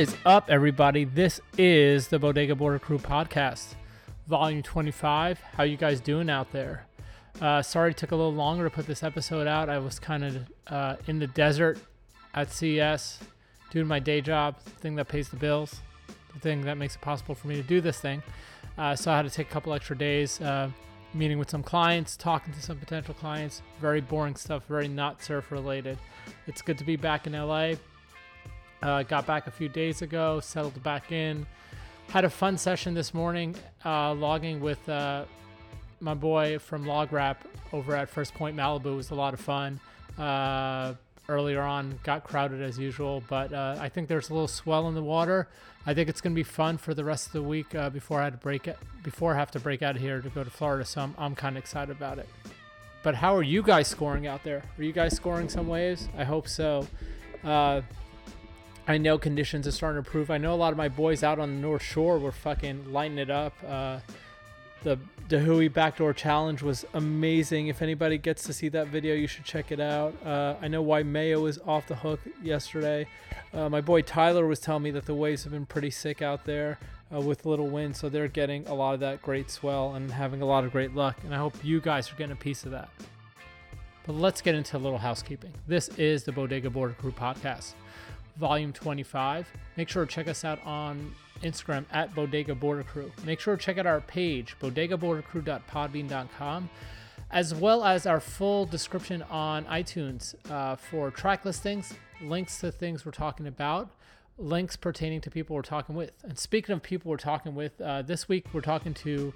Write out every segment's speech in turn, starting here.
Is up, everybody? This is the Bodega Border Crew podcast, volume 25. How you guys doing out there? Uh, sorry it took a little longer to put this episode out. I was kind of uh, in the desert at CES doing my day job, the thing that pays the bills, the thing that makes it possible for me to do this thing. Uh, so I had to take a couple extra days, uh, meeting with some clients, talking to some potential clients. Very boring stuff, very not surf related. It's good to be back in LA. Uh, got back a few days ago, settled back in. Had a fun session this morning, uh, logging with uh, my boy from Log Wrap over at First Point Malibu. It was a lot of fun. Uh, earlier on, got crowded as usual, but uh, I think there's a little swell in the water. I think it's going to be fun for the rest of the week uh, before I had to break it, before I have to break out of here to go to Florida. So I'm, I'm kind of excited about it. But how are you guys scoring out there? Are you guys scoring some waves? I hope so. Uh, I know conditions are starting to improve. I know a lot of my boys out on the North Shore were fucking lighting it up. Uh, the Dahui Backdoor Challenge was amazing. If anybody gets to see that video, you should check it out. Uh, I know Waimea was off the hook yesterday. Uh, my boy Tyler was telling me that the waves have been pretty sick out there uh, with little wind, so they're getting a lot of that great swell and having a lot of great luck. And I hope you guys are getting a piece of that. But let's get into a little housekeeping. This is the Bodega Border Crew podcast, volume 25. Make sure to check us out on Instagram at Bodega Border Crew. Make sure to check out our page, bodegabordercrew.podbean.com, as well as our full description on iTunes uh, for track listings, links to things we're talking about, links pertaining to people we're talking with. And speaking of people we're talking with, uh, this week we're talking to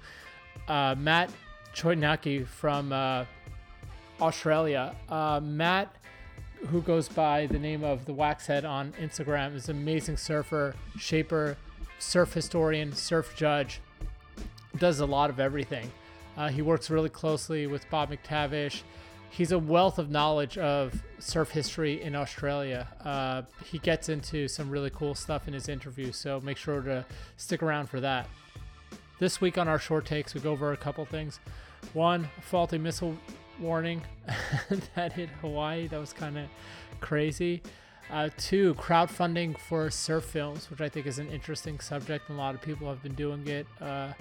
uh, Matt Chojnacki from uh, Australia. Uh, Matt who goes by the name of the Waxhead on Instagram, is an amazing surfer, shaper, surf historian, surf judge, does a lot of everything. Uh, he works really closely with Bob McTavish. He's a wealth of knowledge of surf history in Australia. Uh, he gets into some really cool stuff in his interview, so make sure to stick around for that. This week on our short takes, we go over a couple things. One, faulty missile warning that hit Hawaii. That was kind of crazy. Uh, two, crowdfunding for surf films, which I think is an interesting subject. And a lot of people have been doing it. Uh,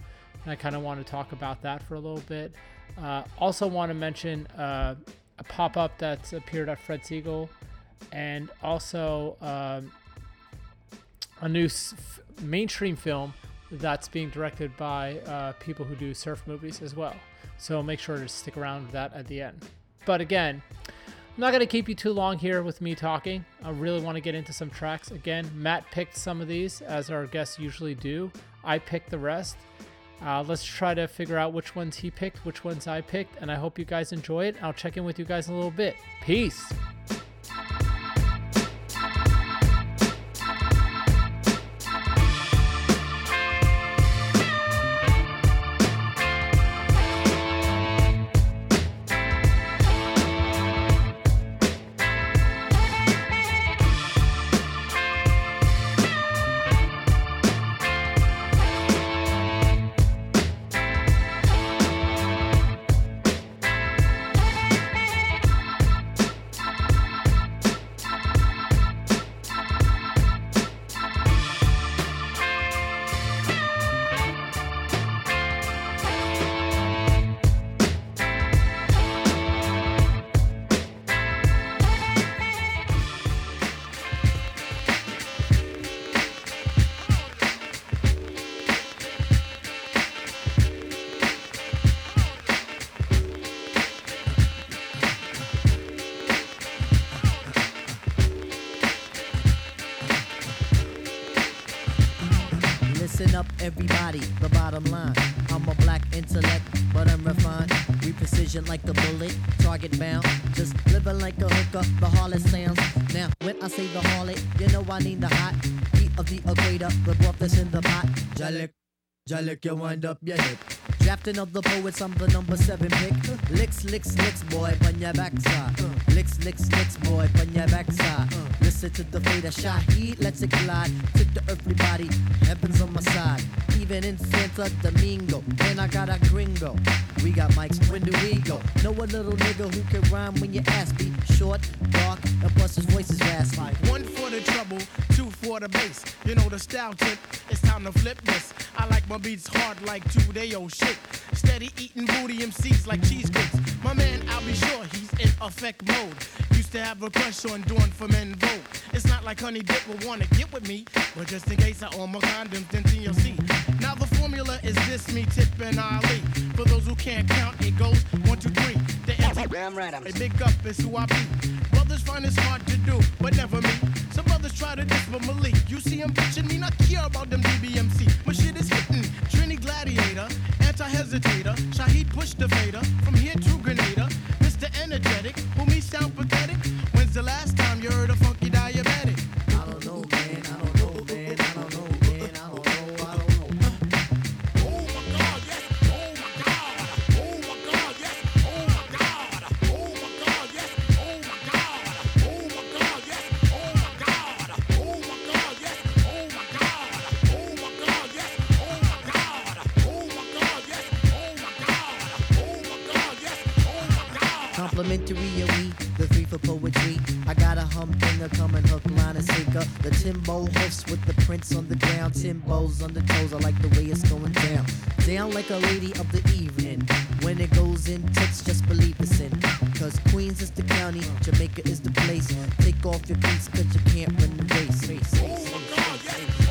and I kind of want to talk about that for a little bit. Uh, also, want to mention uh, a pop up that's appeared at Fred Segal, and also um, a new mainstream film that's being directed by uh, people who do surf movies as well. So make sure to stick around that at the end. But again, I'm not going to keep you too long here with me talking. I really want to get into some tracks. Again, Matt picked some of these, as our guests usually do. I picked the rest. Uh, let's try to figure out which ones he picked, which ones I picked, and I hope you guys enjoy it. I'll check in with you guys in a little bit. Peace. Jalik, you wind up your hip. Drafting of the poets, I'm the number seven pick. Licks, licks, licks, boy, on your backside. Licks, licks, licks, boy, on your backside. Listen to the fate of Shaheed, let's it collide. Tip the earthly body, heaven's on my side. Even in Santa Domingo, and I got a gringo. We got mics, when do we go? Know a little nigga who can rhyme when you ask me. Short, dark, and plus his voice is raspy. One for the trouble, two for the bass. You know the style tip, it's time to flip this. I like my beats hard like two day old shit. Steady eating booty MCs like cheesecakes. My man, I'll be sure he's in effect mode. Used to have a crush on doing for men vote. It's not like Honey Dip will wanna get with me, but just in case I own my condoms, then TLC. Now the formula is this: me, Tip, and Ali. For those who can't count, it goes one, two, three. The empty Damn right, I'm a big up is who I be. It's hard to do, but never me. Some brothers try to diss, but Malik, you see him bitching me, not care about them DBMC. My shit is hitting. Trini Gladiator, anti-hesitator. Shaheed push the fader from here to Grenada. Mr. Energetic, who me sound pathetic. When's the last time you heard a for poetry. I got a humdinger coming hook, line, and sinker. The Timbo hoofs with the prints on the ground. Timbo's on the toes. I like the way it's going down. Down like a lady of the evening. When it goes in tits, just believe it's in. Cause Queens is the county, Jamaica is the place. Take off your boots, cause you can't run the race. Oh my God.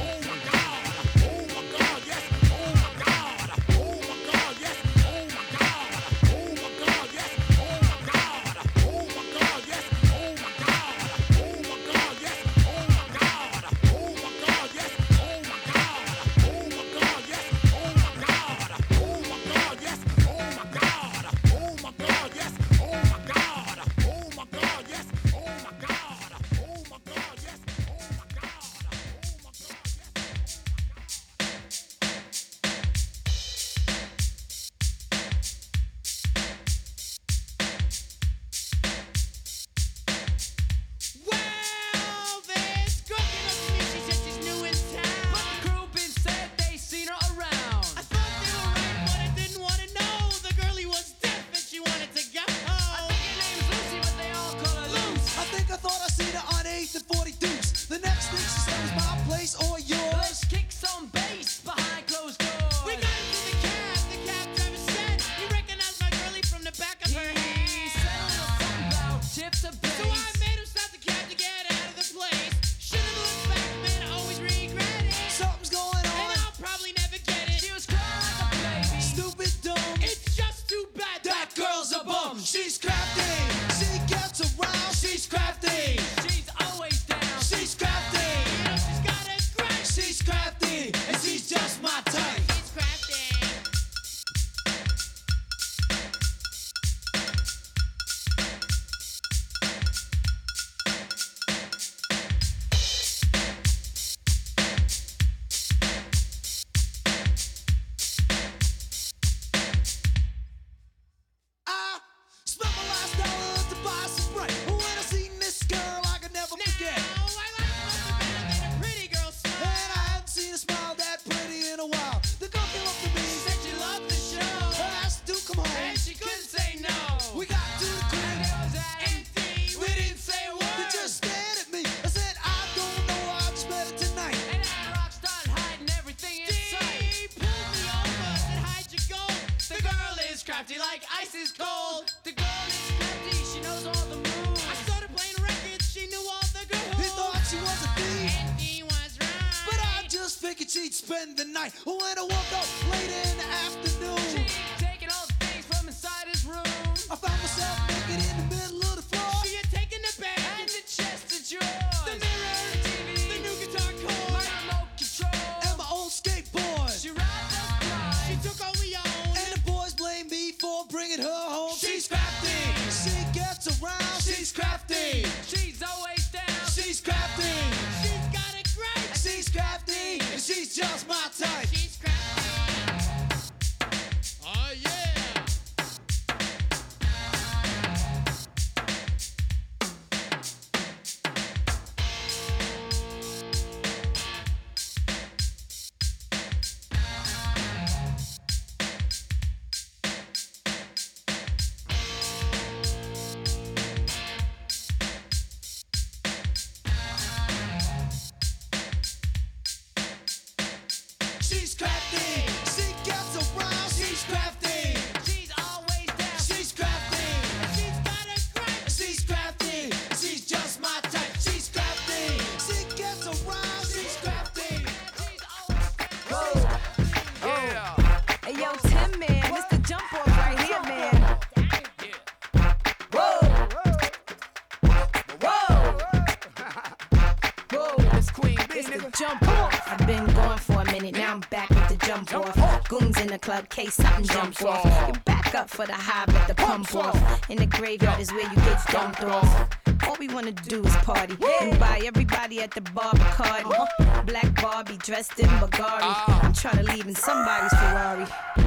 Friends in the club, case something jumps off. You back up for the high, but the pump off. In the graveyard is where you get dumped off. All we wanna do is party and buy everybody at the bar Bacardi. Black Barbie dressed in Bulgari. Ah. I'm trying to leave in somebody's Ferrari.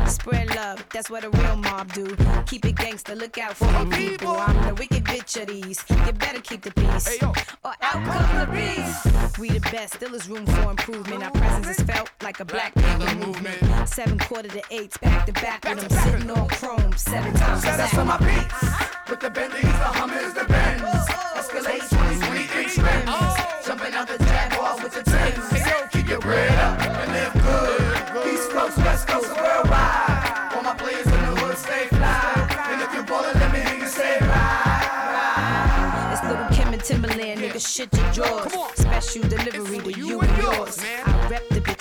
Spread love, that's what a real mob do. Keep it gangster, look out for your people. I'm the wicked bitch of these. You better keep the peace, we the best, still is room for improvement. Our presence is felt like a black panther movement. Seven quarter to eights, back to back, when I'm sitting on chrome. Seven times Set us on my beats. With the Bentleys, the Hummers, the Benz. Escalate 20, 20, 20, 20,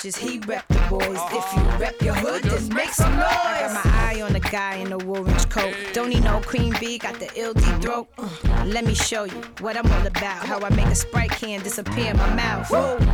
bitches, he rep the boys. If you rep your hood, then make some noise. I got my eye on the guy in the orange coat. Don't he no cream Bee got the ill deep throat? Uh, let me show you what I'm all about. How I make a sprite can disappear in my mouth.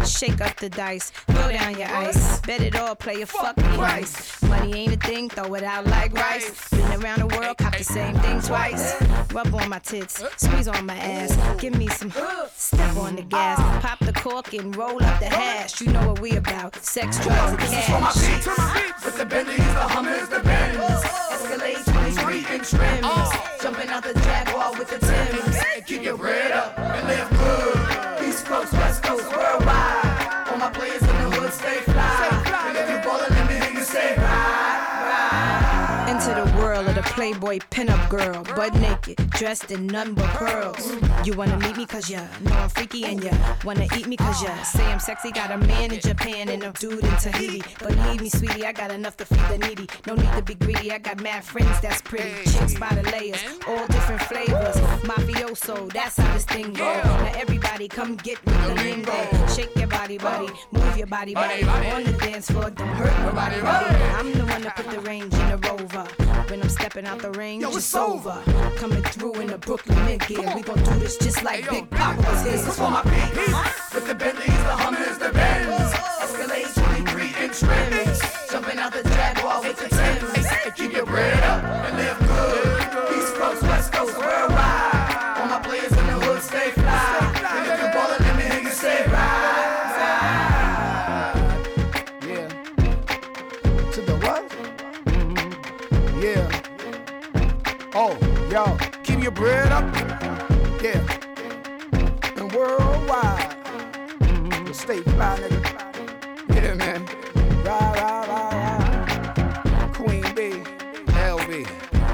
Shake up the dice, throw down your ice. Bet it all, play a fucking price. Money ain't a thing, throw it out like rice. Been around the world, cop the same thing twice. Rub on my tits, squeeze on my ass. Give me some, step on the gas. Pop the cork and roll up the hash. You know what we about, sex, drugs, and This is for my cash. beats. With the Bentleys, the Hummers, the Benz. Escalade 23 inch rims. Jumping out the Jaguar with the Timbs. Keep your bread up and live good. East Coast, West Coast, worldwide. Playboy pinup girl, butt naked, dressed in nothing but pearls. You wanna meet me cause ya know I'm freaky and ya wanna eat me cause ya say I'm sexy. Got a man in Japan and a dude in Tahiti. Believe me, sweetie, I got enough to feed the needy. No need to be greedy, I got mad friends that's pretty. Chicks by the layers, all different flavors. Mafioso, that's how this thing go. Everybody come get me the lingo. Shake your body, body, move your body, body. On the dance floor, don't hurt nobody, body. I'm the one that put the range in the rover. When I'm stepping out the range, it's over. Coming through in the Brooklyn mid gear. We gon' do this just like Big Papa was This is for my beats. With the Bentleys, the Hummers, the Benz. Escalade 23 inch rims. Jumping out the Jaguar with the Timbs. Keep your bread up and live bread up. Yeah. And worldwide. The state fly, nigga. Yeah, man. Ride, ride, ride, ride. Queen B, LB.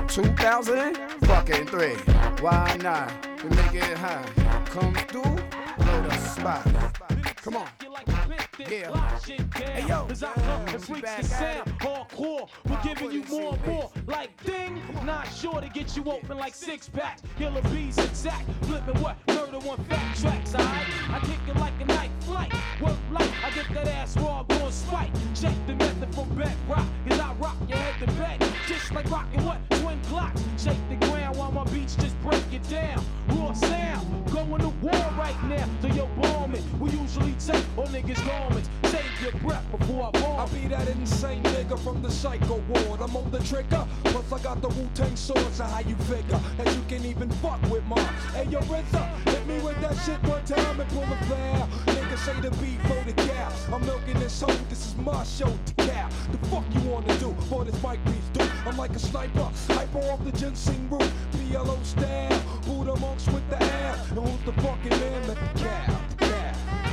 2000 fucking three. Why not? To make it high. Come through, know the spot. Come on. Yeah. Hey, yo. As I come and back the sound, hardcore. We're giving you more and more. Like ding, not sure to get you open like six packs. Killer bees exact, flipping what? Murder one fat tracks, alright? I kick it like a night flight. Work like I get that ass raw, going spike. Check the method from bedrock, cause I rock your head to bed. Just like rocking what? Twin clocks. Shake the ground while my beats just break it down. Raw sound, going to war right now. So yo, bomb it. We usually take all niggas' garments. Save your breath before I bomb. I'll be that insane nigga from the psycho ward. I'm on the trigger, plus I got the Wu Tang sword. So how you figure that you can even fuck with mine? Hey, yo, Rizza, hit me with that shit one time and pull a flare. Niggas say the beat for the cow. I'm milking this hoe, this is my show to cow. The fuck you wanna do? For this mic piece, do. I'm like a sniper, hyper off the ginseng root. PLO style, Buddha monks with the air. And who's the fucking man? Let the the cow,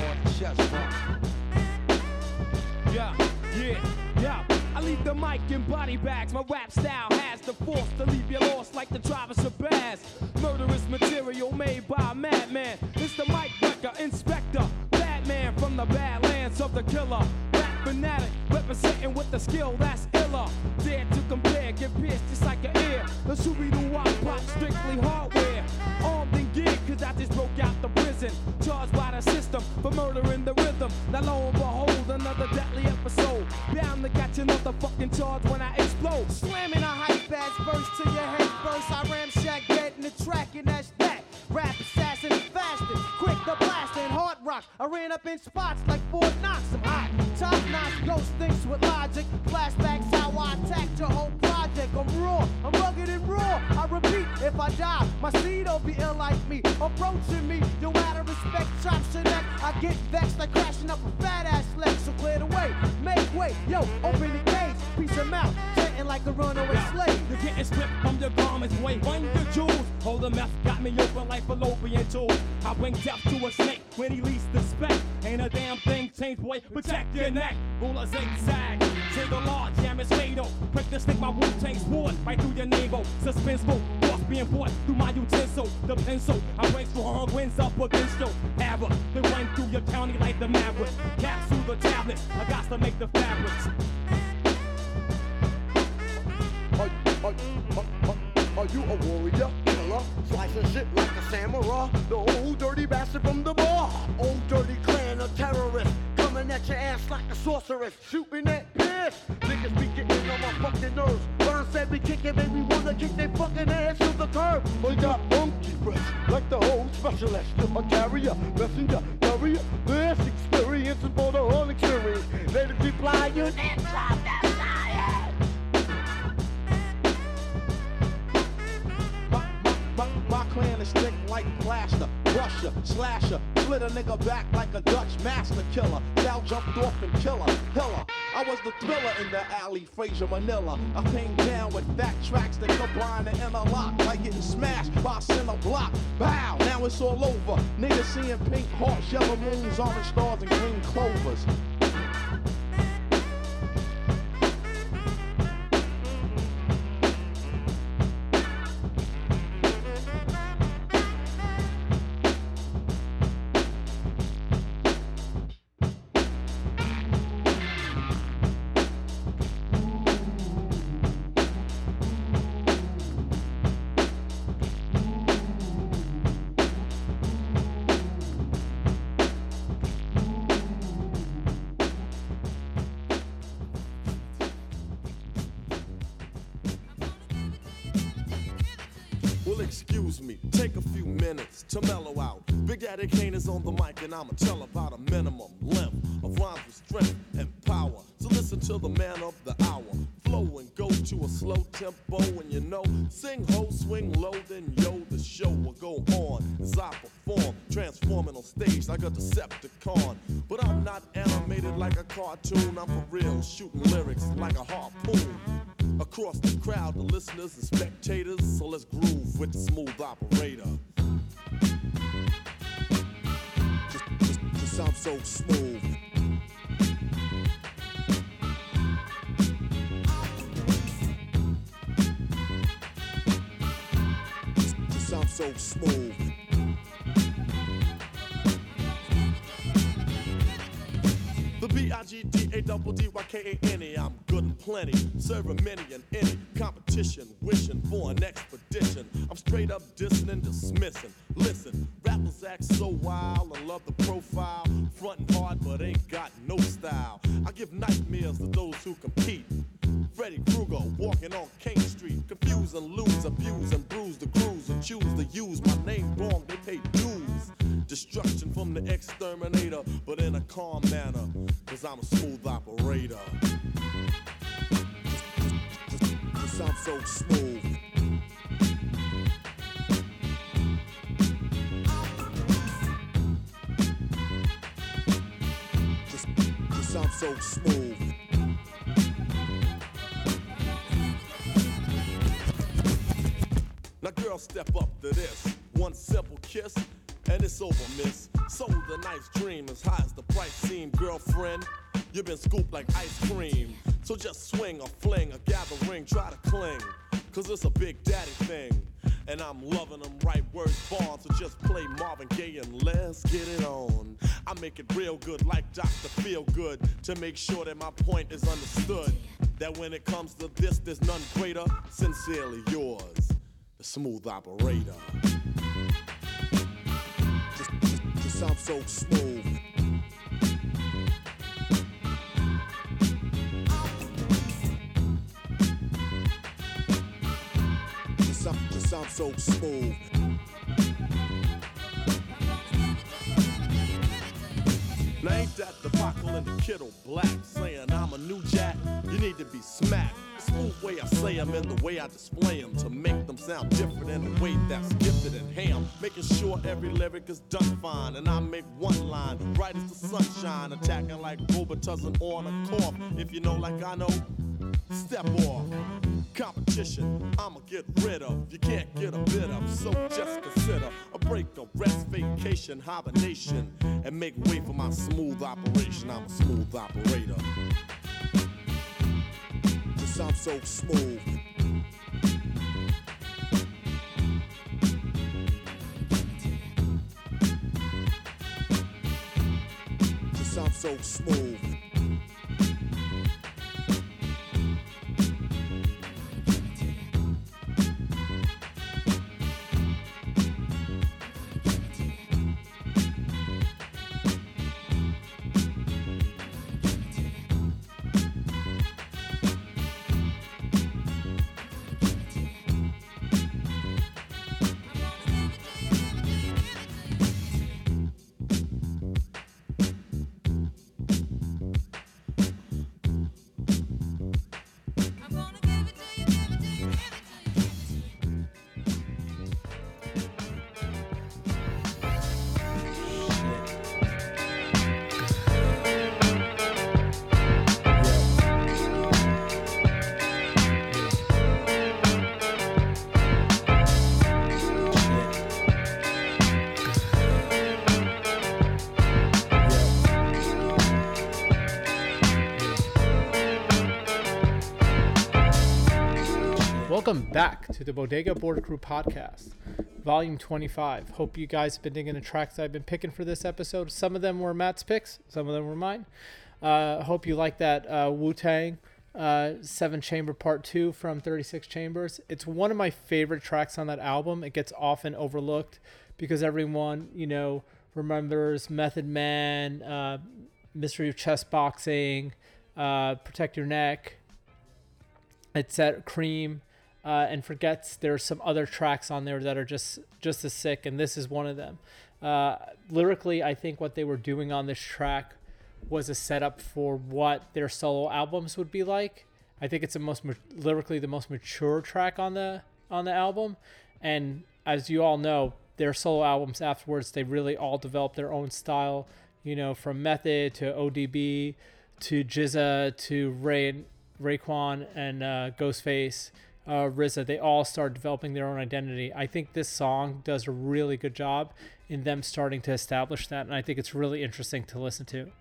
on the chest. Yeah, yeah, yeah. I leave the mic in body bags. My rap style has the force to leave you lost like the driver's a Shabazz. Murderous material made by a madman. It's the mic wrecker, inspector, Batman from the badlands of the killer. Fanatic, representing with the skill that's iller. Dare to compare, get pierced just like an ear. The Scooby Doo I just broke out the prison. Charged by the system for murdering the rhythm. Now lo and behold, another deadly episode. Bound to catch another fucking charge when I explode. Slamming a hype I ran up in spots like Fort Knox. I'm hot. Top notch ghost thinks with logic. Flashbacks how I attacked your whole project. I'm raw, I'm rugged and raw. I repeat, if I die, my seed'll be ill like me. Approaching me, you out respect, chops your neck. I get vexed like crashing up a fat ass leg. So clear the way, make way. Yo, open the gates, piece of mouth, chanting like a runaway slave. You're getting stripped from your garments, wait, run the jewels. Hold the meth, got me open like fallopian tubes. I bring death to a snake when he least expect. Ain't a damn thing changed, boy. Protect your neck. Rule a zigzag. Trigger large, jam is fatal. Quick to stick my Wu Tang sword right through your navel. Suspenseful, force being brought through my utensil. The pencil, I through hard winds up against you. Have They run through your county like the maverick. Capsule the tablets. I got to make the fabrics. Are, are, are, are you a warrior, killer, slicing shit like a samurai? The old dirty bastard from the bar. Old dirty clan of terrorists coming at your ass like a sorceress, shooting that piss. Niggas be getting on my fucking nerves. Burn said we kicking, make me wanna kick their fucking ass to the curb. We got funky fresh, like the whole specialist. A carrier, messenger, carrier. This experience is for the whole experience. Be fly, you that's clan is thick like plaster. Rusher, slasher, split a nigga back like a Dutch master killer. Now jumped off and killer, killer. I was the thriller in the alley, Fraser Manila. I came down with fat tracks that combine and interlock like getting smashed by a center block. Bow, now it's all over. Niggas seeing pink hearts, yellow moons, orange stars, and green clovers. I'ma tell B-I-G-D-A-double-D-Y-K-A-N-E make sure that my point is understood. That when it comes to this, there's none greater. Sincerely yours, the smooth operator. Just, just, just so smooth. Just just so smooth. Now ain't that the Buckle and the Kittle Black saying I'm a new jack? You need to be smacked. Smooth way I say 'em and the way I display 'em to make them sound different in a way that's gifted and ham. Making sure every lyric is done fine, and I make one line bright as the sunshine, attacking like Robitussin on a cough. If you know like I know, step off. Competition, I'ma get rid of. You can't get a bit of, so just consider a break, a rest, vacation, hibernation, and make way for my smooth operation. I'm a smooth operator. Cause I'm so smooth. Cause I'm so smooth. Welcome back to the Bodega Border Crew podcast, volume 25. Hope you guys have been digging the tracks I've been picking for this episode. Some of them were Matt's picks, some of them were mine. Uh, hope you like that uh, Wu Tang uh, Seven Chamber Part 2 from 36 Chambers. It's one of my favorite tracks on that album. It gets often overlooked because everyone, you know, remembers Method Man, uh, Mystery of Chess Boxing, uh, Protect Your Neck, etc. Cream, uh, and forgets there's some other tracks on there that are just just as sick, and this is one of them. Uh, lyrically, I think what they were doing on this track was a setup for what their solo albums would be like. I think it's the most lyrically the most mature track on the on the album, and as you all know, their solo albums afterwards they really all developed their own style. You know, from Method to ODB to GZA to Ray Raekwon and uh, Ghostface, uh, RZA, they all start developing their own identity. I think this song does a really good job in them starting to establish that, and I think it's really interesting to listen to.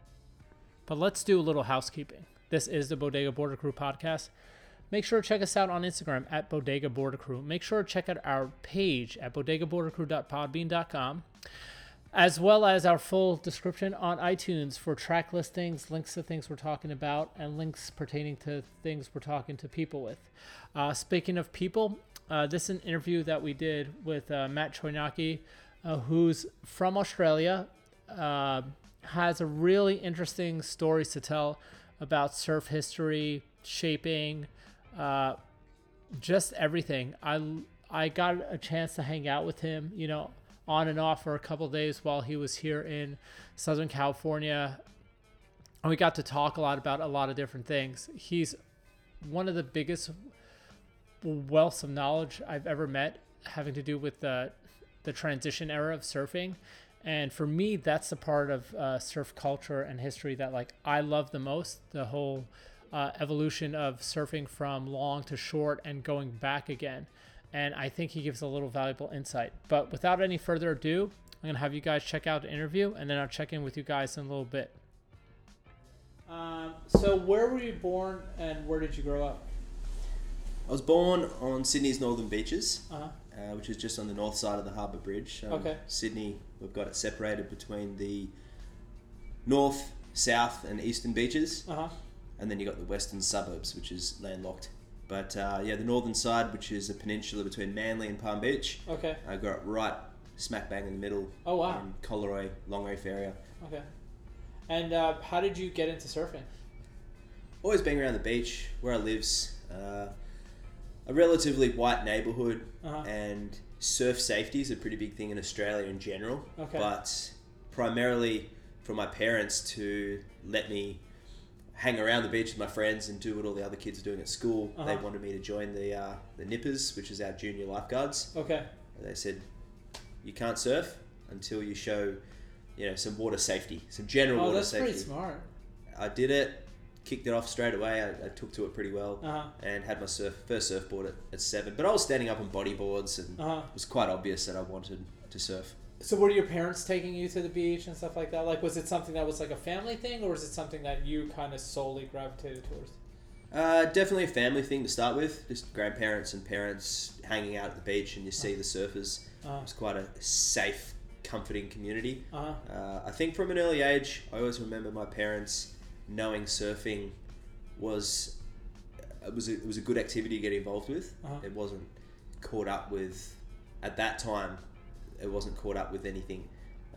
But let's do a little housekeeping. This is the Bodega Border Crew podcast. Make sure to check us out on Instagram at Bodega Border Crew. Make sure to check out our page at bodegabordercrew.podbean.com as well as our full description on iTunes for track listings, links to things we're talking about, and links pertaining to things we're talking to people with. Uh, speaking of people, uh, this is an interview that we did with uh, Matt Chojnacki, uh, who's from Australia, uh, has a really interesting stories to tell about surf history, shaping, uh, just everything. I I got a chance to hang out with him, you know, on and off for a couple days while he was here in Southern California. And we got to talk a lot about a lot of different things. He's one of the biggest wealths of knowledge I've ever met, having to do with the the transition era of surfing. And for me, that's the part of uh, surf culture and history that like I love the most. The whole uh, evolution of surfing from long to short and going back again. And I think he gives a little valuable insight. But without any further ado, I'm gonna have you guys check out the interview, and then I'll check in with you guys in a little bit. Um, so, where were you born, and where did you grow up? I was born on Sydney's northern beaches, Uh-huh. uh, which is just on the north side of the Harbour Bridge. Um, Okay. Sydney, we've got it separated between the north, south, and eastern beaches, Uh huh. and then you got the western suburbs, which is landlocked. But uh, yeah, the northern side, which is a peninsula between Manly and Palm Beach, Okay. I grew up right smack bang in the middle. Oh, wow. In Collaroy, Long Reef area. Okay. And uh, how did you get into surfing? always being around the beach where I lives. Uh, a relatively white neighborhood, Uh-huh. and surf safety is a pretty big thing in Australia in general. Okay. But primarily for my parents to let me hang around the beach with my friends and do what all the other kids are doing at school. They Uh-huh. wanted me to join the uh, the Nippers, which is our junior lifeguards. Okay. They said you can't surf until you show, you know, some water safety, some general Oh, water that's safety. pretty smart. I did it, kicked it off straight away. I, I took to it pretty well, Uh-huh. and had my surf first surfboard at, at seven. But I was standing up on bodyboards, and Uh-huh. it was quite obvious that I wanted to surf. So were your parents taking you to the beach and stuff like that? Like, was it something that was like a family thing, or was it something that you kind of solely gravitated towards? Uh, definitely a family thing to start with. Just grandparents and parents hanging out at the beach, and you see the surfers. Uh-huh. It's quite a safe, comforting community. Uh-huh. Uh, I think from an early age, I always remember my parents knowing surfing was it was a, it was a good activity to get involved with. Uh-huh. It wasn't caught up with at that time. It wasn't caught up with anything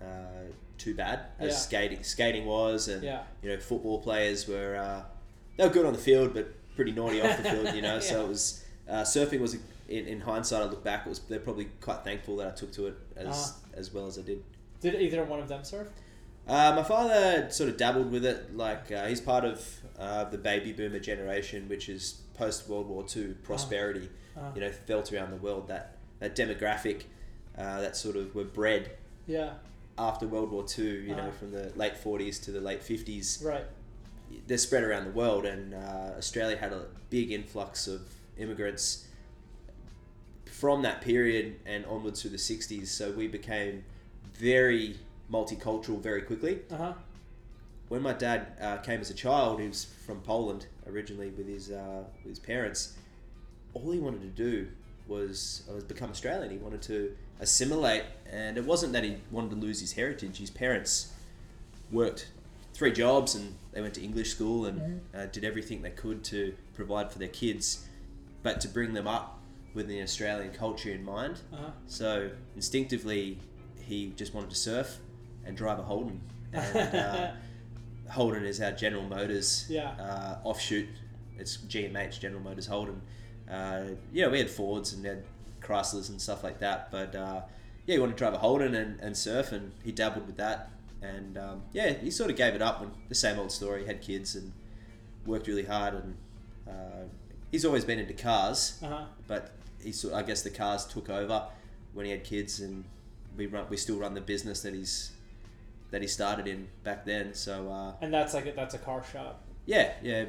uh, too bad as Yeah. skating skating was, and Yeah. you know football players were uh, they were good on the field, but pretty naughty off the field. You know, so it was uh, surfing was in, in hindsight. I look back, it was they're probably quite thankful that I took to it as Uh-huh. as well as I did. Did either one of them surf? Uh, my father sort of dabbled with it. Like uh, he's part of uh, the baby boomer generation, which is post World War II prosperity. Uh-huh. You know, felt around the world. That that demographic uh, that sort of were bred Yeah. after World War II. You know, Uh-huh. from the late forties to the late fifties. Right. They're spread around the world, and uh, Australia had a big influx of immigrants from that period and onwards through the 60s. So we became very multicultural very quickly Uh huh. when my dad uh, came as a child, he was from Poland originally with his uh, with his parents. All he wanted to do was was become Australian. He wanted to assimilate, and it wasn't that he wanted to lose his heritage. His parents worked three jobs, and they went to English school and uh, did everything they could to provide for their kids, but to bring them up with the Australian culture in mind. Uh-huh. So instinctively, he just wanted to surf and drive a Holden. And uh, Holden is our General Motors Yeah. uh, offshoot. It's GMH General Motors Holden. Uh, yeah, we had Fords and had Chryslers and stuff like that. But uh, yeah, he wanted to drive a Holden and, and surf, and he dabbled with that. And um, yeah, he sort of gave it up when the same old story. Had kids and worked really hard, and uh, he's always been into cars Uh huh. but he sort I guess the cars took over when he had kids, and we run we still run the business that he's that he started in back then. So uh, And that's like a, that's a car shop. yeah, yeah.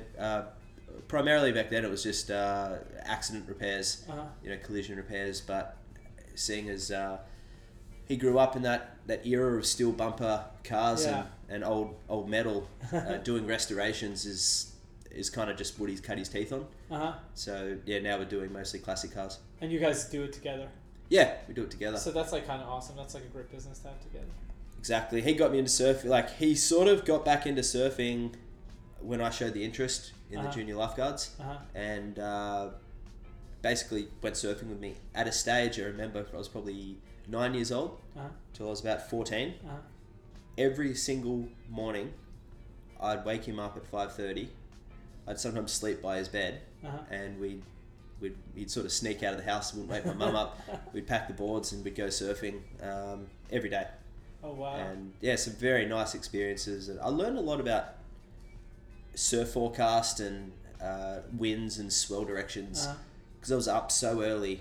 Primarily back then it was just uh, accident repairs, Uh huh. you know, collision repairs. But seeing as uh, he grew up in that, that era of steel bumper cars Yeah. and, and old old metal, uh, doing restorations is is kind of just what he's cut his teeth on. Uh huh. So yeah, now we're doing mostly classic cars. And you guys do it together. Yeah, we do it together. So that's like kind of awesome. That's like a great business to have together. Exactly. He got me into surfing. Like he sort of got back into surfing when I showed the interest in Uh-huh. the junior lifeguards, Uh huh. and uh, basically went surfing with me. At a stage, I remember I was probably nine years old Uh-huh. till I was about fourteen. Uh-huh. Every single morning, I'd wake him up at five thirty. I'd sometimes sleep by his bed, Uh-huh. and we'd. We'd, he'd sort of sneak out of the house, wouldn't wake my mum up. We'd pack the boards and we'd go surfing um, every day Oh wow. and yeah, some very nice experiences. And I learned a lot about surf forecast and uh, winds and swell directions Uh-huh. because I was up so early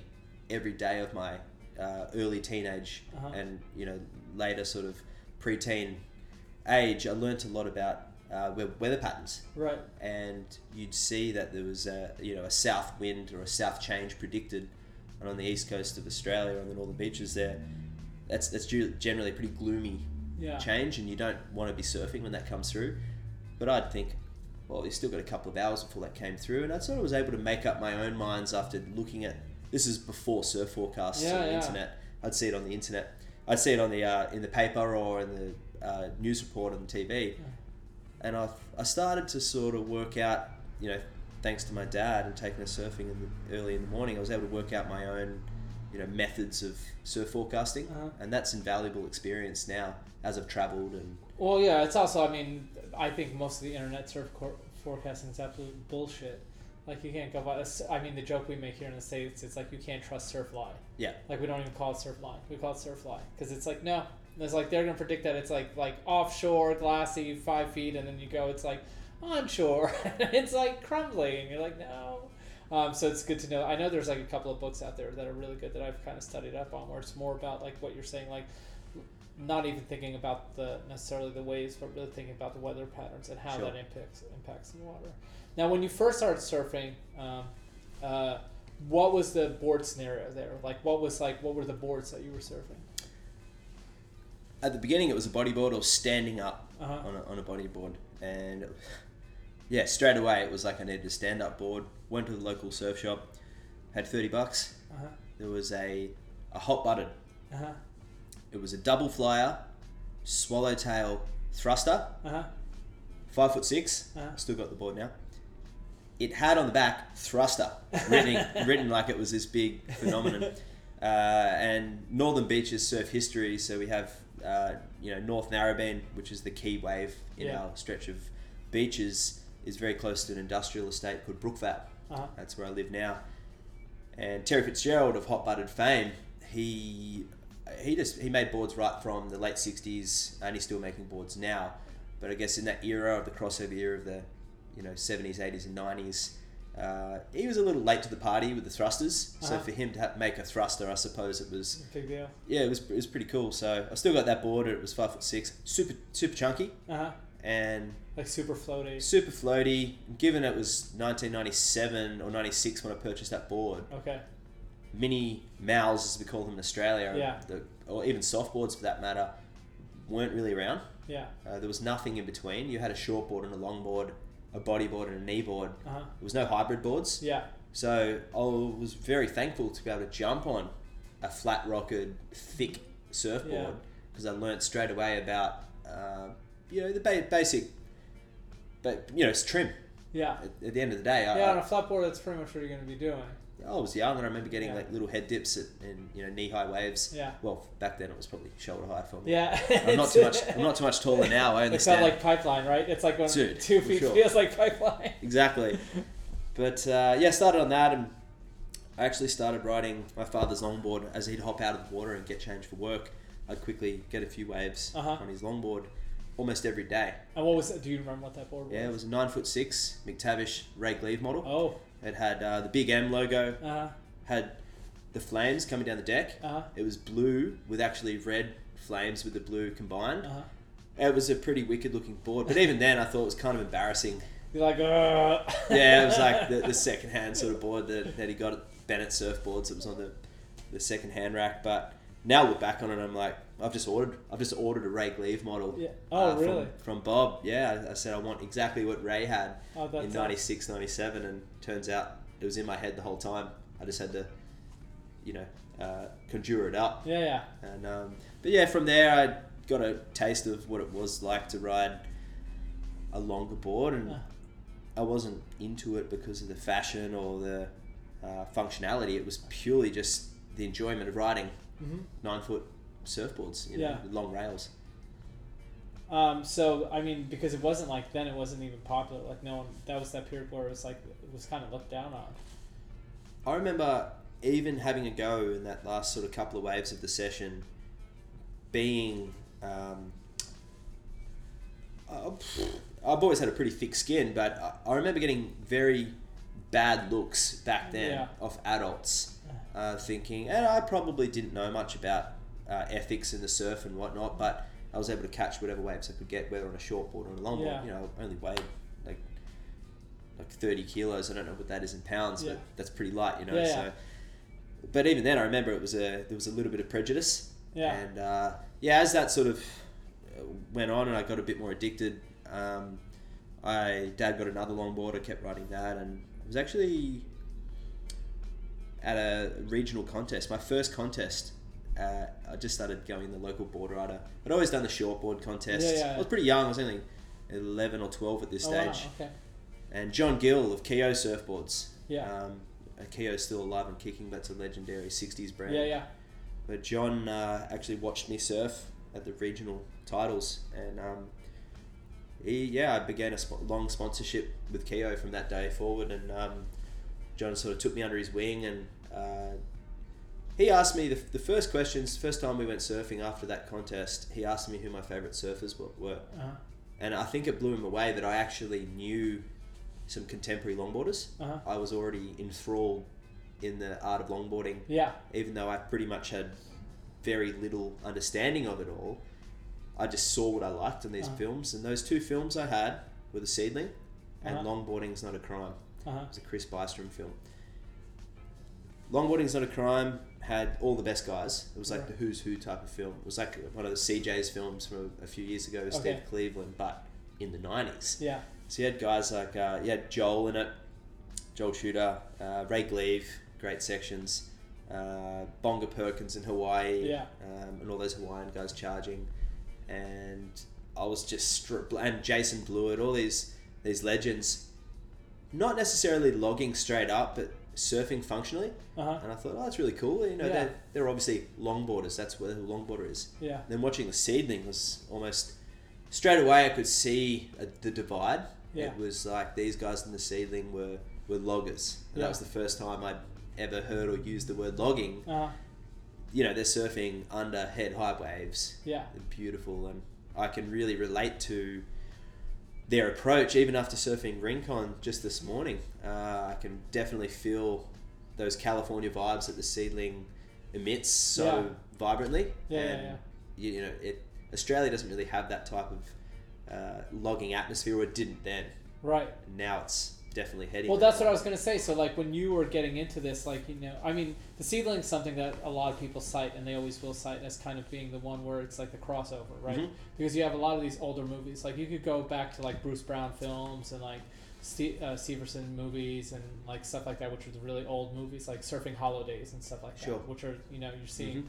every day of my uh, early teenage Uh-huh. and you know later sort of preteen age. I learnt a lot about uh, weather patterns Right. and you'd see that there was a you know a south wind or a south change predicted and on the east coast of Australia on the northern beaches there that's that's generally a pretty gloomy Yeah. change and you don't want to be surfing when that comes through but I'd think well you still got a couple of hours before that came through and I sort of was able to make up my own minds after looking at this is before surf forecasts Yeah, on the yeah. internet. I'd see it on the internet. I'd see it on the uh, in the paper or in the uh, news report on the TV and I, I started to sort of work out, you know, thanks to my dad and taking us surfing in the, early in the morning, I was able to work out my own, you know, methods of surf forecasting, Uh-huh. and that's invaluable experience now as I've travelled and Well, yeah. It's also. I mean, I think most of the internet surf cor- forecasting is absolute bullshit. Like you can't go by. this- I mean, the joke we make here in the states, it's like you can't trust Surfly. yeah, Like we don't even call it Surfline. We call it Surfly because it's like no, It's like they're gonna predict that it's like like offshore, glassy, five feet, and then you go, it's like onshore, it's like crumbly, and you're like, no. Um, so it's good to know. I know there's like a couple of books out there that are really good that I've kind of studied up on, where it's more about like what you're saying, like not even thinking about the necessarily the waves, but really thinking about the weather patterns and how Sure. that impacts impacts the water. Now, when you first started surfing, um, uh, what was the board scenario there? Like, what was like what were the boards that you were surfing? At the beginning, it was a bodyboard or standing up Uh-huh. on, a, on a bodyboard. And yeah, straight away, it was like I needed a stand up board. Went to the local surf shop, had 30 bucks. Uh-huh. There was a, a Hot Buttered. Uh huh. It was a double flyer, swallowtail thruster, Uh huh. five foot 6 Uh-huh. Still got the board now. It had on the back thruster written, written like it was this big phenomenon. Uh, and Northern Beaches surf history, so we have uh, you know North Narrabeen, which is the key wave in Yeah. our stretch of beaches, is very close to an industrial estate called Brookvale. Uh-huh. That's where I live now. And Terry Fitzgerald of Hot Buttered fame, he he just he made boards right from the late '60s, and he's still making boards now. But I guess in that era of the crossover era of the you know '70s, '80s, and '90s, uh, he was a little late to the party with the thrusters. So Uh-huh. for him to make a thruster, I suppose it was Big deal. yeah, it was it was pretty cool. So I still got that board. It was five foot six, super super chunky, Uh huh. and Like super floaty. super floaty. Given it was 1997 or 96 when I purchased that board, Okay. Mini mals as we call them in Australia, Yeah. the, or even softboards for that matter, weren't really around. Yeah. Uh, there was nothing in between. You had a shortboard and a longboard, a bodyboard and a kneeboard. Uh huh. There was no hybrid boards. Yeah. So I was very thankful to be able to jump on a flat rockered, thick surfboard Yeah. because I learnt straight away about uh, you know the ba- basic, but you know it's trim. Yeah. At, at the end of the day, I, Yeah, on a flat board, that's pretty much what you're going to be doing. I was young and I remember getting Yeah. like little head dips at, and you know knee high waves. Yeah. Well, back then it was probably shoulder high for me. Yeah. I'm not too much. I'm not too much taller now. I It's not understand. like pipeline, right? It's like when Dude, two feet sure. feels like pipeline. exactly. But uh, yeah, started on that, and I actually started riding my father's longboard as he'd hop out of the water and get changed for work. I'd quickly get a few waves Uh-huh. on his longboard, almost every day. And what was it? Do you remember what that board was? Yeah, it was a nine foot six McTavish Ray Gleave model. Oh. It had uh, the big M logo, Uh huh. had the flames coming down the deck. Uh-huh. It was blue with actually red flames with the blue combined. Uh huh. It was a pretty wicked looking board, but even then I thought it was kind of embarrassing. You're like, uh. Yeah, it was like the, the second hand sort of board that, that he got at Bennett Surfboards. It was on the, the second hand rack. But now look back on it, I'm like, I've just ordered I've just ordered a Ray Gleave model. Yeah. Oh, from- really? From, Bob. Yeah, I, I said I want exactly what Ray had Oh, in 96, 97, and turns out it was in my head the whole time. I just had to, you know, uh, conjure it up. Yeah, yeah. And um, but yeah, from there I got a taste of what it was like to ride a longer board, and Yeah. I wasn't into it because of the fashion or the uh, functionality. It was purely just the enjoyment of riding Mhm. nine foot surfboards, you know, Yeah. with long rails. Um, so I mean, because it wasn't like then, it wasn't even popular. Like no one. That was that period where it was like it was kind of looked down on. I remember even having a go in that last sort of couple of waves of the session, being. Um, uh, I've always had a pretty thick skin, but I, I remember getting very bad looks back then Yeah. of adults, uh, thinking, and I probably didn't know much about uh, ethics in the surf and whatnot, but I was able to catch whatever waves I could get, whether on a short board or on a long Yeah. board. You know, only weighed like like thirty kilos. I don't know what that is in pounds, Yeah. but that's pretty light, you know. Yeah, yeah. So, but even then, I remember it was a there was a little bit of prejudice. Yeah. And uh, yeah, as that sort of uh, went on, and I got a bit more addicted. Um, I dad got another longboard. I kept riding that, and it was actually at a regional contest. My first contest. Uh, I just started going the local board rider. I'd always done the shortboard contest. Yeah, yeah, I was pretty young. I was only eleven or twelve at this Oh, wow, stage. okay. And John Gill of Keyo Surfboards. Yeah. Um, Keyo's still alive and kicking. That's a legendary '60s brand. Yeah, yeah. But John uh, actually watched me surf at the regional titles, and um, he, yeah, I began a sp- long sponsorship with Keyo from that day forward, and um, John sort of took me under his wing and uh, he asked me the, the first questions. First time we went surfing after that contest, he asked me who my favorite surfers were. Uh-huh. and I think it blew him away that I actually knew some contemporary longboarders. Uh-huh. I was already enthralled in the art of longboarding, Yeah. even though I pretty much had very little understanding of it all. I just saw what I liked in these Uh-huh. films, and those two films I had were The Seedling and Uh-huh. Longboarding's Not a Crime. Uh-huh. It was a Chris Bystrom film. Longboarding's Not a Crime had all the best guys. It was like Right. the who's who type of film. It was like one of the CJ's films from a few years ago with Okay. Steve Cleveland, but in the 90s. Yeah. So you had guys like, uh, you had Joel in it, Joel Tudor, uh, Ray Gleave, great sections, uh, Bonga Perkins in Hawaii, Yeah. um, and all those Hawaiian guys charging. And I was just, stri- and Jason Blewett, all these, these legends, not necessarily logging straight up, but surfing functionally. Uh-huh. And I thought, oh, that's really cool. You know, Yeah. they're, they're obviously longboarders. That's where the longboarder is. Yeah. Then watching the seedling was almost straight away. I could see uh, the divide. Yeah. It was like these guys in the seedling were were loggers, and Yeah. that was the first time I'd ever heard or used the word logging. Uh-huh. You know, they're surfing under head high waves. Yeah. They're beautiful, and I can really relate to their approach. Even after surfing Rincon just this morning, uh, I can definitely feel those California vibes that the seedling emits so Yeah. vibrantly. Yeah, yeah, and yeah. You, you know, it Australia doesn't really have that type of uh, logging atmosphere, or it didn't then. Right. Now it's definitely heading. Well, that that's what. I was gonna say. So, like, when you were getting into this, like, you know, I mean, the seedling's something that a lot of people cite, and they always will cite as kind of being the one where it's like the crossover, right? Mhm. Because you have a lot of these older movies. Like, you could go back to like Bruce Brown films and like Ste- uh, Severson movies and like stuff like that, which are the really old movies, like Surfing Hollow Days and stuff like Sure. that, which are you know you're seeing. Mhm.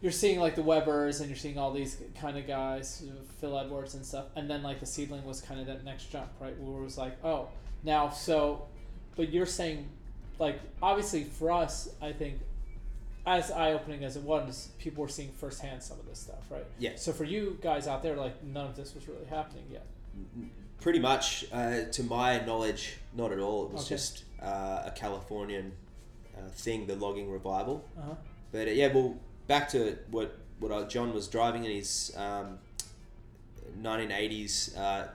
You're seeing like the Webers and you're seeing all these kind of guys, Phil Edwards and stuff, and then like the seedling was kind of that next jump, right? Where it was like, oh, now so, but you're saying, like obviously for us, I think, as eye opening as it was, people were seeing firsthand some of this stuff, right? Yeah. So for you guys out there, like none of this was really happening yet. Pretty much, uh, to my knowledge, not at all. It was Okay. just uh, a Californian uh, thing, the logging revival. Uh-huh. But uh, yeah, well, back to what what uh, John was driving in his um, 1980s uh,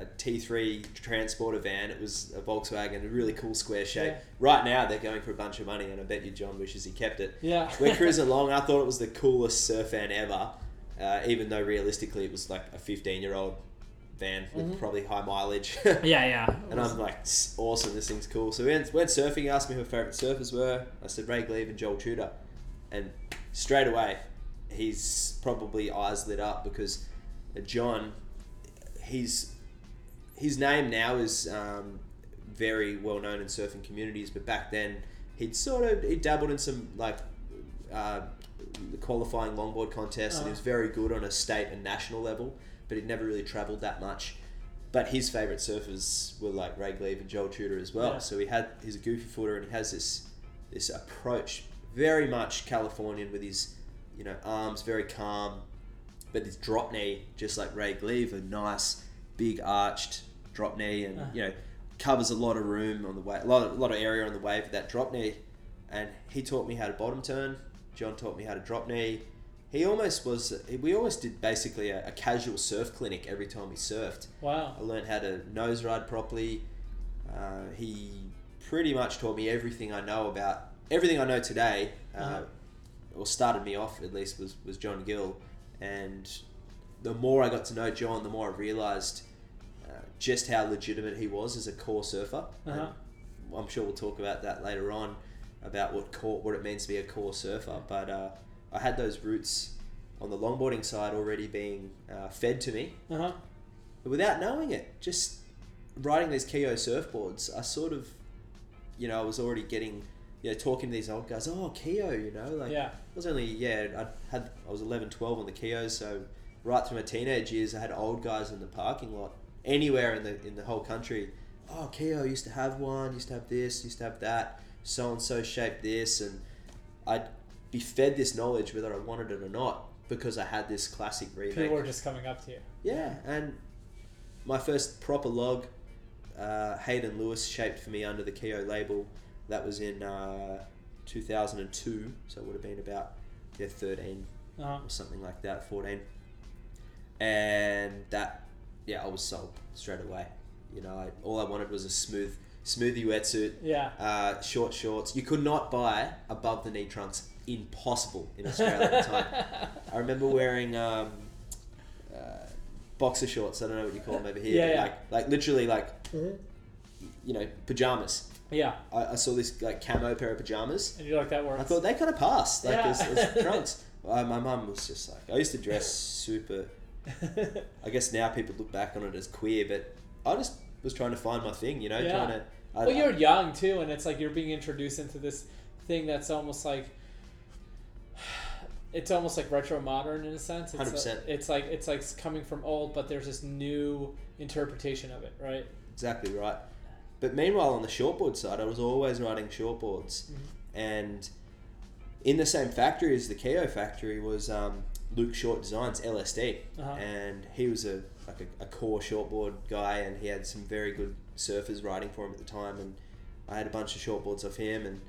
a T3 transporter van. It was a Volkswagen, a really cool square shape. Yeah. Right now, they're going for a bunch of money, and I bet you John wishes he kept it. Yeah. We're cruising along. I thought it was the coolest surf van ever, uh, even though realistically it was like a 15 year old van with Mhm. probably high mileage. Yeah, yeah. and I'm like, awesome, this thing's cool. So we went, went surfing, asked me who my favourite surfers were. I said Ray Gleave and Joel Tudor. And straight away, he's probably eyes lit up because John, he's his name now is um, very well known in surfing communities, but back then he'd sort of he dabbled in some like uh, qualifying longboard contests, and he was Uh-huh. very good on a state and national level, but he'd never really travelled that much. But his favourite surfers were like Ray Gleave and Joel Tudor as well. Yeah. So he had he's a goofy footer, and he has this this approach, very much Californian with his you know arms very calm, but his drop knee just like Ray Gleave, a nice big arched drop knee, and Uh. you know covers a lot of room on the way, a lot of, a lot of area on the wave with that drop knee. And he taught me how to bottom turn. John taught me how to drop knee. He almost was. We almost did basically a, a casual surf clinic every time we surfed. Wow. I learned how to nose ride properly. Uh, he pretty much taught me everything I know about everything I know today. Uh, Uh-huh. Or started me off at least was was John Gill, and the more I got to know John, the more I realised uh, just how legitimate he was as a core surfer. Uh-huh. I'm sure we'll talk about that later on about what core what it means to be a core surfer. But uh, I had those roots on the longboarding side already being uh, fed to me Uh huh. but without knowing it, just riding these Keyo surfboards, I sort of, you know, I was already getting, you know, talking to these old guys, oh, Keyo, you know, like, Yeah. I was only, yeah, I had, I was 11, 12 on the Keyos, so right through my teenage years, I had old guys in the parking lot, anywhere in the, in the whole country, oh, Keyo used to have one, used to have this, used to have that, so and so shaped this, and I'd be fed this knowledge whether I wanted it or not, because I had this classic remake. People were just coming up to you. Yeah, and my first proper log, uh, Hayden Lewis shaped for me under the Keyo label. That was in uh, 2002, so it would have been about yeah 13 Uh-huh. or something like that, 14. And that, yeah, I was sold straight away. You know, I, all I wanted was a smooth, smoothie wetsuit, Yeah. uh, short shorts. You could not buy above the knee trunks. Impossible in Australia at the time. I remember wearing um, uh, boxer shorts. I don't know what you call them over here. Yeah, yeah. Like, like literally, like you know, pajamas. Yeah. I, I saw this like camo pair of pajamas. And you're like that works. I thought they kind of passed, like Yeah. as, as trunks. Uh, my mum was just like, I used to dress super. I guess now people look back on it as queer, but I just was trying to find my thing, you know, Yeah. trying to. I, well, you're young too, and it's like you're being introduced into this thing that's almost like it's almost like retro modern in a sense. It's, 100%. It's like it's like coming from old, but there's this new interpretation of it, right? Exactly right. But meanwhile, on the shortboard side, I was always riding shortboards, and in the same factory as the Keyo factory was um, Luke Short Designs LSD, Uh-huh. and he was a like a, a core shortboard guy, and he had some very good surfers riding for him at the time, and I had a bunch of shortboards off him, and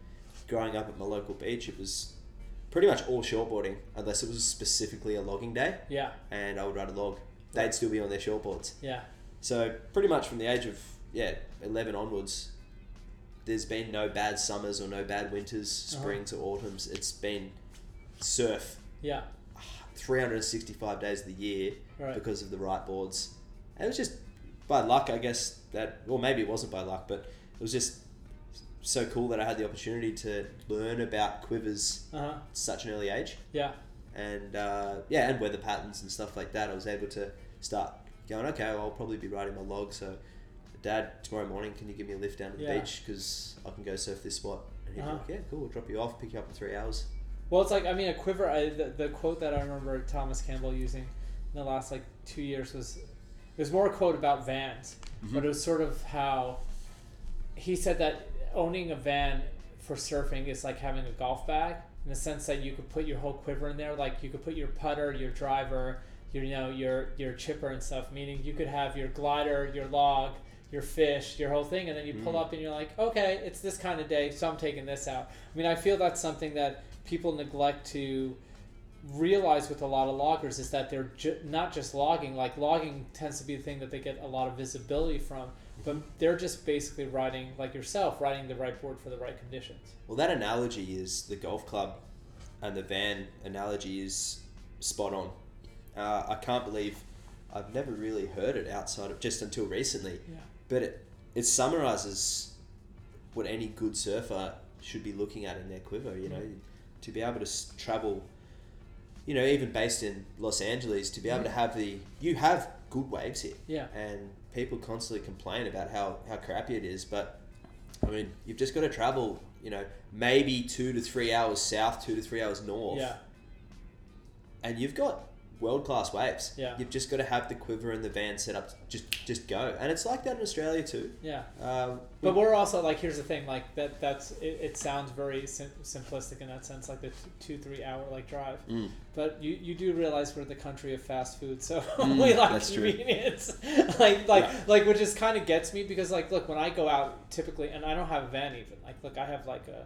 growing up at my local beach, it was pretty much all shortboarding, unless it was specifically a logging day, Yeah, and I would ride a log. They'd still be on their shortboards. yeah, So pretty much from the age of yeah eleven onwards, there's been no bad summers or no bad winters, Uh-huh. springs or autumns. It's been surf yeah, 365 days of the year Right. because of the right boards. And it was just by luck, I guess that, or maybe it wasn't by luck, but it was just so cool that I had the opportunity to learn about quivers uh huh, at such an early age yeah, and uh, yeah, and weather patterns and stuff like that. I was able to start going. Okay, well, I'll probably be riding my log. So, Dad, tomorrow morning, can you give me a lift down to the Yeah. beach because I can go surf this spot? And he'd Uh-huh. like, Yeah, cool. We'll drop you off, pick you up in three hours. Well, it's like I mean, a quiver. I, the, the quote that I remember Thomas Campbell using in the last like two years was it was more a quote about vans, but mm-hmm. it was sort of how he said that owning a van for surfing is like having a golf bag in the sense that you could put your whole quiver in there. Like you could put your putter, your driver, your you know your your chipper and stuff. Meaning you could have your glider, your log, your fish, your whole thing, and then you pull mm. up and you're like, okay, it's this kind of day, so I'm taking this out. I mean, I feel that's something that people neglect to realize with a lot of loggers is that they're ju- not just logging. Like logging tends to be the thing that they get a lot of visibility from, but they're just basically riding like yourself, riding the right board for the right conditions. Well, that analogy is the golf club and the van analogy is spot on. Uh, I can't believe I've never really heard it outside of just until recently. Yeah. But it, it summarizes what any good surfer should be looking at in their quiver, you know, to be able to travel, you know, even based in Los Angeles, to be able to mm. have the, you have good waves here. Yeah. And people constantly complain about how, how crappy it is, but I mean, you've just got to travel, you know, maybe two to three hours south, two to three hours north, Yeah. and you've got world class waves. Yeah. You've just got to have the quiver and the van set up. Just just go, and it's like that in Australia too. Yeah. Um, But we're also like, here's the thing, like that. That's it. it sounds very sim- simplistic in that sense, like the two three hour like drive. Mm. But you, you do realize we're the country of fast food, so Mm, we like convenience. like like Yeah. like which just kind of gets me because like look when I go out typically, and I don't have a van even. Like look, I have like a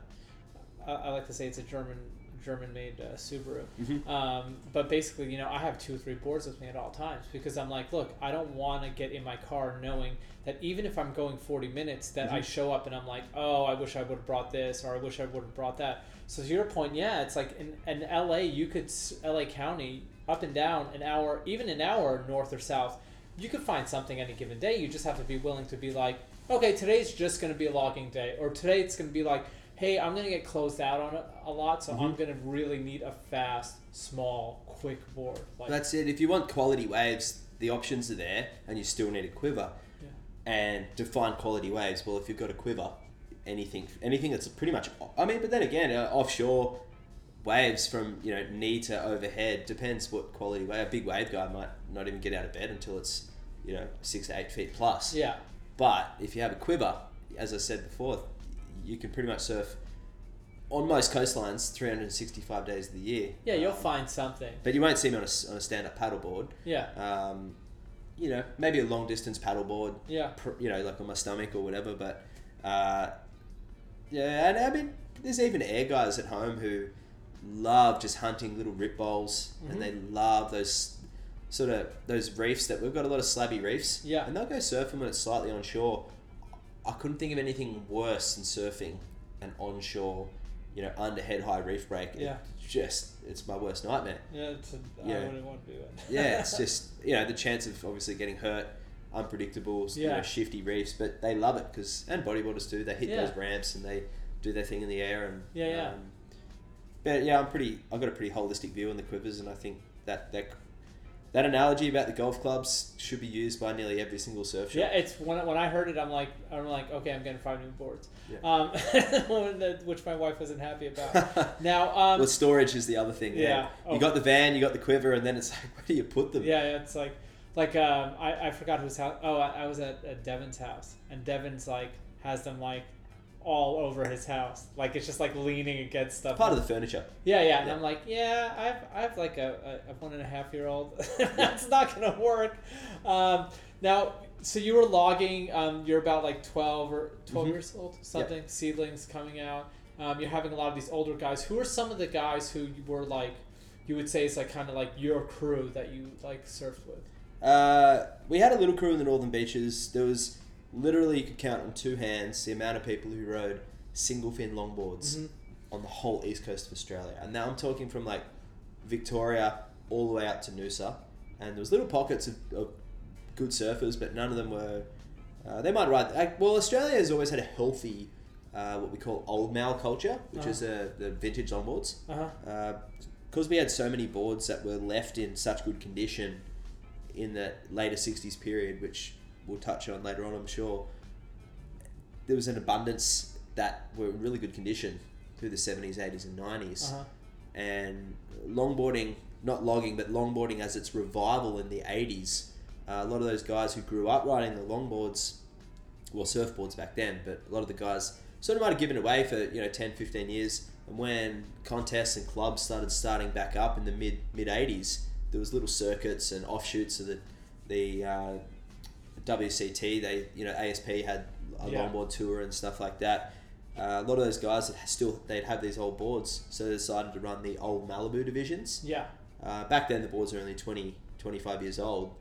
I like to say it's a German German made uh, Subaru. Mhm. Um, but basically, you know, I have two or three boards with me at all times because I'm like, look, I don't want to get in my car knowing that even if I'm going 40 minutes, that I Mhm. show up and I'm like, oh, I wish I would have brought this or I wish I would have brought that. So to your point, yeah, it's like in, in LA, you could LA County up and down an hour, even an hour north or south. You could find something any given day. You just have to be willing to be like, okay, today's just going to be a logging day, or today it's going to be like, hey, I'm going to get closed out on it a lot, so I'm Mhm. going to really need a fast, small, quick board. Like, That's it. If you want quality waves, the options are there, and you still need a quiver. Yeah. And to find quality waves, well, if you've got a quiver, anything, anything that's pretty much. I mean, but then again, uh, offshore waves from you know knee to overhead depends what quality wave. A big wave guy might not even get out of bed until it's you know six to eight feet plus. yeah, But if you have a quiver, as I said before, you can pretty much surf on most coastlines 365 days of the year. yeah, you'll Um, find something. But you won't see me on a, on a stand-up paddleboard. Yeah, Um, you know, maybe a long-distance paddleboard. yeah, pr- You know, like on my stomach or whatever. But uh, yeah, and I mean, there's even air guys at home who love just hunting little rip bowls, Mhm. and they love those sort of those reefs that we've got a lot of slabby reefs. Yeah. and they'll go surfing when it's slightly onshore. I couldn't think of anything worse than surfing an onshore, you know, under head high reef break. It Yeah. just it's my worst nightmare. Yeah, it's a, I Yeah. wouldn't want to do it. yeah, it's just you know the chance of obviously getting hurt, unpredictable, you Yeah. know, shifty reefs, but they love it because and bodyboarders do. They hit Yeah. those ramps and they do their thing in the air and Yeah, yeah. Um, but yeah, I'm pretty. I've got a pretty holistic view on the quivers, and I think that that that analogy about the golf clubs should be used by nearly every single surf shop. Yeah, it's when, when I heard it, I'm like, I'm like, okay, I'm getting five new boards, Yeah. um, which my wife wasn't happy about. now, um, well, storage is the other thing. yeah. Yeah, Oh. you got the van, you got the quiver, and then it's like, where do you put them? Yeah, yeah, it's like, like um, I, I forgot whose house. Oh, I, I was at, at Devin's house, and Devin's like has them like all over his house. Like it's just like leaning against stuff. Part of the furniture. Yeah, yeah, and Yeah. I'm like, yeah, I've I've like a, a, one and a half year old. That's not gonna work. Um, now, so you were logging. Um, you're about like twelve or 12 Mhm. years old, something. Seedlings coming out. Um, you're having a lot of these older guys. Who are some of the guys who you were like, you would say is like kind of like your crew that you like surfed with? Uh, we had a little crew in the northern beaches. There was literally you could count on two hands the amount of people who rode single fin longboards Mhm. on the whole east coast of Australia. And now I'm talking from like Victoria all the way out to Noosa. And there was little pockets of, of good surfers, but none of them were. Uh, they might ride. Like, well, Australia has always had a healthy, uh, what we call old mal culture, which Uh-huh. is uh, the vintage longboards Uh-huh. because we had so many boards that were left in such good condition in the later 60s period, which we'll touch on later on, I'm sure, there was an abundance that were in really good condition through the 70s, 80s, and 90s. Uh-huh. And longboarding, not logging, but longboarding as its revival in the 80s, uh, a lot of those guys who grew up riding the longboards, well, surfboards back then, but a lot of the guys sort of might have given away for, you know, 10, 15 years. And when contests and clubs started starting back up in the mid mid 80s, there was little circuits and offshoots of the, the uh, WCT. They, you know, ASP had a Yeah. longboard tour and stuff like that. Uh, a lot of those guys that still they'd have these old boards, so they decided to run the old Malibu divisions. Yeah. Uh, back then, the boards were only 20, 25 years old,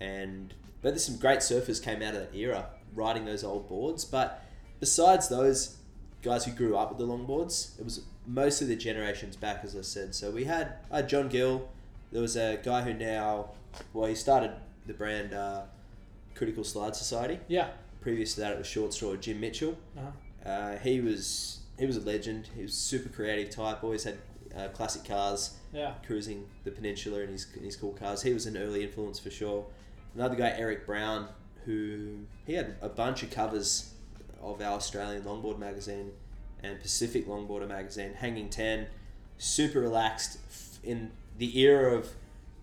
and but there's some great surfers came out of that era riding those old boards. But besides those guys who grew up with the longboards, it was mostly the generations back, as I said. So we had uh, John Gill. There was a guy who now, well, he started the brand uh, Critical Slide Society. Yeah. Previous to that, it was Short Straw. Jim Mitchell. Uh-huh. Uh, he was he was a legend. He was super creative type. Always had uh, classic cars. Yeah. Cruising the peninsula in his in his cool cars. He was an early influence for sure. Another guy, Eric Brown, who he had a bunch of covers of our Australian longboard magazine and Pacific Longboarder magazine. Hanging Ten, super relaxed in the era of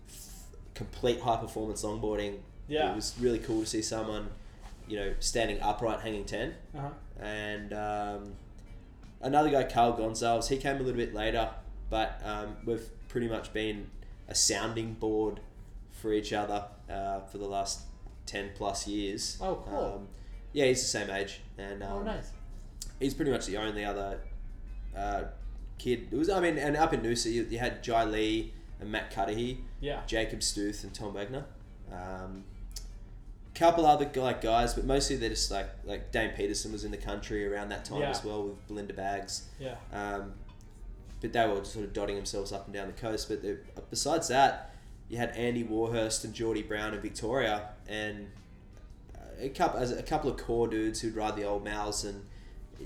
f- complete high performance longboarding. Yeah. it was really cool to see someone, you know, standing upright, hanging ten Uh-huh. and um, another guy, Carl Gonzalez. He came a little bit later, but um, we've pretty much been a sounding board for each other uh, for the last ten plus years. Oh, cool. Um, yeah, he's the same age, and um, oh, nice. he's pretty much the only other uh, kid. It was, I mean, and up in Noosa, you, you had Jai Lee and Matt Cudahy, Yeah. Jacob Stuth and Tom Wegener. Um, couple other like guys, but mostly they're just like like Dane Peterson was in the country around that time Yeah. as well with Belinda Baggs. Yeah. Um, but they were just sort of dotting themselves up and down the coast. But besides that, you had Andy Warhurst and Geordie Brown in Victoria, and a couple as a couple of core dudes who'd ride the old mals and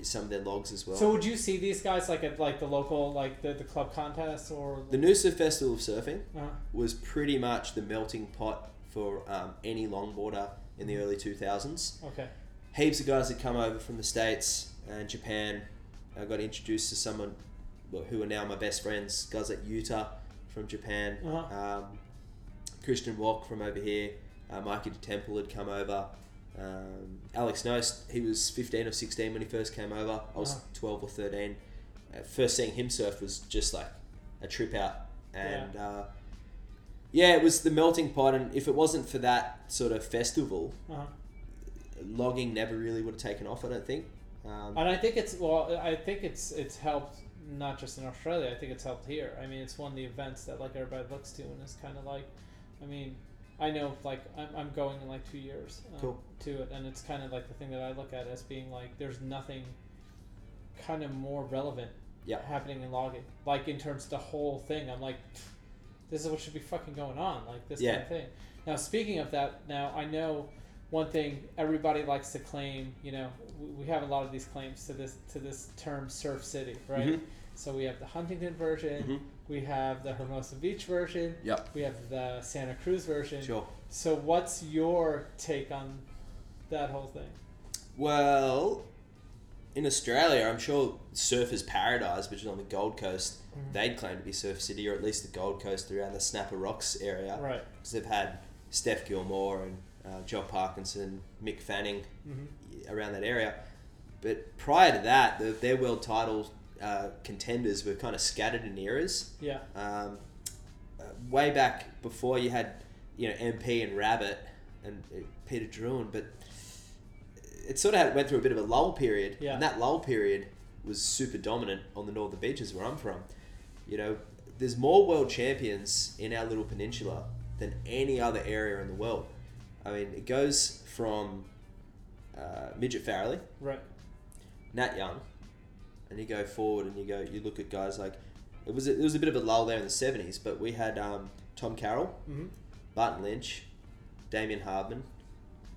some of their logs as well. So would you see these guys like at like the local like the, the club contests or the Noosa Festival of Surfing Uh-huh. was pretty much the melting pot for um, any longboarder in the early 2000s. Okay. Heaps of guys had come over from the States and Japan. I got introduced to someone who are now my best friends, guys at Utah from Japan, Uh-huh. um, Christian Wach from over here, uh, Mikey De Temple had come over. Um, Alex Knost, he was 15 or 16 when he first came over. I was Uh-huh. 12 or 13. Uh, first seeing him surf was just like a trip out. And uh, yeah, it was the melting pot. And if it wasn't for that sort of festival, Uh-huh. logging never really would have taken off, I don't think. Um, And I think it's well, I think it's it's helped not just in Australia. I think it's helped here. I mean, it's one of the events that like everybody looks to, and it's kind of like, I mean, I know like I'm, I'm going in like two years um, Cool. to it, and it's kind of like the thing that I look at as being like there's nothing kind of more relevant Yeah. happening in logging. Like in terms of the whole thing, I'm like, this is what should be fucking going on. Like this kind of thing. Now, speaking of that, now I know one thing everybody likes to claim. You know, we, we have a lot of these claims to this to this term Surf City, right? Mhm. So we have the Huntington version, Mhm. we have the Hermosa Beach version, Yep. we have the Santa Cruz version. Sure. So what's your take on that whole thing? Well, in Australia, I'm sure Surfers Paradise, which is on the Gold Coast, Mhm. they'd claim to be Surf City, or at least the Gold Coast around the Snapper Rocks area. Right. Because they've had Steph Gilmore and uh, Parkinson, Mick Fanning Mhm. around that area. But prior to that, the, their world title uh, contenders were kind of scattered in eras. Yeah. Um, uh, way back before you had, you know, MP and Rabbit and uh, Peter Drouyn, but it sort of went through a bit of a lull period. Yeah. And that lull period was super dominant on the northern beaches where I'm from. You know, there's more world champions in our little peninsula than any other area in the world. I mean, it goes from uh, Midget Farrelly, Right. Nat Young, and you go forward and you go, you look at guys like, it was a, it was a bit of a lull there in the '70s, but we had um, Tom Carroll, Mhm. Barton Lynch, Damien Hardman,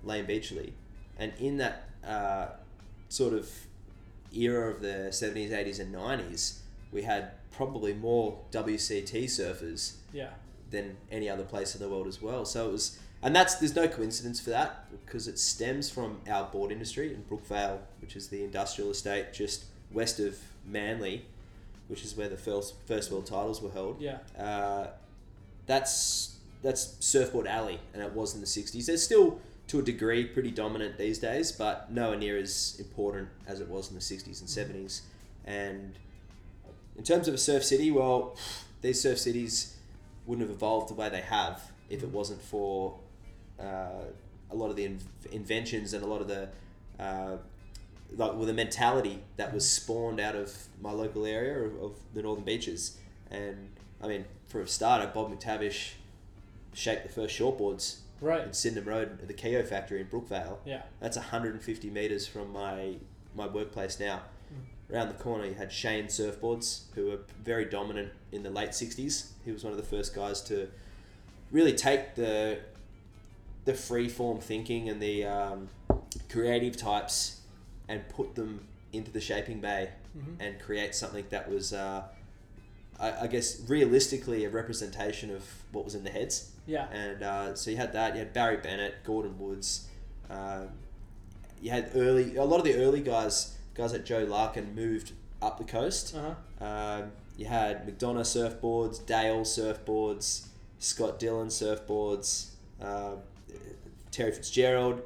Layne Beachley, and in that uh, sort of era of the '70s, '80s, and '90s, we had probably more WCT surfers Yeah. than any other place in the world as well. So it was, and that's there's no coincidence for that because it stems from our board industry in Brookvale, which is the industrial estate just west of Manly, which is where the first first world titles were held. Yeah. Uh, that's that's surfboard alley, and it was in the '60s. There's still to a degree pretty dominant these days, but nowhere near as important as it was in the '60s and '70s. And in terms of a surf city, well, these surf cities wouldn't have evolved the way they have if it wasn't for uh, a lot of the in- inventions and a lot of the uh, like with the mentality that was spawned out of my local area of, of the northern beaches. And I mean, for a starter, Bob McTavish shaped the first shortboards Right. in Sydenham Road at the Keyo factory in Brookvale. Yeah. That's 150 meters from my my workplace now. Around the corner, you had Shane Surfboards, who were very dominant in the late 60s. He was one of the first guys to really take the the free form thinking and the um, creative types and put them into the shaping bay Mhm. and create something that was, uh, I, I guess, realistically a representation of what was in the heads. Yeah. And uh, so you had that. You had Barry Bennett, Gordon Woods. Um, you had early a lot of the early guys, guys like Joe Larkin, moved up the coast. Uh-huh. Um, you had McDonough surfboards, Dale surfboards, Scott Dillon surfboards, uh, Terry Fitzgerald.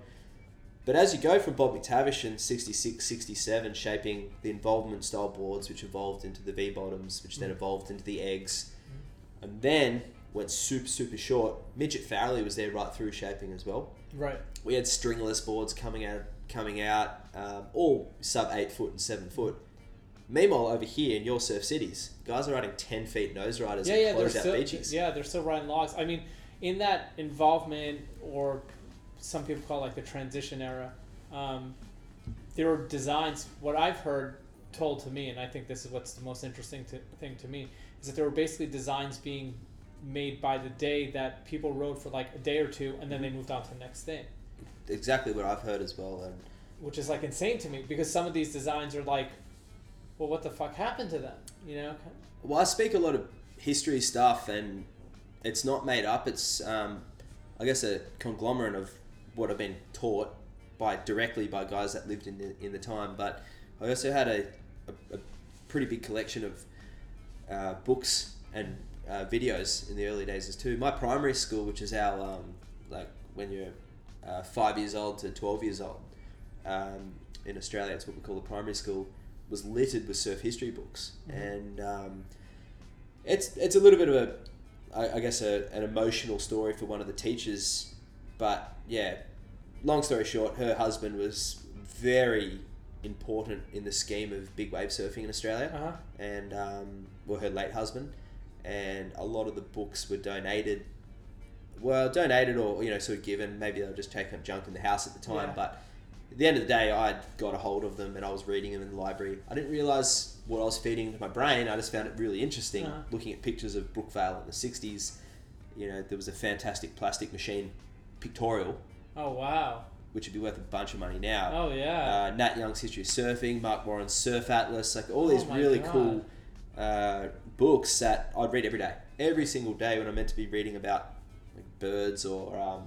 But as you go from Bob McTavish in 66, 67, shaping the involvement style boards, which evolved into the V bottoms, which then Mm. evolved into the eggs, and then went super, super short. Midget Farrelly was there right through shaping as well. Right. We had stringerless boards coming out, coming out, um, all sub eight foot and seven foot. Meanwhile, over here in your surf cities, guys are riding ten feet nose riders yeah, and yeah, close out still, beaches. yeah, they're still riding logs. I mean, in that involvement, or some people call it like the transition era, um, there were designs. What I've heard told to me, and I think this is what's the most interesting to, thing to me, is that there were basically designs being made by the day that people rode for like a day or two, and then they moved on to the next thing, Exactly what I've heard as well. And which is like insane to me because some of these designs are like, well, what the fuck happened to them? You know? Well, I speak a lot of history stuff, and it's not made up. It's, um, I guess, a conglomerate of what I've been taught by directly by guys that lived in the in the time. But I also had a, a, a pretty big collection of uh, books and uh, videos in the early days as too. My primary school, which is our um, like when you're uh, five years old to twelve years old um, in Australia, it's what we call the primary school, was littered with surf history books, and um, it's it's a little bit of a, I, I guess, a, an emotional story for one of the teachers, but yeah, long story short, her husband was very important in the scheme of big wave surfing in Australia. Uh-huh. And um, well, her late husband, and a lot of the books were donated. Well, donated or you know sort of given. Maybe they were just taking up junk in the house at the time, Yeah. but. At the end of the day, I got a hold of them and I was reading them in the library. I didn't realize what I was feeding into my brain. I just found it really interesting Uh-huh. looking at pictures of Brookvale in the 60s. You know, there was a fantastic plastic machine pictorial, Oh wow. which would be worth a bunch of money now. Oh yeah. Uh, Nat Young's History of Surfing, Mark Warren's Surf Atlas, like all these Oh really God. cool uh, books that I'd read every day. Every single day when I'm meant to be reading about like, birds or, um,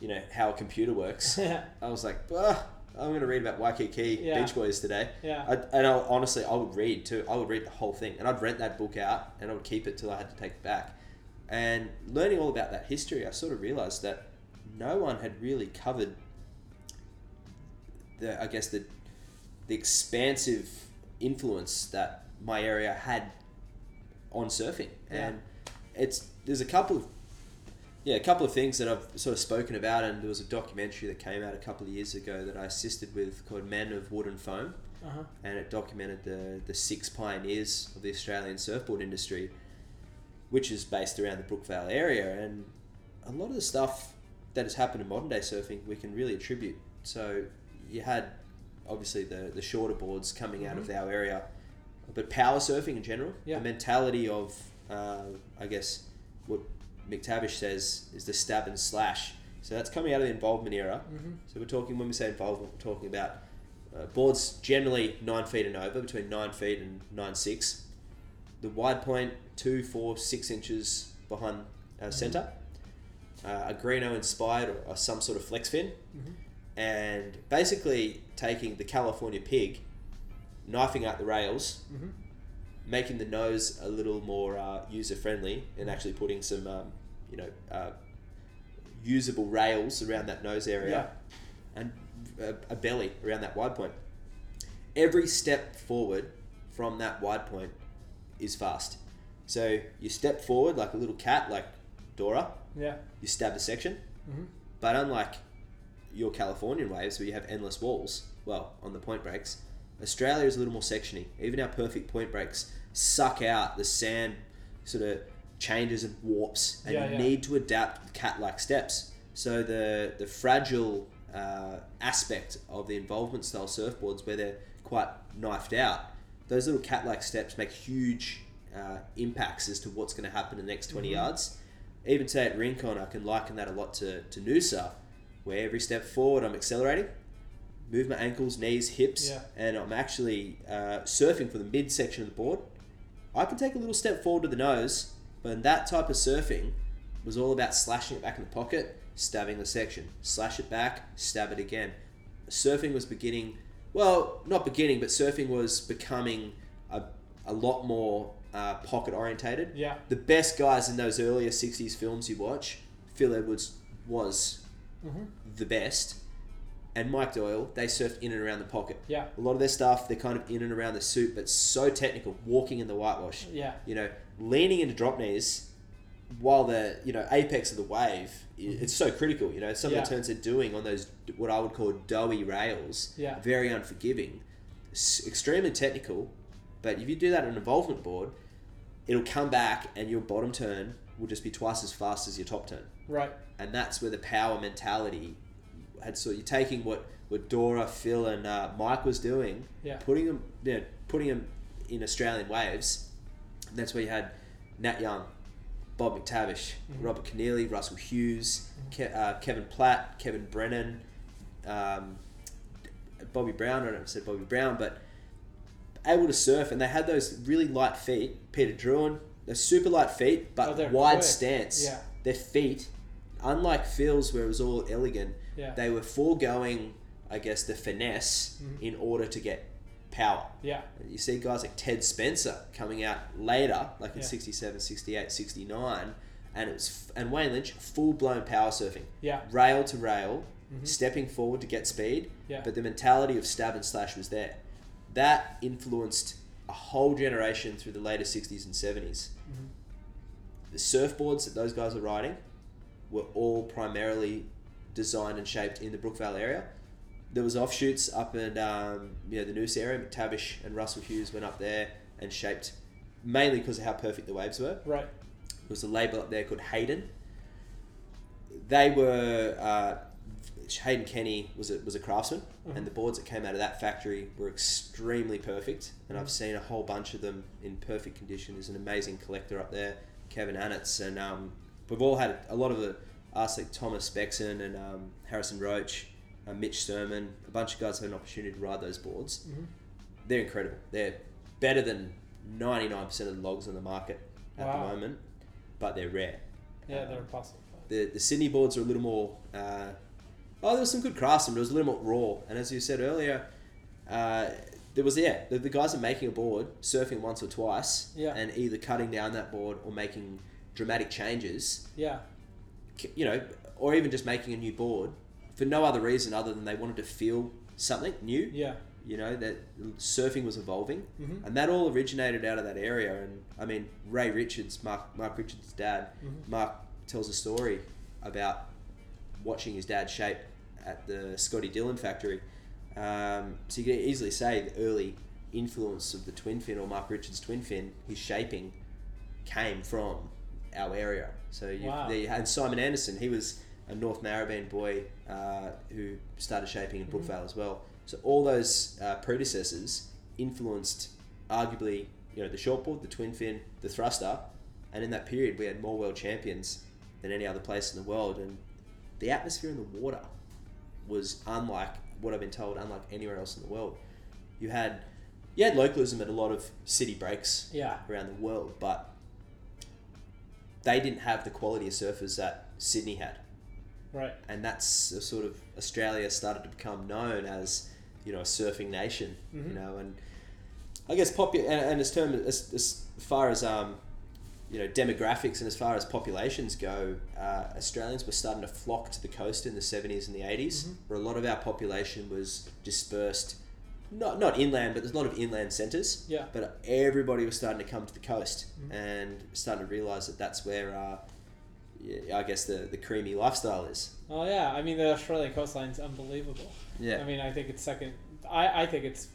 you know, how a computer works. I was like, "Ah, I'm going to read about Waikiki Yeah. Beach Boys today. Yeah. I, and I, honestly, I would read too. I would read the whole thing, and I'd rent that book out, and I would keep it till I had to take it back. And learning all about that history, I sort of realized that no one had really covered the, I guess the, the expansive influence that my area had on surfing, Yeah. and it's there's a couple of yeah, a couple of things that I've sort of spoken about, and there was a documentary that came out a couple of years ago that I assisted with called Men of Wood and Foam, Uh-huh. and it documented the, the six pioneers of the Australian surfboard industry, which is based around the Brookvale area. And a lot of the stuff that has happened in modern day surfing, we can really attribute. So you had obviously the, the shorter boards coming out of our area, but power surfing in general, Yeah. the mentality of, uh, I guess, what McTavish says is the stab and slash. So that's coming out of the involvement era. So we're talking, when we say involvement, we're talking about uh, boards generally nine feet and over, between nine feet and nine six. The wide point two, four, six inches behind uh, center. Uh, a Greenough inspired or, or some sort of flex fin, and basically taking the California pig, knifing out the rails, making the nose a little more uh, user friendly, and actually putting some um, you know uh, usable rails around that nose area and a, a belly around that wide point. Every step forward from that wide point is fast. So you step forward like a little cat, like Dora, Yeah. you stab the section. Mm-hmm. But unlike your Californian waves where you have endless walls, well, on the point breaks, Australia is a little more sectiony. Even our perfect point breaks suck out the sand sort of changes and warps, and Yeah, you yeah. need to adapt cat-like steps. So the the fragile uh, aspect of the involvement style surfboards, where they're quite knifed out, those little cat-like steps make huge uh, impacts as to what's going to happen in the next 20 Mm-hmm. yards. Even say at Rincon, I can liken that a lot to, to Noosa, where every step forward I'm accelerating, move my ankles, knees, hips, Yeah. and I'm actually uh, surfing for the midsection of the board. I can take a little step forward to the nose, but in that type of surfing was all about slashing it back in the pocket, stabbing the section, slash it back, stab it again. Surfing was beginning, well, not beginning, but surfing was becoming a, a lot more uh, pocket orientated. Yeah. The best guys in those earlier 60s films you watch, Phil Edwards was Mm-hmm. the best, and Mike Doyle, they surfed in and around the pocket. Yeah. A lot of their stuff, they're kind of in and around the suit, but so technical, walking in the whitewash. Yeah. You know, leaning into drop knees while the, you know, apex of the wave, i- it's so critical. You know, some Yeah. of the turns they're doing on those, what I would call doughy rails, Yeah. very unforgiving, extremely technical, but if you do that on an involvement board, it'll come back and your bottom turn will just be twice as fast as your top turn Right. and that's where the power mentality had. So you're taking what what Dora, Phil, and uh, Mike was doing, Yeah. putting them, you know, putting them in Australian waves, and that's where you had Nat Young, Bob McTavish, Robert Conneeley, Russell Hughes, Ke- uh, Kevin Platt, Kevin Brennan, um, Bobby Brown. I don't know if I said Bobby Brown, but able to surf, and they had those really light feet. Peter Drouyn, they're super light feet, Oh, but they're wide quick. stance. Yeah. Their feet, unlike Phil's, where it was all elegant, Yeah. they were foregoing, I guess, the finesse Mhm. in order to get power. Yeah. You see guys like Ted Spencer coming out later, like in Yeah. 67, 68, 69, and it was f- and Wayne Lynch full blown power surfing. Yeah. Rail to rail, Mhm. stepping forward to get speed, Yeah. but the mentality of stab and slash was there. That influenced a whole generation through the later 60s and 70s. Mhm. The surfboards that those guys were riding were all primarily designed and shaped in the Brookvale area. there was offshoots up in um, you know the Noosa area. McTavish and Russell Hughes went up there and shaped mainly because of how perfect the waves were. Right. There was a label up there called Hayden. They were uh, Hayden Kenny was a, was a craftsman, Mhm. and the boards that came out of that factory were extremely perfect. And I've Mhm. seen a whole bunch of them in perfect condition. There's an amazing collector up there, Kevin Annitz, and um, we've all had a lot of the us like Thomas Bexon and um, Harrison Roach, uh, Mitch Sermon, a bunch of guys had an opportunity to ride those boards. Mhm. They're incredible. They're better than 99% of the logs on the market at Wow. the moment, but they're rare. Yeah, Um, they're impossible. the the Sydney boards are a little more. Uh, oh, there was some good craftsmen. It was a little more raw, and as you said earlier, uh, there was yeah the, the guys are making a board, surfing once or twice, Yeah. and either cutting down that board or making dramatic changes. Yeah. You know, or even just making a new board for no other reason other than they wanted to feel something new. Yeah. You know that surfing was evolving, Mhm. and that all originated out of that area. And I mean, Ray Richards, Mark Mark Richards' dad, Mhm. Mark tells a story about watching his dad shape at the Scotty Dillon factory. Um, so you can easily say the early influence of the twin fin or Mark Richards' twin fin, his shaping came from our area. So you, Wow. there you had Simon Anderson. He was a North Narrabeen boy uh, who started shaping in. Brookvale as well. So all those uh, predecessors influenced arguably you know the shortboard, the twin fin, the thruster, and in that period we had more world champions than any other place in the world. And the atmosphere in the water was unlike what I've been told, unlike anywhere else in the world. You had you had localism at a lot of city breaks Yeah. around the world, but they didn't have the quality of surfers that Sydney had. Right. And that's a sort of Australia started to become known as, you know, a surfing nation, Mhm. you know, and I guess popular and, and as term as, as far as um, you know demographics and as far as populations go, uh, Australians were starting to flock to the coast in the seventies and the 80s Mhm. where a lot of our population was dispersed, not not inland, but there's a lot of inland centres. Yeah. But everybody was starting to come to the coast Mhm. and starting to realise that that's where, uh, yeah, I guess the the creamy lifestyle is. Oh yeah, I mean the Australian coastline's unbelievable. Yeah. I mean, I think it's second. I, I think it's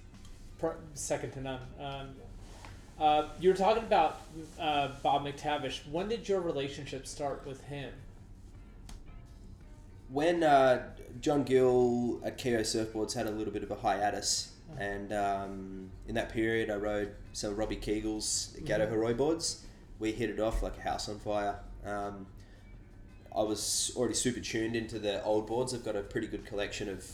second to none. Um, uh, you were talking about uh, Bob McTavish. When did your relationship start with him? when uh, John Gill at Keyo Surfboards had a little bit of a hiatus, Uh-huh. and um, in that period I rode some of Robbie Kegel's Gato Mhm. Heroi boards. We hit it off like a house on fire. Um, I was already super tuned into the old boards. I've got a pretty good collection of.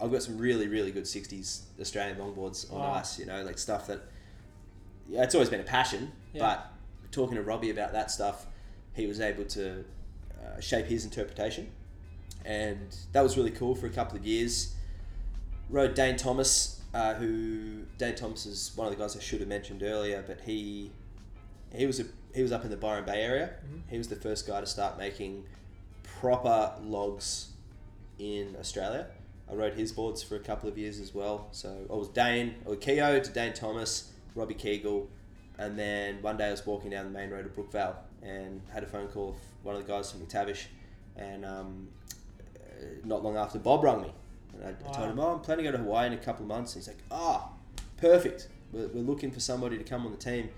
I've got some really, really good '60s Australian longboards on Wow. ice. You know, like stuff that. Yeah, it's always been a passion, Yeah. but talking to Robbie about that stuff, he was able to uh, shape his interpretation, and that was really cool for a couple of years. Rode Dane Thomas, uh, who Dane Thomas is one of the guys I should have mentioned earlier, but he he was a he was up in the Byron Bay area. Mhm. He was the first guy to start making proper logs in Australia. I rode his boards for a couple of years as well. So I was Dane, or Keyo to Dane Thomas, Robbie Kegel, and then one day I was walking down the main road of Brookvale and had a phone call with one of the guys from McTavish, and um, uh, not long after Bob rung me, and I, I told him, "Oh, I'm planning to go to Hawaii in a couple of months." And he's like, "Ah, perfect. We're, we're looking for somebody to come on the team,"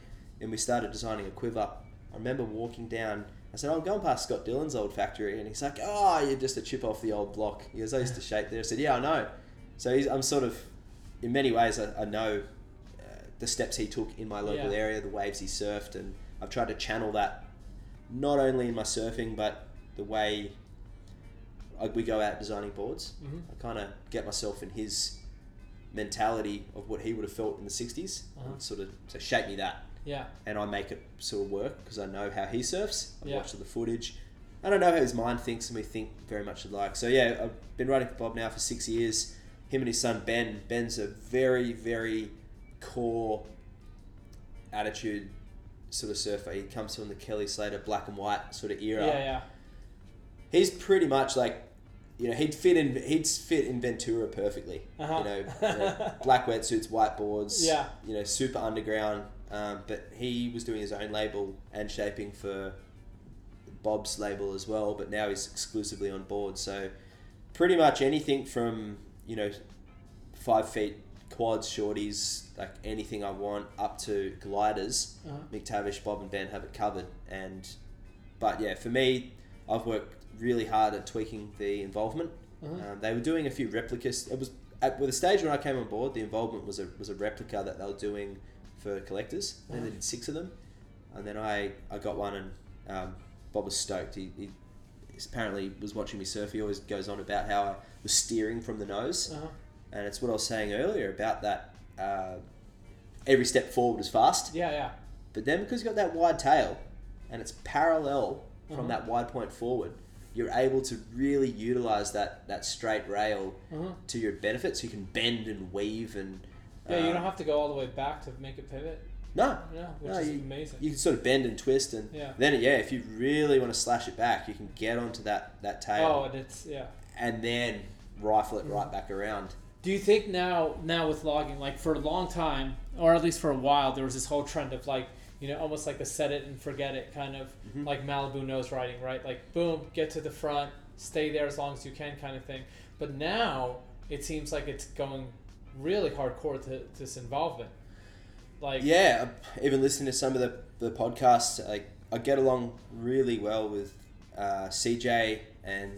and we started designing a quiver. I remember walking down. I said, "I'm going past Scott Dillon's old factory," and he's like, "Oh, you're just a chip off the old block." He goes, "I used to shape there." I said, "Yeah, I know." So he's, I'm sort of, in many ways, I, I know the steps he took in my local Yeah. area, the waves he surfed, and I've tried to channel that not only in my surfing, but the way I, we go out designing boards. Mhm. I kind of get myself in his mentality of what he would have felt in the 60s Uh-huh. and sort of so shape me that Yeah. and I make it sort of work because I know how he surfs. I've Yeah. watched the footage, and I know how his mind thinks, and we think very much alike. So yeah, I've been writing for Bob now for six years. Him and his son Ben. Ben's a very, very core attitude sort of surfer. He comes from the Kelly Slater black and white sort of era. Yeah, yeah. He's pretty much like. You know, he'd fit in. He'd fit in Ventura perfectly. Uh-huh. You know, you know, black wetsuits, white boards. Yeah. You know, super underground. Um, but he was doing his own label and shaping for Bob's label as well. But now he's exclusively on board. So pretty much anything from you know five feet quads, shorties, like anything I want, up to gliders. Uh-huh. McTavish, Bob, and Ben have it covered. And but yeah, for me, I've worked really hard at tweaking the involvement. Uh-huh. Um, they were doing a few replicas. It was at with the stage when I came on board. The involvement was a was a replica that they were doing for collectors. And they Uh-huh. did six of them, and then I I got one, and um, Bob was stoked. He, he apparently was watching me surf. He always goes on about how I was steering from the nose, Uh-huh. And it's what I was saying earlier about that. Uh, every step forward is fast, Yeah, yeah. but then because you've got that wide tail, and it's parallel from Uh-huh. that wide point forward, you're able to really utilize that that straight rail Uh-huh. to your benefit. So you can bend and weave and Yeah, you don't have to go all the way back to make it pivot. no, Yeah, which no, is you, amazing. You can sort of bend and twist, and Yeah. then yeah, if you really want to slash it back, you can get onto that that tail oh, and it's yeah. and then rifle it Mm-hmm. right back around. Do you think now now with logging, like for a long time, or at least for a while, there was this whole trend of like, you know, almost like a set it and forget it kind of Mm-hmm. like Malibu nose riding, right? Like boom, get to the front, stay there as long as you can kind of thing. But now it seems like it's going really hardcore to, to this involvement. Like Yeah, even listening to some of the, the podcasts, like I get along really well with uh, CJ and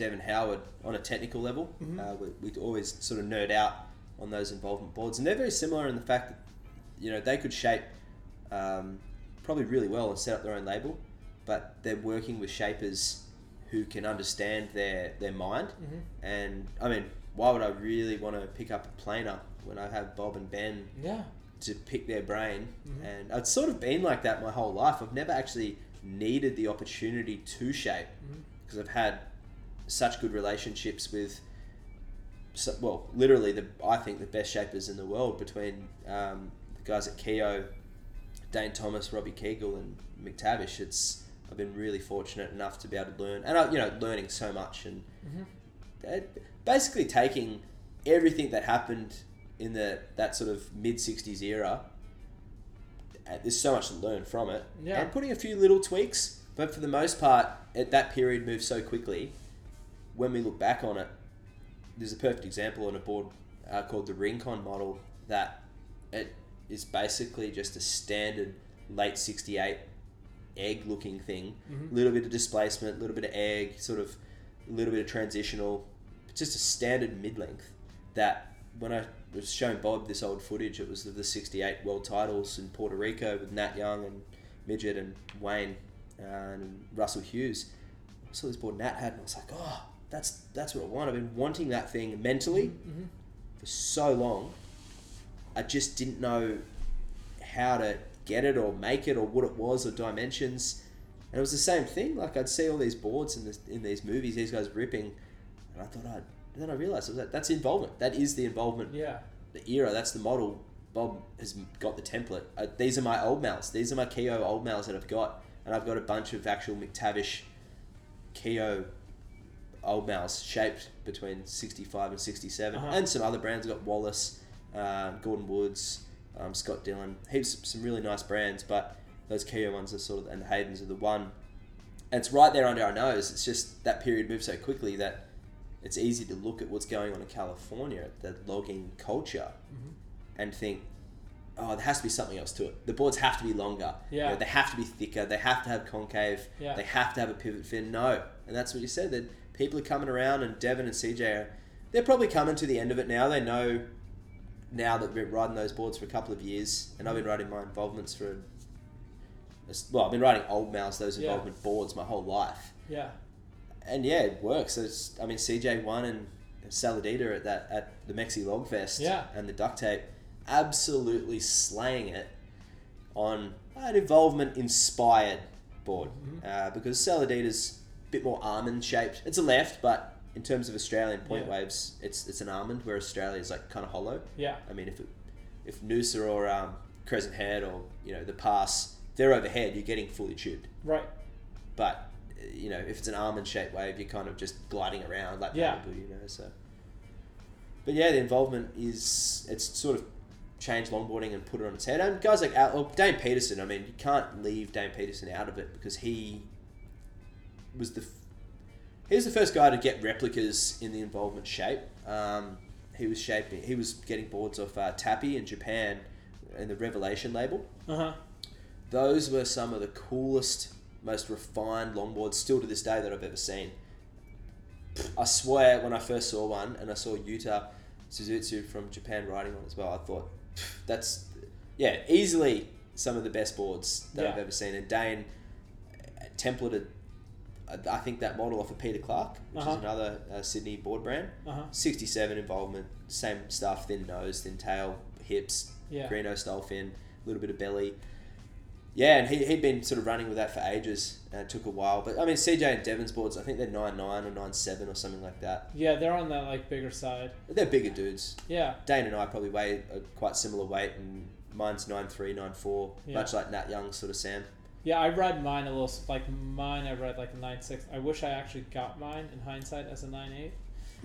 Devon Howard on a technical level. Uh, we, we always sort of nerd out on those involvement boards, and they're very similar in the fact that you know they could shape um, probably really well and set up their own label, but they're working with shapers who can understand their their mind. And I mean, why would I really want to pick up a planer when I have Bob and Ben Yeah. to pick their brain. And it's sort of been like that my whole life. I've never actually needed the opportunity to shape because I've had such good relationships with, so, well, literally the I think the best shapers in the world between um, the guys at Keyo, Dane Thomas, Robbie Kegel, and McTavish. It's I've been really fortunate enough to be able to learn, and I, you know, learning so much and uh, basically taking everything that happened in the that sort of mid '60s era. uh, There's so much to learn from it, Yeah. and putting a few little tweaks. But for the most part, at that period moved so quickly. When we look back on it, there's a perfect example on a board uh, called the Rincon model that it is basically just a standard late '68 egg looking thing. A little bit of displacement, a little bit of egg, sort of a little bit of transitional. It's Just a standard mid length that when I was showing Bob this old footage, it was of the 68 world titles in Puerto Rico with Nat Young and Midget and Wayne uh, and Russell Hughes. I saw this board Nat had and I was like, oh, that's, that's what I want. I've been wanting that thing mentally for so long. I just didn't know how to get it or make it or what it was or dimensions. And it was the same thing. Like I'd see all these boards in this, in these movies, these guys ripping, and I thought I'd. And then I realized it was that, that's involvement. That is the involvement. Yeah. The era. That's the model. Bob has got the template. Uh, these are my old mals. These are my Keyo old mals that I've got, and I've got a bunch of actual McTavish Keyo old mals shaped between 65 and 67 Uh-huh. and some other brands. Got Wallace uh, Gordon Woods um, Scott Dillon. Heaps some really nice brands but those Keyo ones are sort of and the Haydens are the one. And it's right there under our nose. It's just that period moves so quickly that it's easy to look at what's going on in California the logging culture Mm-hmm. and think oh there has to be something else to it. The boards have to be longer. You Yeah. know, they have to be thicker. They have to have concave. Yeah. they have to have a pivot fin. No. And that's what you said that people are coming around and Devon and CJ are they're probably coming to the end of it now they know now that we've been riding those boards for a couple of years and I've been riding my involvements for a, well I've been riding old mouse those Yeah. involvement boards my whole life Yeah. and yeah it works it's, I mean CJ won and Saladita at that at the Mexi Log Fest Yeah. and the duct tape absolutely slaying it on an involvement inspired board Mm-hmm. uh, because Saladita's bit more almond shaped it's a left but in terms of Australian point Yeah. waves it's it's an almond where Australia is like kind of hollow Yeah. I mean, if it, if Noosa or um, Crescent Head or you know the pass, they're overhead, you're getting fully tubed. Right. But you know, if it's an almond shaped wave, you're kind of just gliding around like Yeah. Malibu, you know. So, but yeah, the involvement is it's sort of changed longboarding and put it on its head. And guys like Al, or Dane Peterson, I mean, you can't leave Dane Peterson out of it because he was the he was the first guy to get replicas in the involvement shape. Um, he was shaping. He was getting boards off uh, Tapi in Japan, and the Revelation label. Uh huh. Those were some of the coolest, most refined longboards still to this day that I've ever seen. I swear, when I first saw one and I saw Yuta Suzuki from Japan riding on as well, I thought that's yeah easily some of the best boards that I've ever seen. And Dane templated, I think that model off of Peter Clark, which Uh-huh. is another uh, Sydney board brand. Uh-huh. 67 involvement, same stuff, thin nose, thin tail, hips, Yeah. Greenough style fin, a little bit of belly. Yeah, and he, he'd been sort of running with that for ages. And it took a while. But I mean, CJ and Devon's boards, I think they're 9'9 or 9'7 or something like that. Yeah, they're on that like bigger side. They're bigger dudes. Yeah. Dane and I probably weigh a quite similar weight, and mine's 9'3, 9'4, Yeah. much like Nat Young, sort of Sam. Yeah, I read mine a little like mine. I read like a nine six. I wish I actually got mine in hindsight as a nine eight,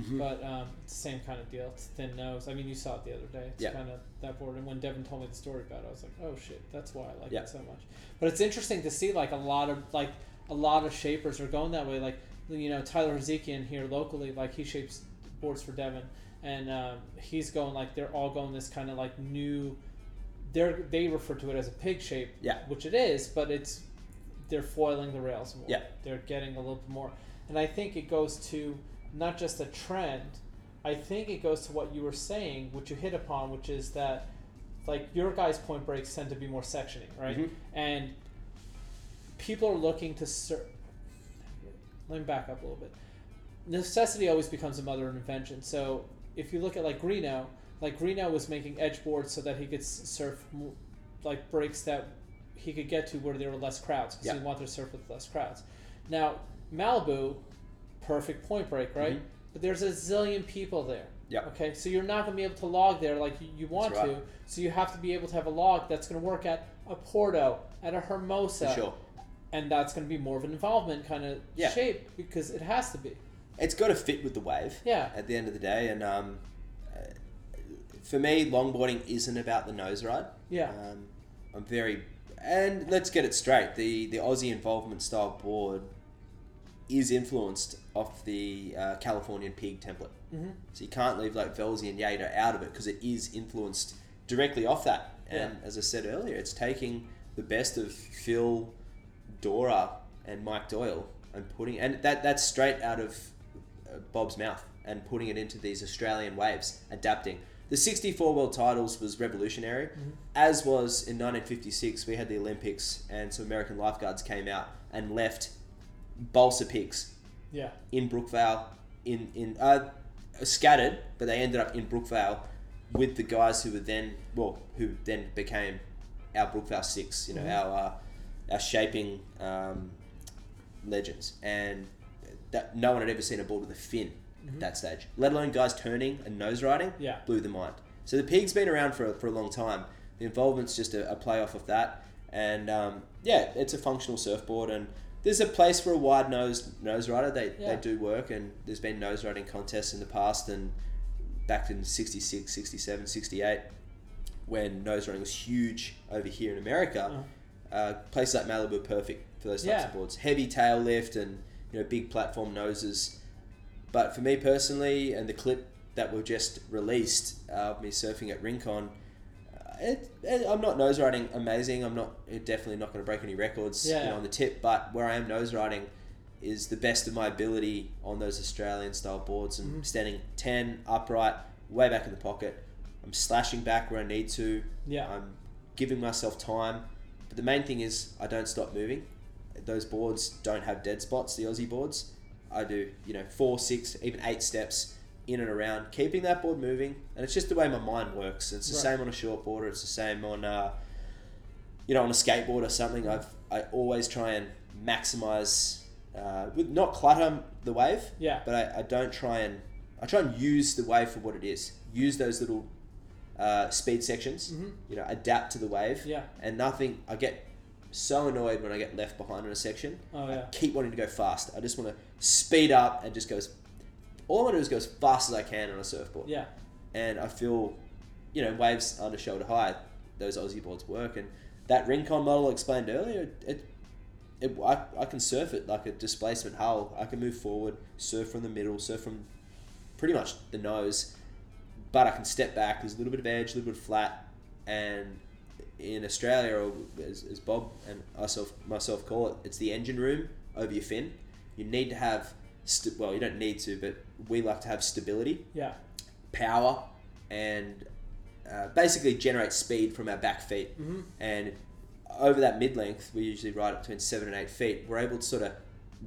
Mhm. but um, it's the same kind of deal. It's thin nose. I mean, you saw it the other day. It's Yeah. kind of that board. And when Devon told me the story about it, I was like, oh shit, that's why I like Yeah. it so much. But it's interesting to see like a lot of like a lot of shapers are going that way. Like you know Tyler Hatzikian here locally, like he shapes boards for Devon, and um, he's going like they're all going this kind of like new. They're, they refer to it as a pig shape, Yeah. which it is, but it's they're foiling the rails more. Yeah. They're getting a little bit more. And I think it goes to not just a trend, I think it goes to what you were saying, which you hit upon, which is that like your guys' point breaks tend to be more sectioning, right? Mhm. And people are looking to ser- let me back up a little bit. Necessity always becomes a mother of invention. So if you look at like Greenough, like Greenough was making edge boards so that he could surf like breaks that he could get to where there were less crowds because Yeah. he wanted to surf with less crowds. Now Malibu, perfect point break, right? Mhm. But there's a zillion people there. Yeah. Okay, so you're not going to be able to log there like you, want That's to. So you have to be able to have a log that's going to work at a Porto, at a Hermosa, For sure. and that's going to be more of an involvement kind of Yeah. shape because it has to be. It's got to fit with the wave. Yeah. At the end of the day, and um, for me, longboarding isn't about the nose ride. Yeah. Um, I'm very, and let's get it straight. The the Aussie involvement style board is influenced off the uh, Californian pig template. Mhm. So you can't leave like Velzy and Yater out of it because it is influenced directly off that. And as I said earlier, it's taking the best of Phil, Dora, and Mike Doyle and putting and that that's straight out of uh, Bob's mouth and putting it into these Australian waves, adapting. The 64 world titles was revolutionary, as was in 1956. We had the Olympics, and some American lifeguards came out and left balsa picks. Yeah. in Brookvale, in in uh, scattered, but they ended up in Brookvale with the guys who were then well, who then became our Brookvale Six. You know, Mhm. our uh, our shaping um, legends, and that no one had ever seen a board with a fin Mhm. at that stage, let alone guys turning and nose riding. Yeah. blew the mind. So the pig's been around for a, for a long time. The involvement's just a, a play off of that, and um, yeah, it's a functional surfboard and. There's a place for a wide nose nose rider. They, Yeah. they do work, and there's been nose riding contests in the past, and back in 66, 67, 68, when nose riding was huge over here in America. Uh, places like Malibu perfect for those types Yeah. of boards. Heavy tail lift and you know big platform noses. But for me personally, and the clip that we've just released uh, of me surfing at Rincon, uh, it, it, I'm not nose riding amazing. I'm not definitely not going to break any records you know, on the tip. But where I am nose riding is the best of my ability on those Australian style boards. and Mhm. standing ten upright, way back in the pocket. I'm slashing back where I need to. Yeah. I'm giving myself time. But the main thing is I don't stop moving. Those boards don't have dead spots, the Aussie boards. I do, you know, four, six, even eight steps in and around, keeping that board moving. And it's just the way my mind works. It's the Right. same on a short board, it's the same on, uh, you know, on a skateboard or something. I've, I always try and maximize, uh, with not clutter the wave, Yeah. but I, I don't try and, I try and use the wave for what it is. Use those little uh, speed sections, Mhm. you know, adapt to the wave. Yeah. And nothing, I get so annoyed when I get left behind in a section. Oh, yeah. I keep wanting to go fast. I just want to speed up and just goes. All I want to do is go as fast as I can on a surfboard. Yeah. And I feel, you know, waves under shoulder high, those Aussie boards work. And that Rincon model I explained earlier, it it, I, I can surf it like a displacement hull. I can move forward, surf from the middle, surf from pretty much the nose, but I can step back. There's a little bit of edge, a little bit of flat, and in Australia, or as, as Bob and myself myself call it, it's the engine room over your fin. You need to have, st- well, you don't need to, but we like to have stability Yeah. power and uh, basically generate speed from our back feet. Mhm. And over that mid length, we usually ride up between seven and eight feet. We're able to sort of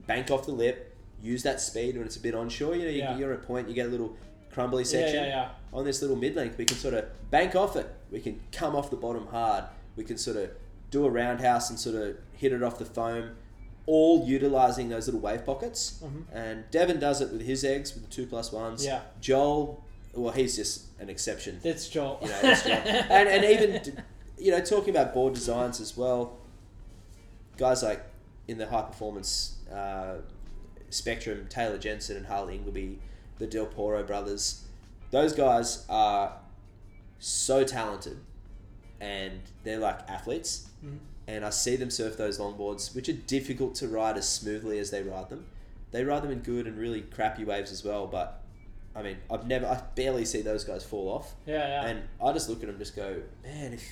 bank off the lip, use that speed when it's a bit onshore. You know, you, Yeah. you're at a point, you get a little crumbly section. yeah, yeah. On this little mid length, we can sort of bank off it. We can come off the bottom hard. We can sort of do a roundhouse and sort of hit it off the foam, all utilizing those little wave pockets. Mhm. And Devon does it with his eggs, with the two plus ones. Yeah. Joel, well, he's just an exception. That's Joel. You know, that's Joel. and, and even, you know, talking about board designs as well, guys like in the high performance uh, spectrum, Taylor Jensen and Harley Ingleby, the Delpero brothers, those guys are so talented and they're like athletes. Mhm. And I see them surf those longboards, which are difficult to ride as smoothly as they ride them. They ride them in good and really crappy waves as well, but I mean, I've never, I barely see those guys fall off. Yeah, yeah. And I just look at them, and just go, man, if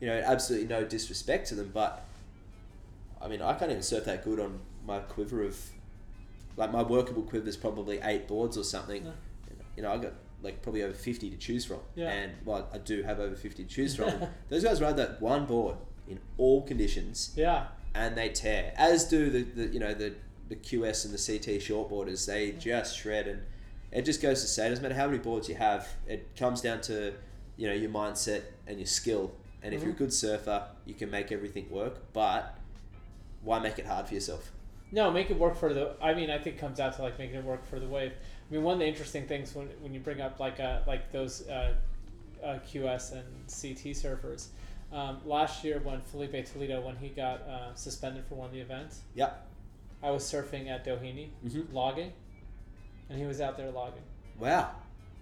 you know, absolutely no disrespect to them, but I mean, I can't even surf that good on my quiver of, like my workable quiver is probably eight boards or something. Yeah. You know, I got like probably over fifty to choose from, Yeah. and well, I do have over fifty to choose from. Those guys ride that one board in all conditions, Yeah. and they tear. As do the, the you know the the QS and the CT shortboarders. They just shred, and it just goes to say, it doesn't matter how many boards you have, it comes down to you know your mindset and your skill. And if you're a Mhm. good surfer, you can make everything work. But why make it hard for yourself? No, make it work for the. I mean, I think it comes out to like making it work for the wave. I mean, one of the interesting things when, when you bring up like uh, like those uh, uh, QS and CT surfers. Um, last year, when Filipe Toledo, when he got uh, suspended for one of the events, yeah, I was surfing at Doheny, Mhm. logging, and he was out there logging, Wow.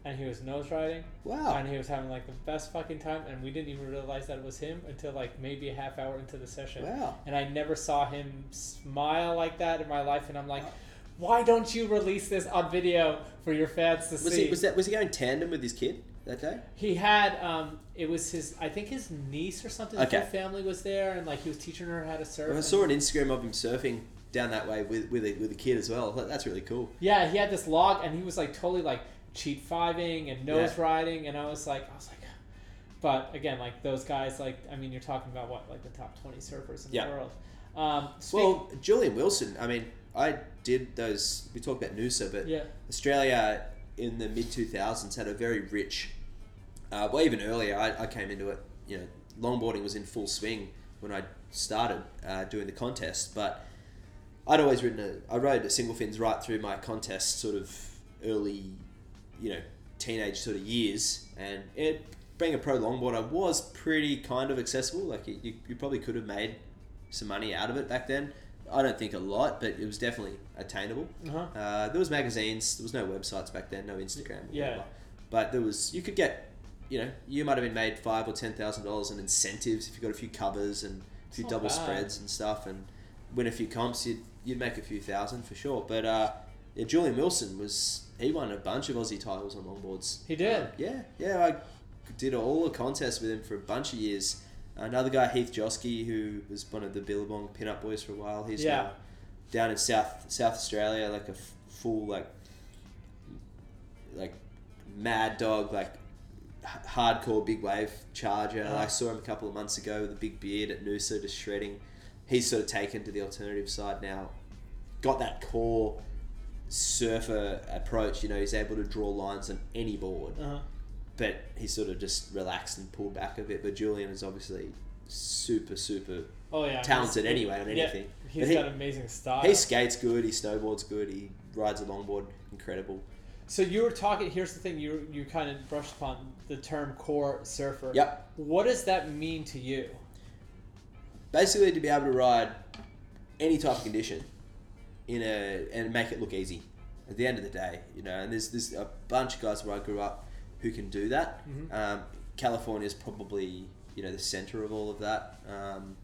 and he was nose riding, Wow. and he was having like the best fucking time, and we didn't even realize that it was him until like maybe a half hour into the session. Wow. And I never saw him smile like that in my life, and I'm like, why don't you release this on video for your fans to Was see? he was that was he going tandem with his kid that day? He had um, it was his I think his niece or something. The Okay. whole family was there, and like he was teaching her how to surf. Well, I saw an Instagram of him surfing down that way with with a, with a kid as well. That's really cool. Yeah, he had this log, and he was like totally like cheat fiving and nose Yeah. riding, and I was like, I was like, but again, like those guys, like I mean, you're talking about what like the top twenty surfers in Yeah. the world. Um, Well, Julian Wilson. I mean, I did those. We talked about Noosa, but Yeah. Australia in the mid two thousands had a very rich. Uh, well, even earlier, I, I came into it. You know, longboarding was in full swing when I started uh, doing the contest, but I'd always ridden a. I rode a single fins right through my contest, sort of early, you know, teenage sort of years, and it being a pro longboarder was pretty kind of accessible. Like you, you probably could have made some money out of it back then. I don't think a lot, but it was definitely attainable. Uh-huh. Uh, there was magazines. There was no websites back then, no Instagram. Yeah. whatever. But there was. You could get. You know, you might have been made five or ten thousand dollars in incentives if you got a few covers and a few double bad. spreads and stuff, and win a few comps. You'd you'd make a few thousand for sure. But uh, yeah, Julian Wilson was. He won a bunch of Aussie titles on longboards. He did? Uh, yeah, yeah. I did all the contests with him for a bunch of years. Another guy, Heath Joske, who was one of the Billabong pinup boys for a while. He's Yeah. now down in South South Australia, like a f- full like like mad dog, like h- hardcore big wave charger. Uh-huh. I saw him a couple of months ago with a big beard at Noosa, just shredding. He's sort of taken to the alternative side now. Got that core surfer approach. You know, he's able to draw lines on any board Uh-huh. But he sort of just relaxed and pulled back a bit. But Julian is obviously super, super Oh yeah, talented anyway on yeah, anything. he's But he- got amazing style. He skates good. He snowboards good. He rides a longboard incredible. So you were talking. Here's the thing. You you kind of brushed upon the term core surfer. Yep. What does that mean to you? Basically, to be able to ride any type of condition in a and make it look easy. At the end of the day, you know, and there's there's a bunch of guys where I grew up who can do that. Mhm. Um, California is probably you know the center of all of that. Um,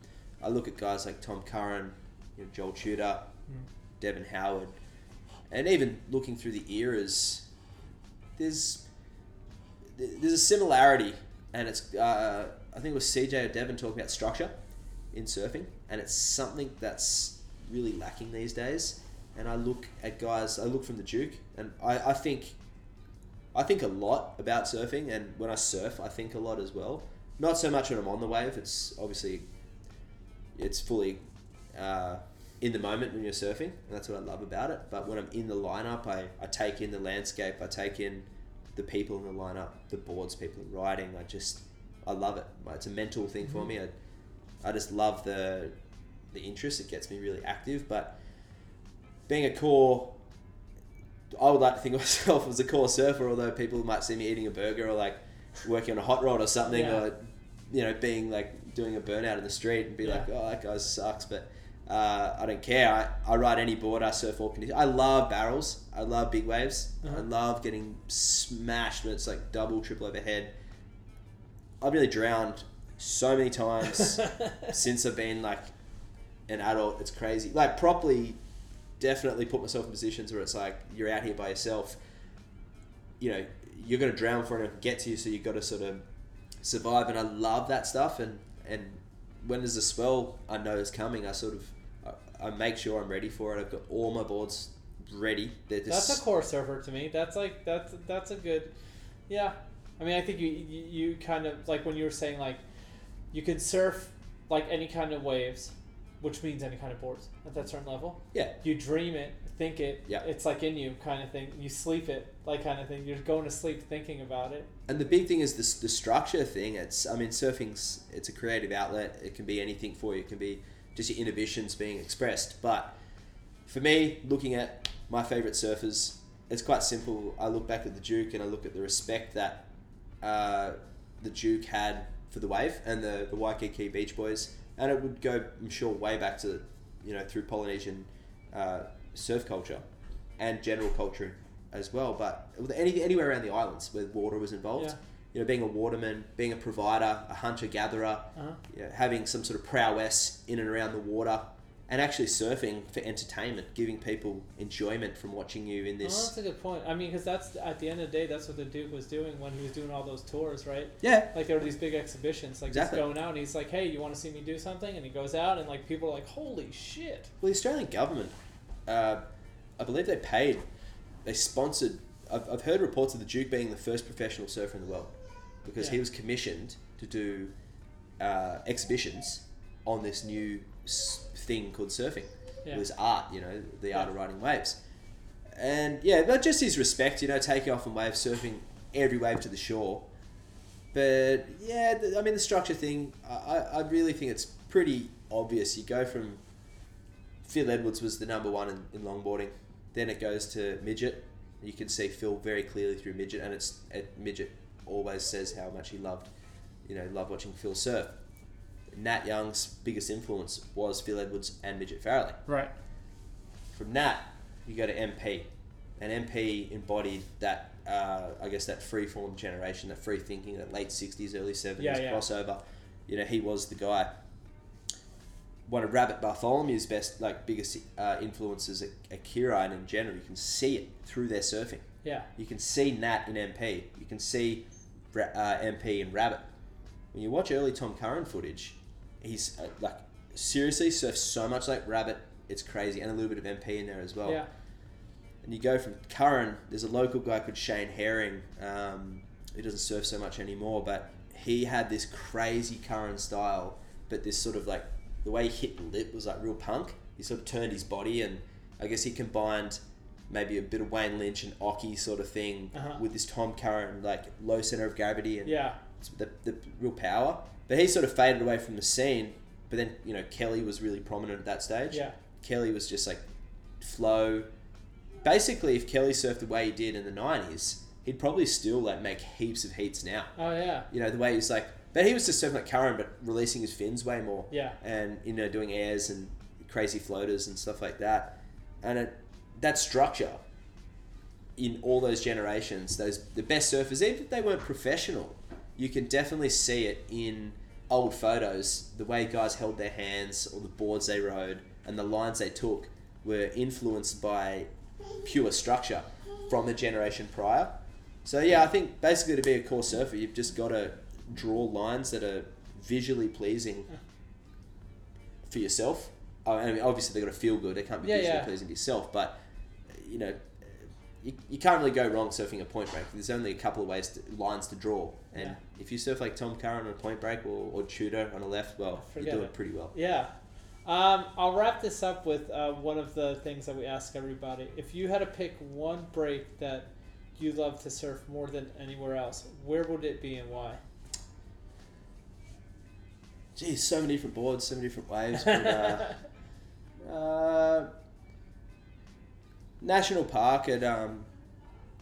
I look at guys like Tom Curren, you know, Joel Tudor, Mm. Devon Howard, and even looking through the eras, there's there's a similarity, and it's uh, I think it was CJ or Devon talking about structure in surfing, and it's something that's really lacking these days. And I look at guys, I look from the Duke, and I, I think I think a lot about surfing, and when I surf, I think a lot as well. Not so much when I'm on the wave. It's obviously it's fully uh, in the moment when you're surfing, and that's what I love about it. But when I'm in the lineup, I, I take in the landscape, I take in the people in the lineup, the boards people are riding. I just I love it. It's a mental thing for me. I, I just love the the interest. It gets me really active. But being a core, I would like to think of myself as a core surfer. Although people might see me eating a burger or like working on a hot rod or something, Yeah. or you know being like doing a burnout in the street and be Yeah. like, oh that guy sucks. But uh, I don't care. I, I ride any board. I surf all conditions. I love barrels. I love big waves. I Uh-huh. love getting smashed when it's like double, triple overhead. I've nearly drowned so many times since I've been like an adult. It's crazy. Like properly, definitely put myself in positions where it's like you're out here by yourself. You know, you're gonna drown before anyone can get to you, so you've got to sort of survive. And I love that stuff. And and when there's a swell I know is coming, I sort of I, I make sure I'm ready for it. I've got all my boards ready. Just That's a core surfer to me. That's like that's that's a good, yeah. I mean, I think you you kind of like when you were saying like, you could surf like any kind of waves, which means any kind of boards at that certain level. yeah. You dream it, think it. Yeah. It's like in you, kind of thing. You sleep it, like kind of thing. You're going to sleep thinking about it. And the big thing is this the structure thing. It's I mean surfing's it's a creative outlet. It can be anything for you. It can be just your inhibitions being expressed. But for me, looking at my favorite surfers, it's quite simple. I look back at the Duke and I look at the respect that uh, the Duke had for the wave and the the Waikiki Beach Boys, and it would go I'm sure way back to you know through Polynesian uh, surf culture and general culture as well. But with any, anywhere around the islands where water was involved, Yeah. you know, being a waterman, being a provider, a hunter gatherer, Uh-huh. you know, having some sort of prowess in and around the water, and actually surfing for entertainment, giving people enjoyment from watching you in Oh, this. that's a good point. I mean, because that's at the end of the day, that's what the Duke was doing when he was doing all those tours, right? yeah, Like there were these big exhibitions, like Exactly. he's going out and he's like, "Hey, you want to see me do something?" And he goes out and like people are like, "Holy shit!" Well, the Australian government, uh, I believe they paid, they sponsored. I've, I've heard reports of the Duke being the first professional surfer in the world because he was commissioned to do uh, exhibitions on this new s- thing called surfing. Yeah. It was art, you know, the art Yeah. of riding waves. And yeah, not just his respect, you know, taking off on waves, surfing every wave to the shore. But yeah, I mean, the structure thing, I, I really think it's pretty obvious. You go from Phil Edwards was the number one in, in longboarding. Then it goes to midget. You can see Phil very clearly through midget, and it's it, midget always says how much he loved, you know, loved watching Phil surf. Nat Young's biggest influence was Phil Edwards and Midget Farrelly. Right. From Nat, you go to MP, and MP embodied that, uh, I guess, that free form generation, that free thinking, that late '60s, early '70s Yeah, yeah. crossover. You know, he was the guy. One of Rabbit Bartholomew's best, like biggest uh, influences at Kirra and in general, you can see it through their surfing. Yeah. You can see Nat in MP. You can see uh, MP in Rabbit. When you watch early Tom Curren footage, he's uh, like seriously surfs so much like Rabbit. It's crazy, and a little bit of MP in there as well. Yeah. And you go from Curren. There's a local guy called Shane Herring. Um, who doesn't surf so much anymore, but he had this crazy Curren style, but this sort of like the way he hit the lip was like real punk. He sort of turned his body, and I guess he combined maybe a bit of Wayne Lynch and Occy sort of thing Uh-huh. with this Tom Curren like low center of gravity and Yeah. the, the real power. But he sort of faded away from the scene. But then you know Kelly was really prominent at that stage. Yeah. Kelly was just like flow. Basically, if Kelly surfed the way he did in the nineties, he'd probably still like make heaps of heats now. Oh yeah. You know the way he's like, but he was just surfing like Curren, but releasing his fins way more. Yeah. And you know doing airs and crazy floaters and stuff like that, and it, that structure in all those generations, those the best surfers, even if they weren't professional, you can definitely see it in old photos. The way guys held their hands or the boards they rode. and the lines they took were influenced by pure structure from the generation prior. So yeah, I think basically to be a core surfer, you've just got to draw lines that are visually pleasing for yourself. Uh, I mean, obviously they've got to feel good. They can't be Yeah, visually yeah. pleasing to yourself, but you know, you, you can't really go wrong surfing a point break. There's only a couple of ways to, lines to draw, and Yeah. If you surf like Tom Curren on a point break or, or Tudor on a left, well, you're doing it. pretty well. Yeah. Um, I'll wrap this up with uh, one of the things that we ask everybody. If you had to pick one break that you love to surf more than anywhere else, where would it be and why? Geez, so many different boards, so many different waves. But, uh, uh, National Park at um,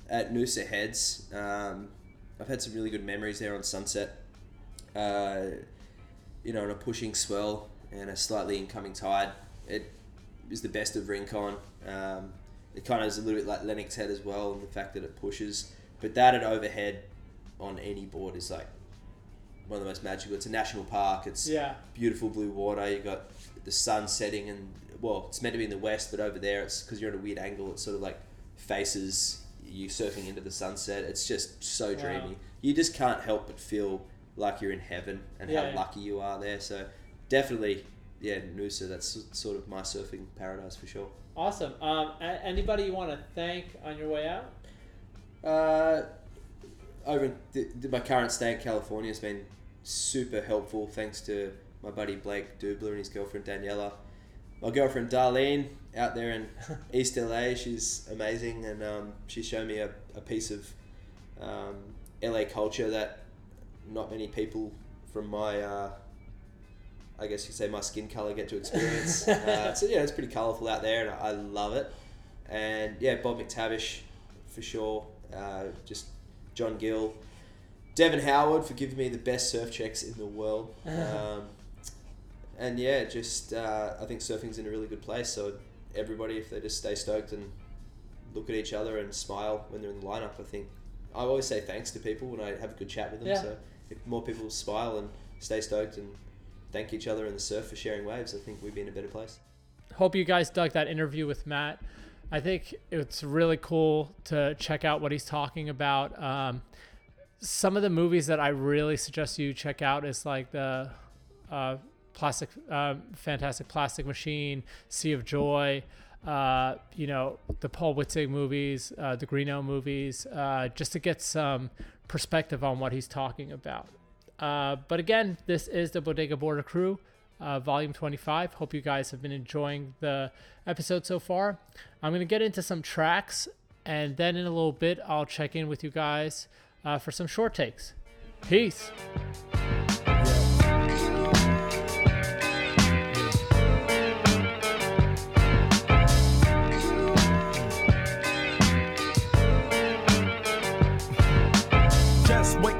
at Noosa Heads. Um, I've had some really good memories there on Sunset. Uh, you know, on a pushing swell and a slightly incoming tide. It is the best of Rincon. Um, it kind of is a little bit like Lennox Head as well, in the fact that it pushes. But that at overhead on any board is like one of the most magical. It's a national park. It's Yeah. beautiful blue water. You got the sun setting, and well, it's meant to be in the west, but over there, it's because you're at a weird angle. It sort of like faces you surfing into the sunset. It's just so Wow. dreamy. You just can't help but feel like you're in heaven and Yeah, how lucky you are there. So definitely, yeah, Noosa. That's sort of my surfing paradise for sure. Awesome. Um, anybody you want to thank on your way out? Uh, over in th- th- my current stay in California has been super helpful. Thanks to my buddy Blake Dubler and his girlfriend Daniela. My girlfriend Darlene out there in East LA, she's amazing, and um, she showed me a, a piece of um, LA culture that not many people from my, uh, I guess you could say, my skin color get to experience. uh, so yeah, it's pretty colorful out there, and I, I love it. And yeah, Bob McTavish for sure. Uh, just John Gill, Devon Howard for giving me the best surf checks in the world. Um, and yeah, just uh, I think surfing's in a really good place. So everybody, if they just stay stoked and look at each other and smile when they're in the lineup, I think I always say thanks to people when I have a good chat with them. Yeah. So if more people smile and stay stoked and thank each other in the surf for sharing waves, I think we'd be in a better place. Hope you guys dug that interview with Matt. I think it's really cool to check out what he's talking about. Um, some of the movies that I really suggest you check out is like the uh, plastic, uh, fantastic plastic machine, Sea of Joy. Uh, you know the Paul Witzig movies, uh, the Greenough movies, uh, just to get some perspective on what he's talking about. Uh, but again, this is the Bodega Border Crew, uh, volume 25. Hope you guys have been enjoying the episode so far. I'm going to get into some tracks, and then in a little bit, I'll check in with you guys uh, for some short takes. Peace.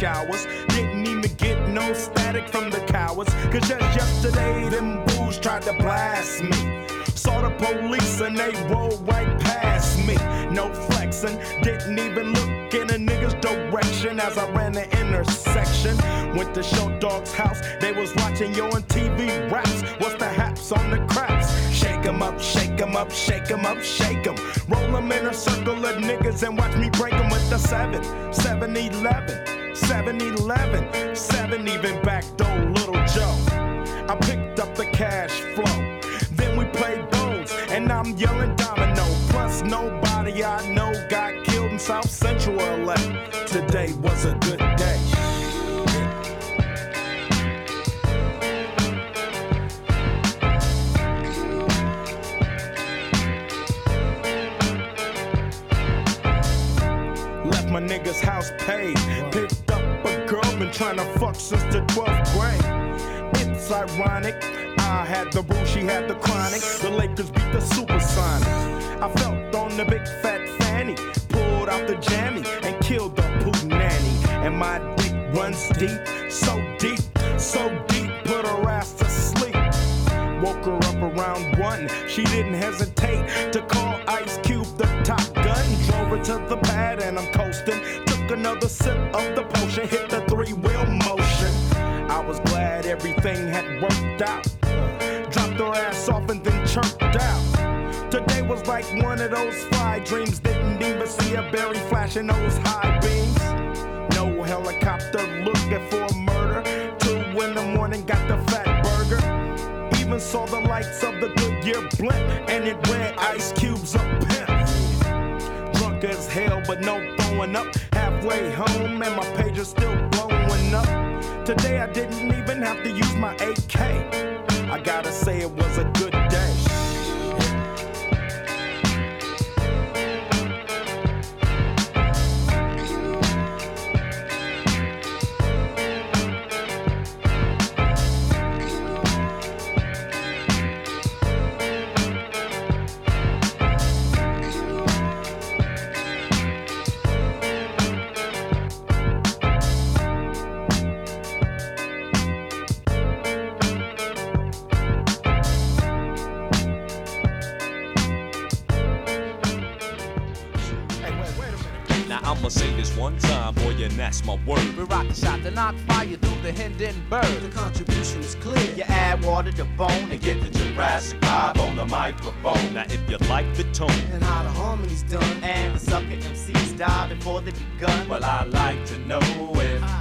showers. Didn't even get no static from the cowards. Cause just yesterday, them booze tried to blast me. Saw the police and they rolled right past me. No flexing, didn't even look in a nigga's direction as I ran the intersection. Went to Short Dog's house, they was watching yo on TV raps. What's the haps on the craps? Shake 'em up, shake 'em up, shake 'em up, shake 'em. Roll 'em in a circle of niggas and watch me break 'em with the 7, 7 11, 7 11, 7 even back door, little Joe. I picked up the cash flow. Then we played bones, and I'm yelling domino. Plus, nobody I know got killed in South Central LA. Today was a good day. Left my nigga's house paid. Trying to fuck since the 12th grade. It's ironic. I had the rule, she had the chronic. The Lakers beat the Supersonics. I felt on the big fat fanny, pulled out the jammy and killed the poo nanny. And my dick runs deep, so deep, so deep, put her ass to sleep. Woke her up around one. She didn't hesitate to call Ice Cube the top gun. Drove her to the pad and I'm coasting. Took another sip of the potion, hit the three wheel motion. I was glad everything had worked out. Dropped her ass off and then chirped out. Today was like one of those fly dreams. Didn't even see a berry flashing those high beams. No helicopter looking for murder. Two in the morning, got the fat burger. Even saw the lights of the Goodyear blimp, and it read Ice Cube's a pimp. Drunk as hell, but no throwing up. Halfway home, and my pager's still up. Today I didn't even have to use my AK. I gotta say it was a good that's my word. We rock the shot to knock fire through the Hindenburg. The contribution is clear. You add water to bone and get the Jurassic vibe on the microphone. Now if you like the tone, And how the harmony's done. And the sucker MCs die before they begun. well I like to know if you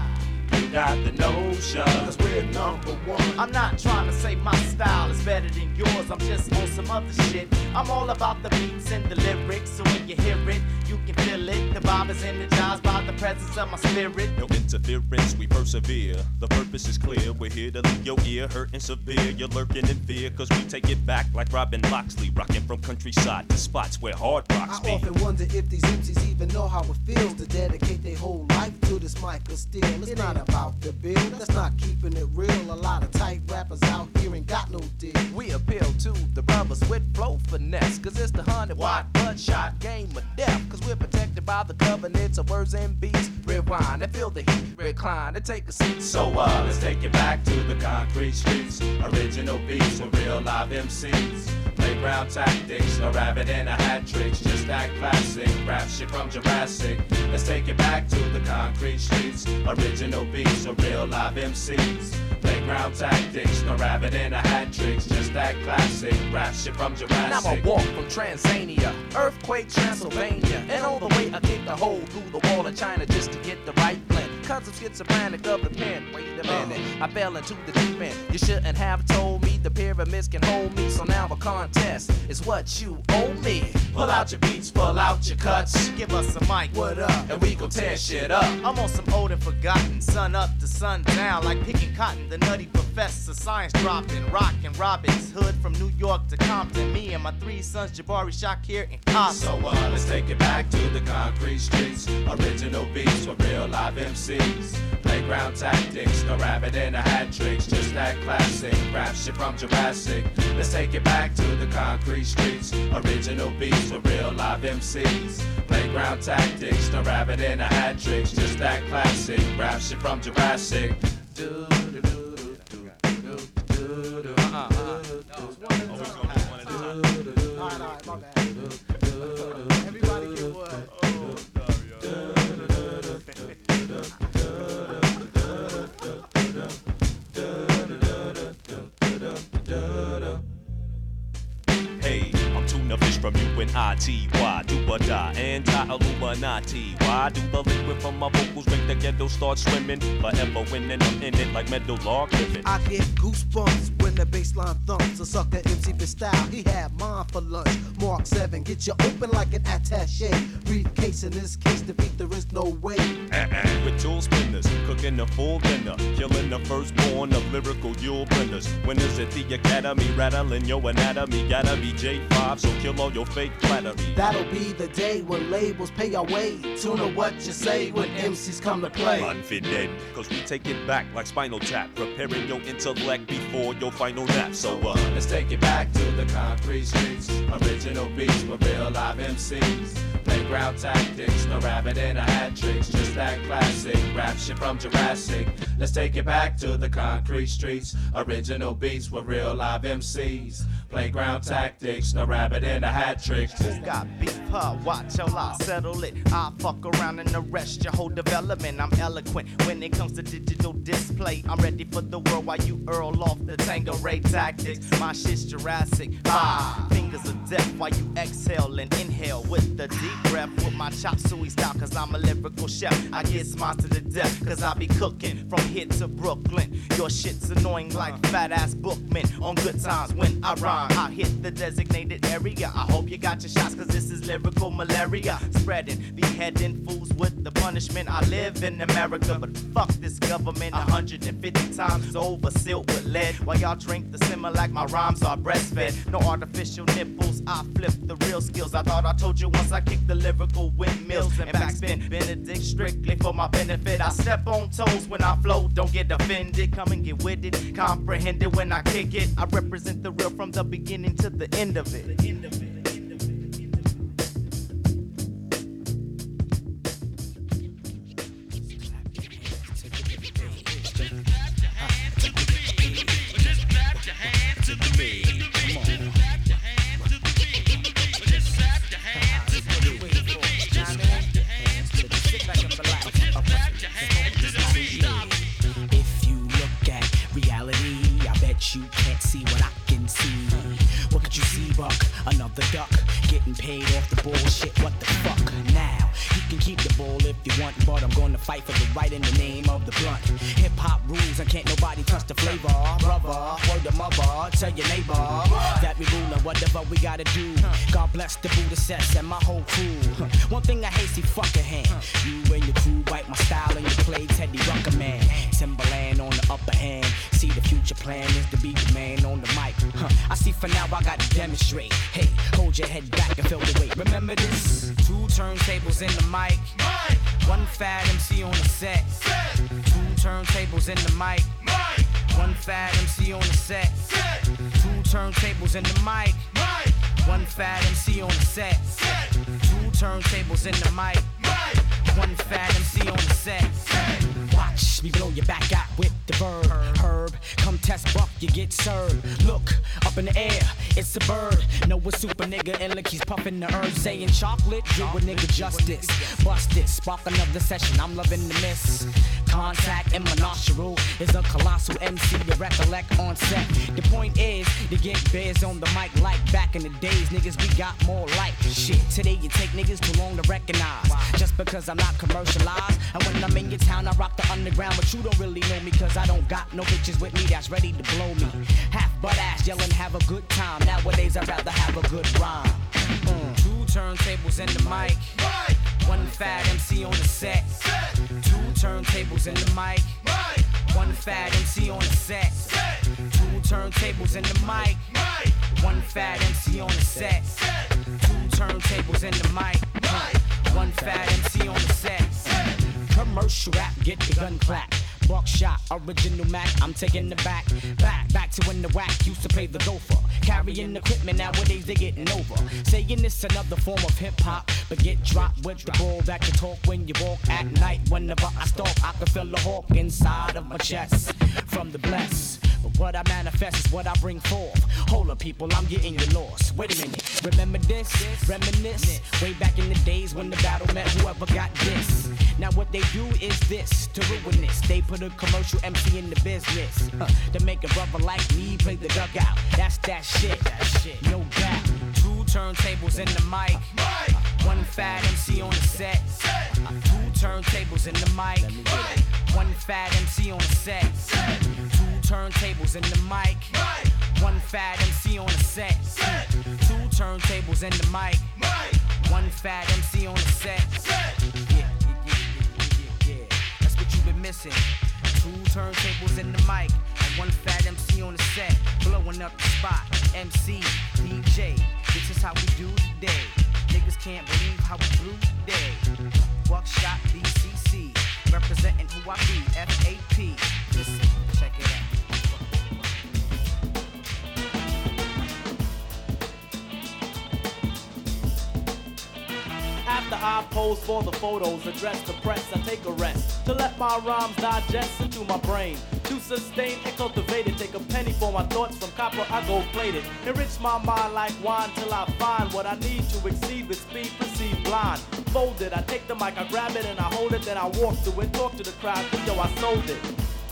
got the notion. Cause we're number one. I'm not trying to say my style is better than yours. I'm just on some other shit. I'm all about the beats and the lyrics. So when you hear it, you can feel it. The vibe is energized by the presence of my spirit. No interference, we persevere. The purpose is clear. We're here to leave your ear hurting severe. You're lurking in fear, cause we take it back like Robin Loxley, rocking from countryside to spots where hard rocks I be. often wonder if these MCs even know how it feels to dedicate their whole life to this mic of steel. It's not about the bill, that's not keeping it real. A lot of tight rappers out here ain't got no deal. We appeal to the brothers with flow finesse. Cause it's the hundred watt bloodshot game of death. Cause we're protected by the covenants of words and beats. Rewind and feel the heat, recline and take a seat. So uh, let's take it back to the concrete streets. Original beats with real live MCs. Playground tactics, no rabbit and a hat tricks. Just that classic rap shit from Jurassic. Let's take it back to the concrete streets. Original beats with real live MCs. Playground tactics, no rabbit and a hat tricks. Just that classic rap shit from Jurassic. Now. I walk from Tanzania, earthquake Transylvania, and all the way I kick a hole through the wall of China just to get the right blend. Cause I'm schizophrenic of the pen. Wait a minute, I fell into the deep end. You shouldn't have told me the pyramids can hold me. So now a contest is what you owe me. Pull out your beats, pull out your cuts. Give us a mic, what up? And we gon' tear shit up. I'm on some old and forgotten, sun up to sun down, like picking cotton. The nutty professor, science dropping, rockin' Robbins Hood from New York to Compton. Me and my three sons, Jabari, Shakir, and Compton. So uh, let's take it back to the concrete streets. Original beats with real live MCs. Playground tactics, no rabbit in a hat tricks. Just that classic rap shit from Jurassic. Let's take it back to the concrete streets. Original beats with real live MCs. Playground tactics, no rabbit in a hat tricks. Just that classic rap shit from Jurassic. from you anti-Illuminati. Why do the liquid from my vocals make the ghetto start swimming? Forever winning, I'm in it like living. I get goosebumps when the baseline thumps. A sucker MC for style, he had mine for lunch. Mark 7, get you open like an attache. Briefcase in this case, defeat there is no way. Uh-uh. With tool spinners, cooking a full dinner, killing the firstborn of lyrical Yule blenders. Winners at the academy, rattling your anatomy. Gotta be J5, so kill all your fake That'll be the day when labels pay our way. Tune to what you say when MCs come to play. Unfitted, cause we take it back like Spinal Tap, preparing your intellect before your final nap. So, uh, Let's take it back to the concrete streets. Original beats with real live MCs. Playground tactics, no rabbit in a hat tricks. Just that classic rap shit from Jurassic. Let's take it back to the concrete streets. Original beats with real live MCs. Playground tactics, no rabbit in a hat tricks. Who got beef, huh? Watch till I settle it. I fuck around and arrest your whole development. I'm eloquent when it comes to digital display. I'm ready for the world while you earl off the Tango Ray tactics. My shit's Jurassic. Ah, fingers of death while you exhale and inhale with the deep breath with my chop suey style. Cause I'm a lyrical chef. I get smiles to death. Cause I be cooking from here to Brooklyn. Your shit's annoying like fat ass bookmen on good times when I rhyme. I hit the designated area. I hope you got your shots, cause this is lyrical malaria. Spreading, beheading fools with the punishment. I live in America, but fuck this government 150 times over, sealed with lead. While y'all drink the simmer like my rhymes are breastfed. No artificial nipples, I flip the real skills. I thought I told you once I kicked the lyrical windmills and backspin. Benedict strictly for my benefit. I step on toes when I flow, don't get offended. Come and get with it, comprehend it when I kick it. I represent the real from the beginning to the end of it. Paid off the bullshit. What the fuck? Now you can keep the ball if you want, but I'm gonna fight for the right in the name of the blunt. Hip hop rules and can't nobody touch the flavor, brother. Word to mother, tell your neighbor that we rule and whatever we gotta do. God bless the Buddha sets and my whole crew. One thing I hate, see fucking hand. You and your crew bite my style and you play Teddy Ruckerman. Timberland on the upper hand. See the future plan is to be the man for now I gotta demonstrate. Hey, hold your head back and feel the weight. Remember this? Two turntables in the mic. One fat MC on the set. Two turntables in the mic. One fat MC on the set. Two turntables in the mic. One fat MC on the set. Two turntables in the mic. One fat MC on the set. Watch me blow your back out with the verb. Herb, come test buck, you get served. Look up in the air, it's a bird. Know a super nigga and look, he's puffing the herb, saying chocolate. Do a nigga justice. Bust it, spark another session. I'm loving the miss. Contact and my nostril is a colossal MC to recollect on set. The point is to get bears on the mic like back in the days. Niggas, we got more like shit. Today you take niggas too long to recognize. Just because I'm not commercialized. And when I'm in your town, I rock the underground. But you don't really know me cause I don't got no bitches with me that's ready to blow me. Half butt ass yelling, have a good time. Nowadays, I'd rather have a good rhyme. Mm. Two turntables in the mic. One fat MC on the set. Two turntables in the mic. One fat MC on the set. Two turntables in the mic. One fat MC on the set. Two turntables in the mic. One fat MC on the set. Commercial rap, get the gun clap. Buckshot, original Mac, I'm taking the back. Back, back to when the whack used to play the gopher. Carrying equipment, nowadays they getting over. Saying this another form of hip hop, but get dropped with the ball that you talk when you walk at night. Whenever I stalk, I can feel the hawk inside of my chest from the bless. But what I manifest is what I bring forth. Hold up, people, I'm getting you lost. Wait a minute, remember this? Reminisce. Way back in the days when the battle met whoever got this. Now what they do is this to ruin this. They put a commercial MC in the business huh, to make a brother like me play the dugout. That's that shit. That shit. No doubt. Two turntables in uh, the uh, mic. One fat MC on the set. Two turntables in the mic. One fat MC on the set. Two turntables in the mic. One fat MC on the set. Two turntables in the mic. One fat MC on the set. Yeah, yeah, yeah, yeah, yeah, yeah. That's what you've been missing. Two turntables in the mic. And one fat MC on the set. Blowing up the spot. MC, DJ. This is how we do today. Niggas can't believe how we blew today. Buckshot BCC. Representing who I be. FAP. Listen, After I pose for the photos, address the press, I take a rest to let my rhymes digest into my brain. To sustain and cultivate it, take a penny for my thoughts from copper, I go plated. Enrich my mind like wine till I find what I need to exceed with speed, proceed blind. Fold it, I take the mic, I grab it and I hold it, then I walk through it, talk to the crowd, cause yo, I sold it.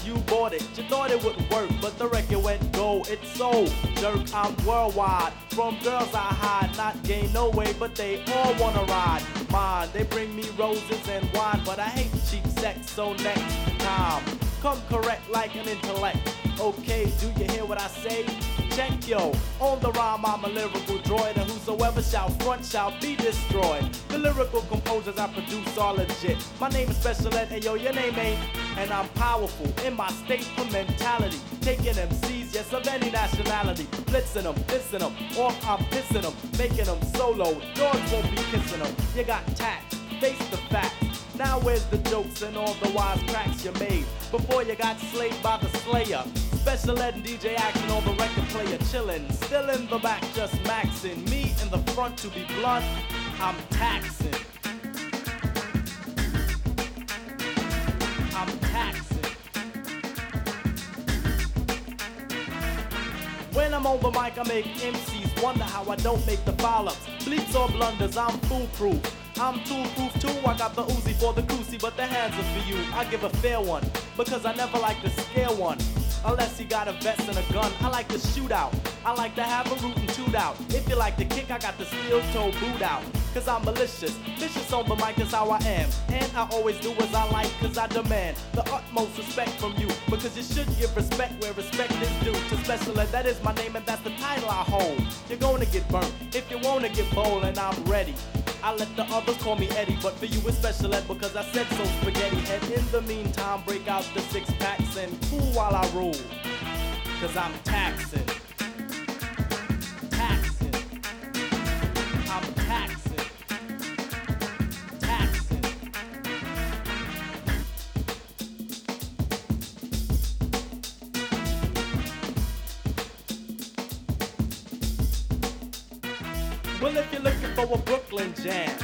You bought it, you thought it wouldn't work, but the record went gold. it's sold. Jerk, I'm worldwide. From girls I hide, not gain no way, but they all wanna ride. Mine, they bring me roses and wine, but I hate cheap sex, so next time. Come correct like an intellect. Okay, do you hear what I say? Check yo, on the rhyme I'm a lyrical droid, and whosoever shall front shall be destroyed. The lyrical composers I produce are legit. My name is Special Ed, and yo, your name ain't. And I'm powerful in my state of mentality. Taking MCs, yes, of any nationality. Blitzing them, dissing them, or I'm pissing them. Making them solo, dogs won't be kissing them. You got tact, face the facts. Now where's the jokes and all the wise cracks you made before you got slayed by the slayer? Special ed and DJ action on the record player chillin', still in the back just maxin'. Me in the front to be blunt, I'm taxing. I'm taxing. When I'm on the mic, I make MCs wonder how I don't make the foul ups. Bleeps or blunders, I'm foolproof. I'm foolproof too. I got the Uzi for the cruci, but the hands are for you. I give a fair one because I never like to scare one. Unless you got a vest and a gun, I like to shoot out. I like to have a root and toot out. If you like to kick, I got the steel toe boot out. Cause I'm malicious, vicious on the mic, that's how I am. And I always do as I like, cause I demand the utmost respect from you. Because you should give respect where respect is due. To special ed, that is my name and that's the title I hold. You're gonna get burnt if you wanna get bold, and I'm ready. I let the others call me Eddie, but for you it's special ed because I said so spaghetti. And in the meantime, break out the six packs and cool while I roll. Cause I'm taxing. Taxing. I'm taxing. Taxing. Well, if you're looking for a Brooklyn jam,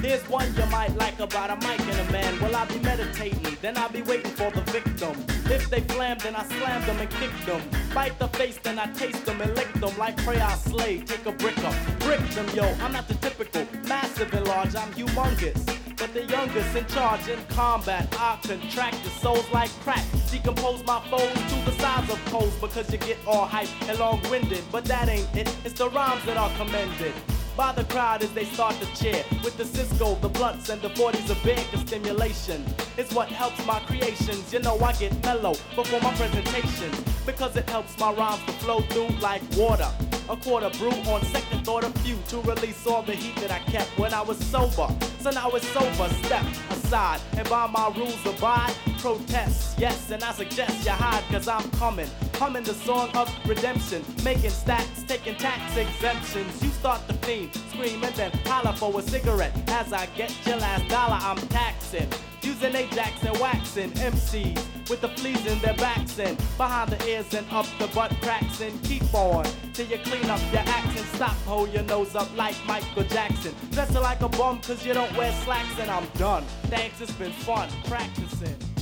here's one you might like about a mic and a man. Well, I'll be meditating, then I'll be waiting for the victim. If they flam, then I slam them and kick them. Bite the face, then I taste them and lick them like prey, I slay. Take a brick up, brick them, yo. I'm not the typical massive and large, I'm humongous. But the youngest in charge in combat, I contract the souls like crack. Decompose my foes to the size of poles because you get all hype and long-winded. But that ain't it, it's the rhymes that are commended by the crowd as they start to cheer. With the Cisco, the blunts, and the 40s of big stimulation. It's what helps my creations. You know, I get mellow before my presentation because it helps my rhymes to flow through like water. A quarter brew on second thought, a few to release all the heat that I kept when I was sober. So now it's sober, step aside and by my rules abide. Protest, yes, and I suggest you hide, cause I'm coming. Humming the song of redemption, making stats, taking tax exemptions. You start to fiend, scream, and then holler for a cigarette. As I get your last dollar, I'm taxing. Using Ajax and waxing MCs with the fleas in their backs and behind the ears and up the butt cracks and keep on till you clean up your and stop hold your nose up like Michael Jackson. Dressing like a bum cause you don't wear slacks and I'm done. Thanks, it's been fun practicing.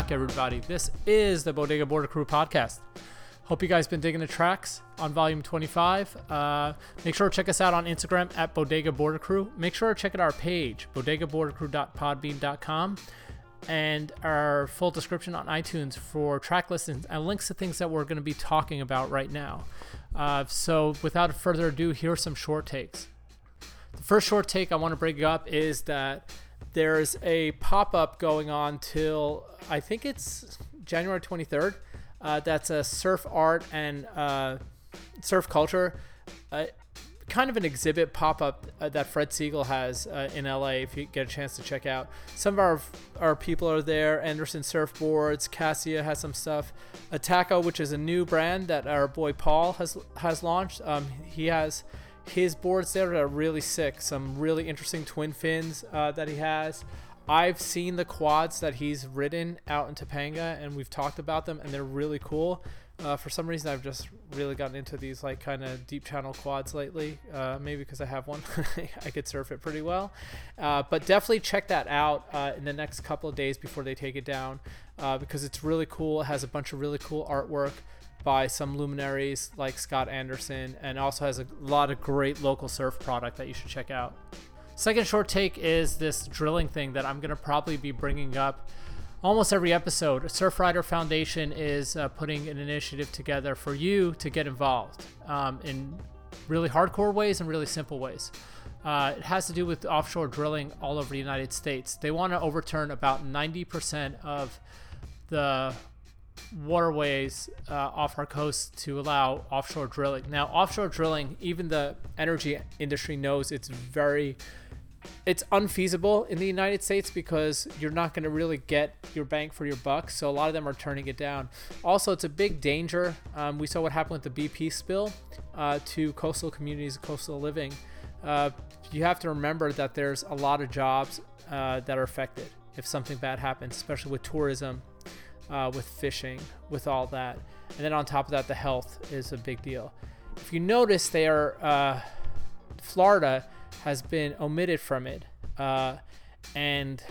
Back, everybody. This is the Bodega Border Crew podcast. Hope you guys been digging the tracks on volume 25. Uh, make sure to check us out on Instagram at Bodega Border Crew. Make sure to check out our page, bodegabordercrew.podbean.com, and our full description on iTunes for track listings and links to things that we're going to be talking about right now. Uh, so, without further ado, here are some short takes. The first short take I want to bring up is that there's a pop up going on till I think it's January 23rd. Uh, that's a surf art and uh, surf culture, uh, kind of an exhibit pop up uh, that Fred Segal has uh, in LA. If you get a chance to check out, some of our our people are there. Anderson Surfboards, Kassia has some stuff. Attaco, which is a new brand that our boy Paul has has launched. Um, he has his boards there are really sick. Some really interesting twin fins uh, that he has. I've seen the quads that he's ridden out in Topanga, and we've talked about them, and they're really cool. Uh, for some reason, I've just really gotten into these like kind of deep channel quads lately. Uh, maybe because I have one, I could surf it pretty well. Uh, but definitely check that out uh, in the next couple of days before they take it down, uh, because it's really cool. It has a bunch of really cool artwork by some luminaries like Scott Anderson, and also has a lot of great local surf product that you should check out. Second short take is this drilling thing that I'm going to probably be bringing up almost every episode. Surfrider Foundation is uh, putting an initiative together for you to get involved um, in really hardcore ways and really simple ways. Uh, it has to do with offshore drilling all over the United States. They want to overturn about 90% of the waterways uh, off our coast to allow offshore drilling. Now, offshore drilling, even the energy industry knows it's very it's unfeasible in the United States because you're not going to really get your bang for your buck. So a lot of them are turning it down. Also, it's a big danger. Um, we saw what happened with the BP spill uh, to coastal communities, coastal living. Uh, you have to remember that there's a lot of jobs uh, that are affected if something bad happens, especially with tourism, uh, with fishing, with all that. And then on top of that, the health is a big deal. If you notice, they are uh, Florida has been omitted from it. Uh, and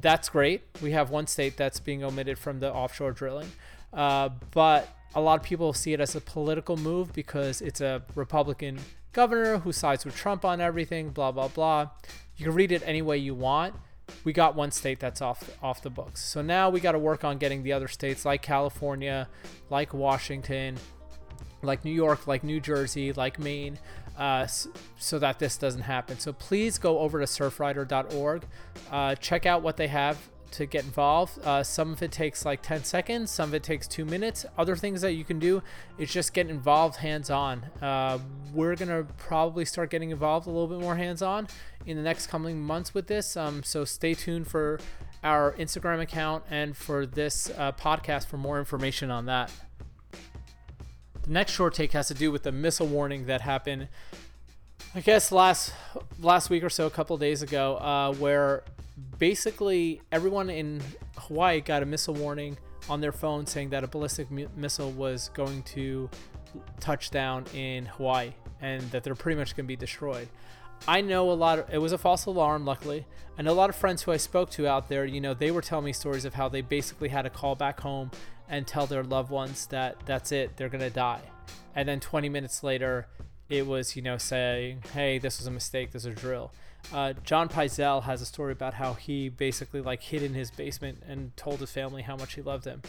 that's great. We have one state that's being omitted from the offshore drilling. Uh, but a lot of people see it as a political move because it's a Republican governor who sides with Trump on everything, blah, blah, blah. You can read it any way you want. We got one state that's off off the books. So now we got to work on getting the other states like California, like Washington, like New York, like New Jersey, like Maine, uh, so that this doesn't happen. So please go over to surfrider.org, uh, check out what they have to get involved. Uh, some of it takes like 10 seconds, some of it takes two minutes. Other things that you can do is just get involved hands on. Uh, we're going to probably start getting involved a little bit more hands on in the next coming months with this. Um, so stay tuned for our Instagram account and for this uh, podcast for more information on that. The next short take has to do with the missile warning that happened, I guess last last week or so, a couple days ago, uh, where basically everyone in Hawaii got a missile warning on their phone saying that a ballistic mi- missile was going to touch down in Hawaii and that they're pretty much going to be destroyed. I know a lot of it was a false alarm, luckily. I know a lot of friends who I spoke to out there, you know, they were telling me stories of how they basically had to call back home and tell their loved ones that that's it, they're gonna die. And then 20 minutes later, it was, you know, saying, hey, this was a mistake, this is a drill. Uh, John Pizel has a story about how he basically like hid in his basement and told his family how much he loved them.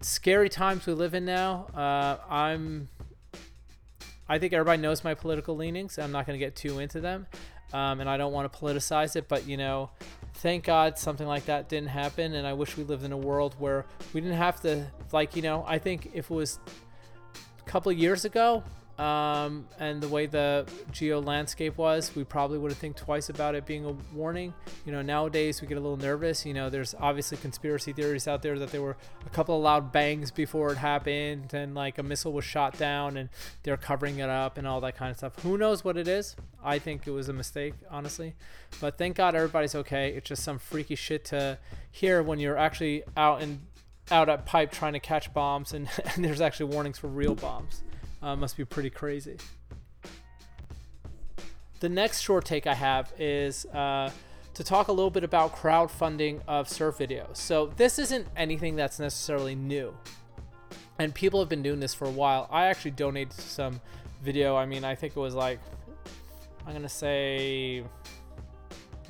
Scary times we live in now. Uh, I'm I think everybody knows my political leanings. I'm not going to get too into them, um, and I don't want to politicize it. But you know, thank God something like that didn't happen, and I wish we lived in a world where we didn't have to. Like you know, I think if it was a couple years ago, um, and the way the geo landscape was, we probably would have think twice about it being a warning. You know, nowadays we get a little nervous. You know, there's obviously conspiracy theories out there that there were a couple of loud bangs before it happened, and like a missile was shot down, and they're covering it up and all that kind of stuff. Who knows what it is? I think it was a mistake, honestly. But thank God everybody's okay. It's just some freaky shit to hear when you're actually out and out at pipe trying to catch bombs, and, and there's actually warnings for real bombs. Uh, must be pretty crazy. The next short take I have is uh, to talk a little bit about crowdfunding of surf videos. So this isn't anything that's necessarily new, and people have been doing this for a while. I actually donated some video. I mean, I think it was like I'm gonna say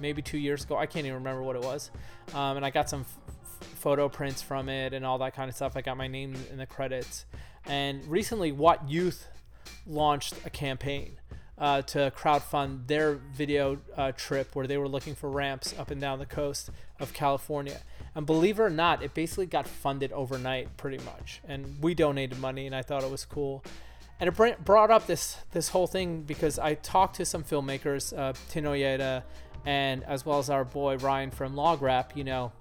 maybe two years ago. I can't even remember what it was, um, and I got some f- photo prints from it and all that kind of stuff. I got my name in the credits. And recently, What Youth launched a campaign uh, to crowdfund their video uh, trip where they were looking for ramps up and down the coast of California. And believe it or not, it basically got funded overnight, pretty much. And we donated money, and I thought it was cool. And it brought up this this whole thing because I talked to some filmmakers, uh, Tin Oyeda, and as well as our boy Ryan from Log Rap. You know,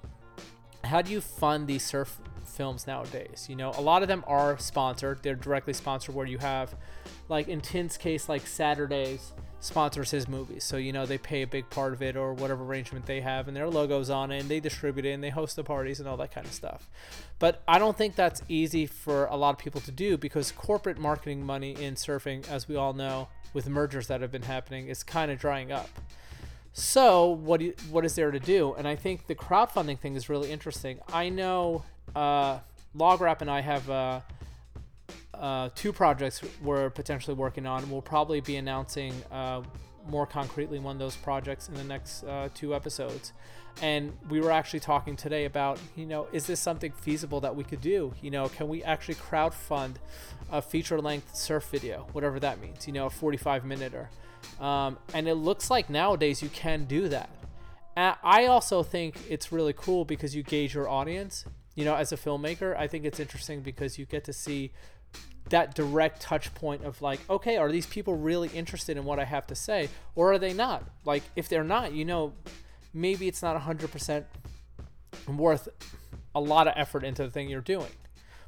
how do you fund these surf films nowadays? You know, a lot of them are sponsored. They're directly sponsored where you have, like in case, like Saturdays sponsors his movies. So, you know, they pay a big part of it or whatever arrangement they have and their logos on it and they distribute it and they host the parties and all that kind of stuff. But I don't think that's easy for a lot of people to do because corporate marketing money in surfing, as we all know, with mergers that have been happening, is kind of drying up. So what you, what is there to do? And I think the crowdfunding thing is really interesting. I know uh, LogRap and I have uh, uh, two projects we're potentially working on. We'll probably be announcing uh, more concretely one of those projects in the next uh, two episodes. And we were actually talking today about, you know, is this something feasible that we could do? You know, can we actually crowdfund a feature length surf video, whatever that means, you know, a 45 minute or. Um, and it looks like nowadays you can do that. I also think it's really cool because you gauge your audience. You know, as a filmmaker, I think it's interesting because you get to see that direct touch point of like, okay, are these people really interested in what I have to say, or are they not? Like, if they're not, you know, maybe it's not 100% worth a lot of effort into the thing you're doing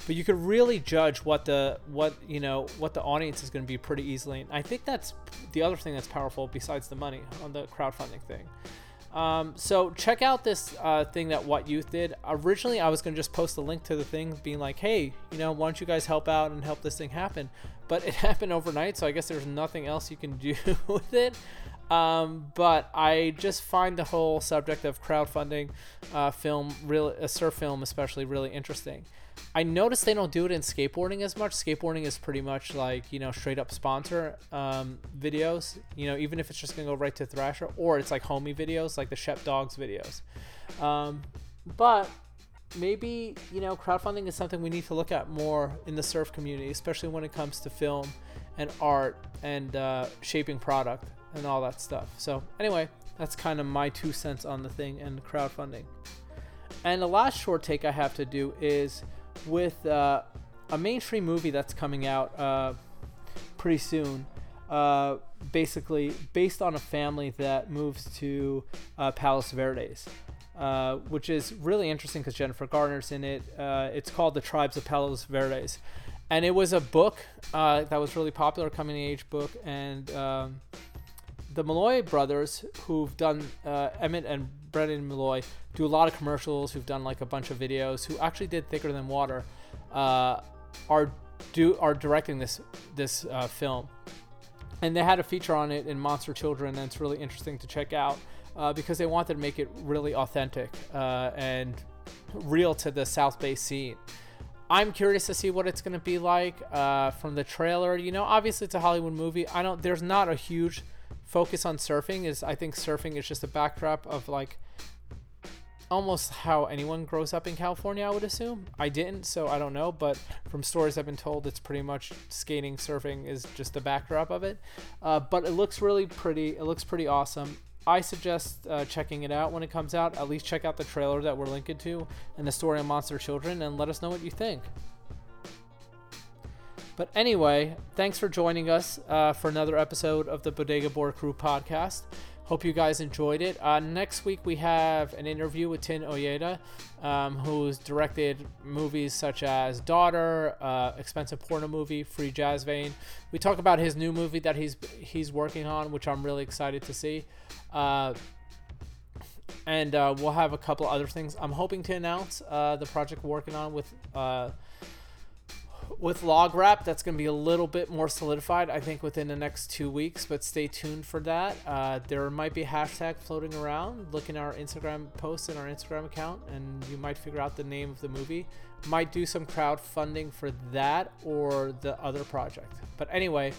but you could really judge what the what you know what the audience is going to be pretty easily and i think that's the other thing that's powerful besides the money on the crowdfunding thing um, so check out this uh, thing that what youth did. Originally i was to just post a link to the thing being like hey you know why don't you guys help out and help this thing happen? But it happened overnight so i guess there's nothing else you can do with it. Um, but I just find the whole subject of crowdfunding uh, film, real a surf film especially, really interesting. I noticed they don't do it in skateboarding as much. Skateboarding is pretty much like you know straight up sponsor um, videos. You know, even if it's just gonna go right to Thrasher, or it's like homie videos, like the Shep Dawgs videos. Um, but maybe you know crowdfunding is something we need to look at more in the surf community, especially when it comes to film and art and uh, shaping product and all that stuff. So anyway, that's kind of my two cents on the thing and crowdfunding. And the last short take I have to do is with uh, a mainstream movie that's coming out uh, pretty soon. Uh, basically, based on a family that moves to uh, Palos Verdes, uh, which is really interesting because Jennifer Garner's in it. Uh, it's called The Tribes of Palos Verdes, and it was a book that was really popular, coming age book, and um, the Malloy brothers, who've done Emmett and Brendan Malloy, do a lot of commercials. Who've done like a bunch of videos. Who actually did Thicker Than Water, uh, are do are directing this this uh, film, and they had a feature on it in Monster Children, and it's really interesting to check out uh, because they wanted to make it really authentic uh, and real to the South Bay scene. I'm curious to see what it's going to be like uh, from the trailer. You know, obviously it's a Hollywood movie. I don't. There's not a huge focus on surfing is I think surfing is just a backdrop of like almost how anyone grows up in California, I would assume. I didn't, so I don't know, but from stories I've been told, it's pretty much skating, surfing is just the backdrop of it. Uh, but it looks really pretty. It looks pretty awesome. I suggest uh, checking it out when it comes out. At least check out the trailer that we're linking to and the story on Monster Children and let us know what you think. But anyway, thanks for joining us uh, for another episode of the Bodega Board Crew podcast. Hope you guys enjoyed it. Uh, next week, we have an interview with Tin Oyeda, um, who's directed movies such as Daughter, uh, Expensive Porno Movie, Free Jazz Vein. We talk about his new movie that he's he's working on, which I'm really excited to see. Uh, and uh, we'll have a couple other things. I'm hoping to announce uh, the project we're working on with uh, with log wrap, that's going to be a little bit more solidified, I think, within the next two weeks. But stay tuned for that. Uh, there might be a hashtag floating around. Look in our Instagram posts in our Instagram account, and you might figure out the name of the movie. Might do some crowdfunding for that or the other project. But anyway,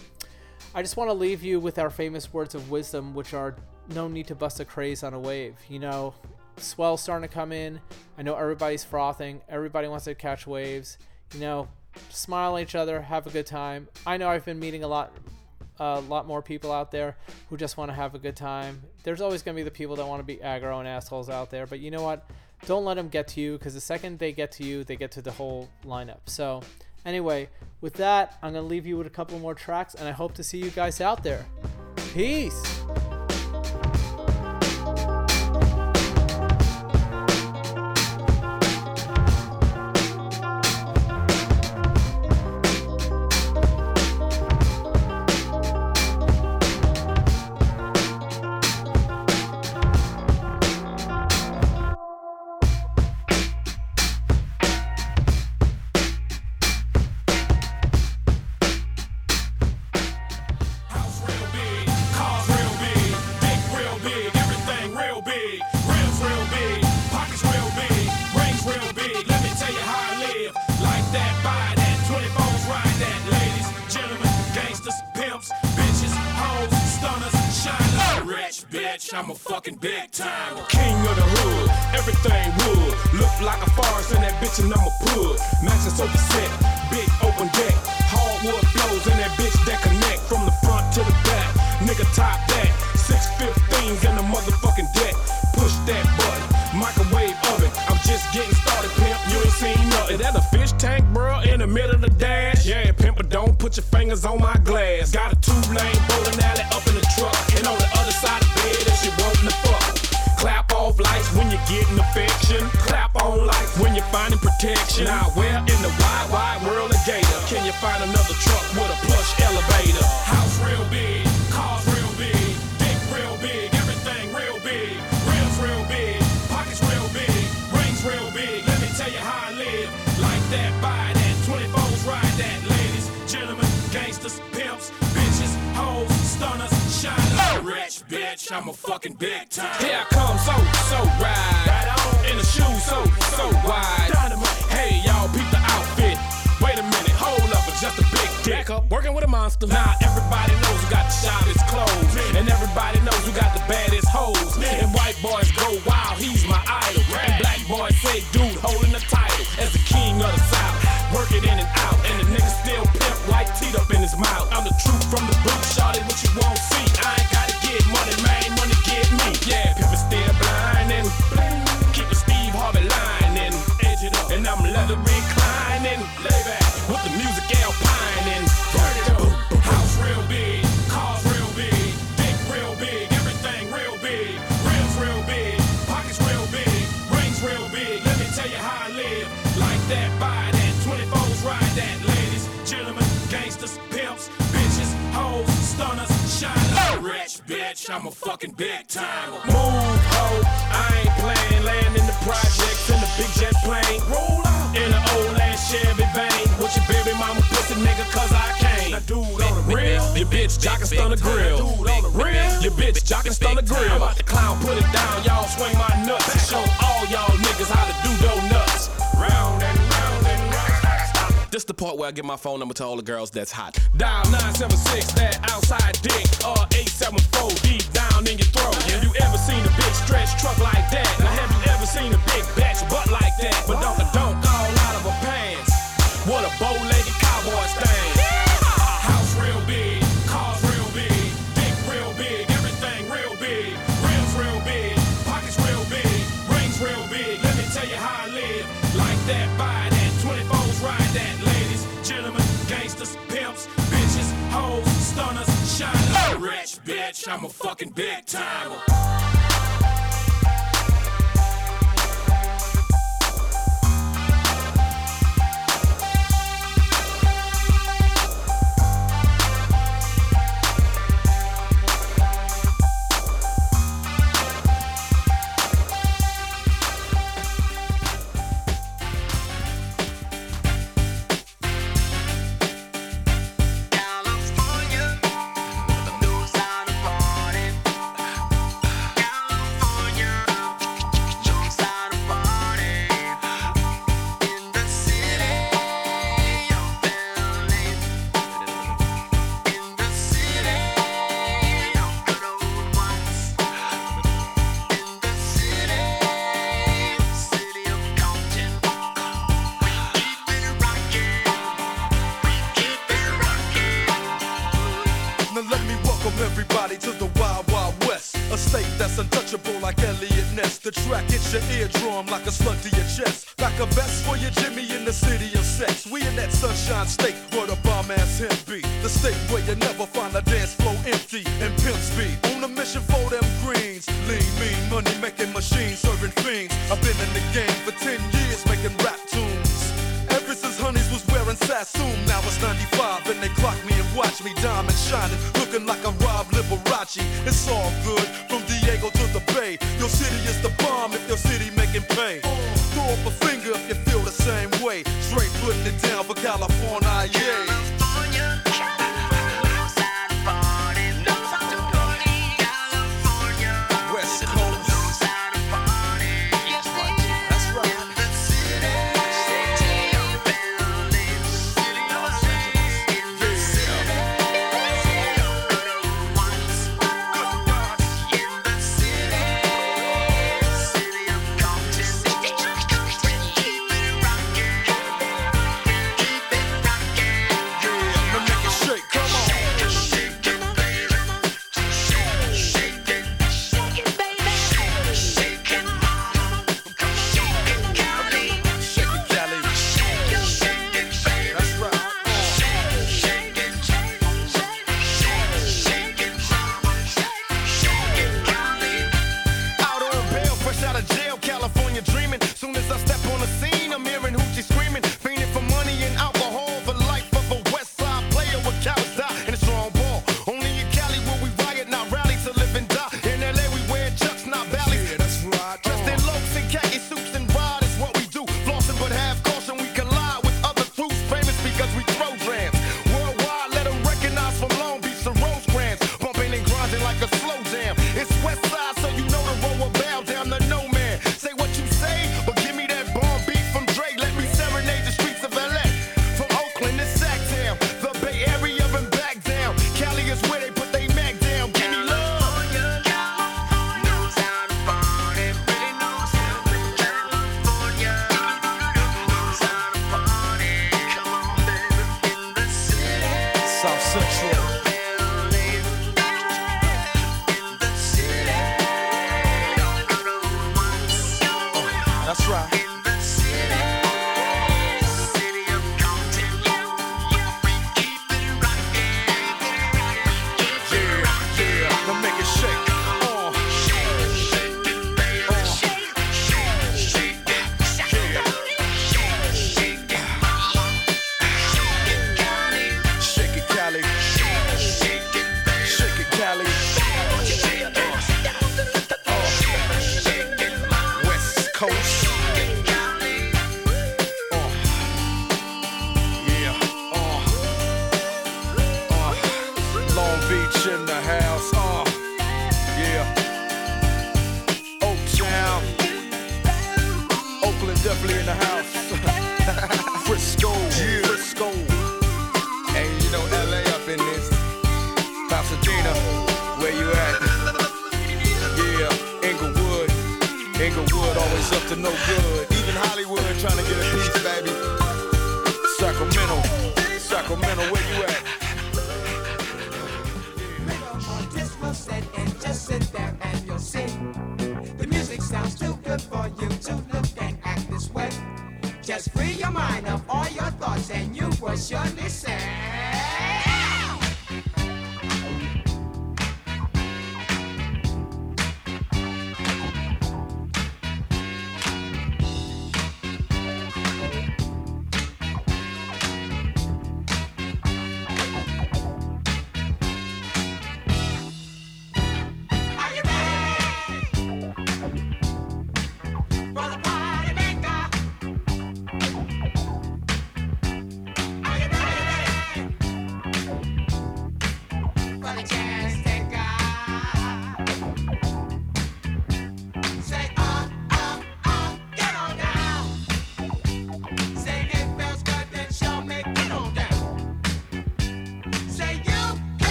I just want to leave you with our famous words of wisdom, which are no need to bust a craze on a wave. You know, swell's starting to come in. I know everybody's frothing. Everybody wants to catch waves. You know, smile at each other, have a good time. I know I've been meeting a lot, a lot more people out there who just want to have a good time. There's always going to be the people that want to be aggro and assholes out there, but you know what? Don't let them get to you because the second they get to you, they get to the whole lineup. So, anyway, with that, I'm going to leave you with a couple more tracks, and I hope to see you guys out there. Peace. Big dick. Up, working with a monster. Now everybody knows who got the shyest clothes. And everybody knows who got the baddest hoes. And white boys go wild, he's my idol. And black boys say, dude, holding the title as the king of the south. Work it in and out, and the nigga still pimp like teed up in his mouth. I'm the truth from the boot, shorty, what you won't see. I ain't gotta get money, man, I'm a fucking big timer. Move, ho. I ain't playing. Land in the projects in the big jet plane. Roll out in an old ass Chevy vein. With your baby mama pussy nigga, cause I came. Now, dude, on the real. Your bitch jockin' stun the grill. Dude, on the real. Your bitch jockin' stun the grill. I'm about to clown, put it down. Y'all swing my nuts and show all y'all This the part where I give my phone number to all the girls that's hot. Dial 976, that outside dick, or 874 deep down in your throat. Have you ever seen a big stretch truck like that? Now have you ever seen a big batch butt like that? But don't don't call out of her pants. What a bow-legged cowboy thing. I'm a fucking big timer.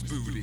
Booty.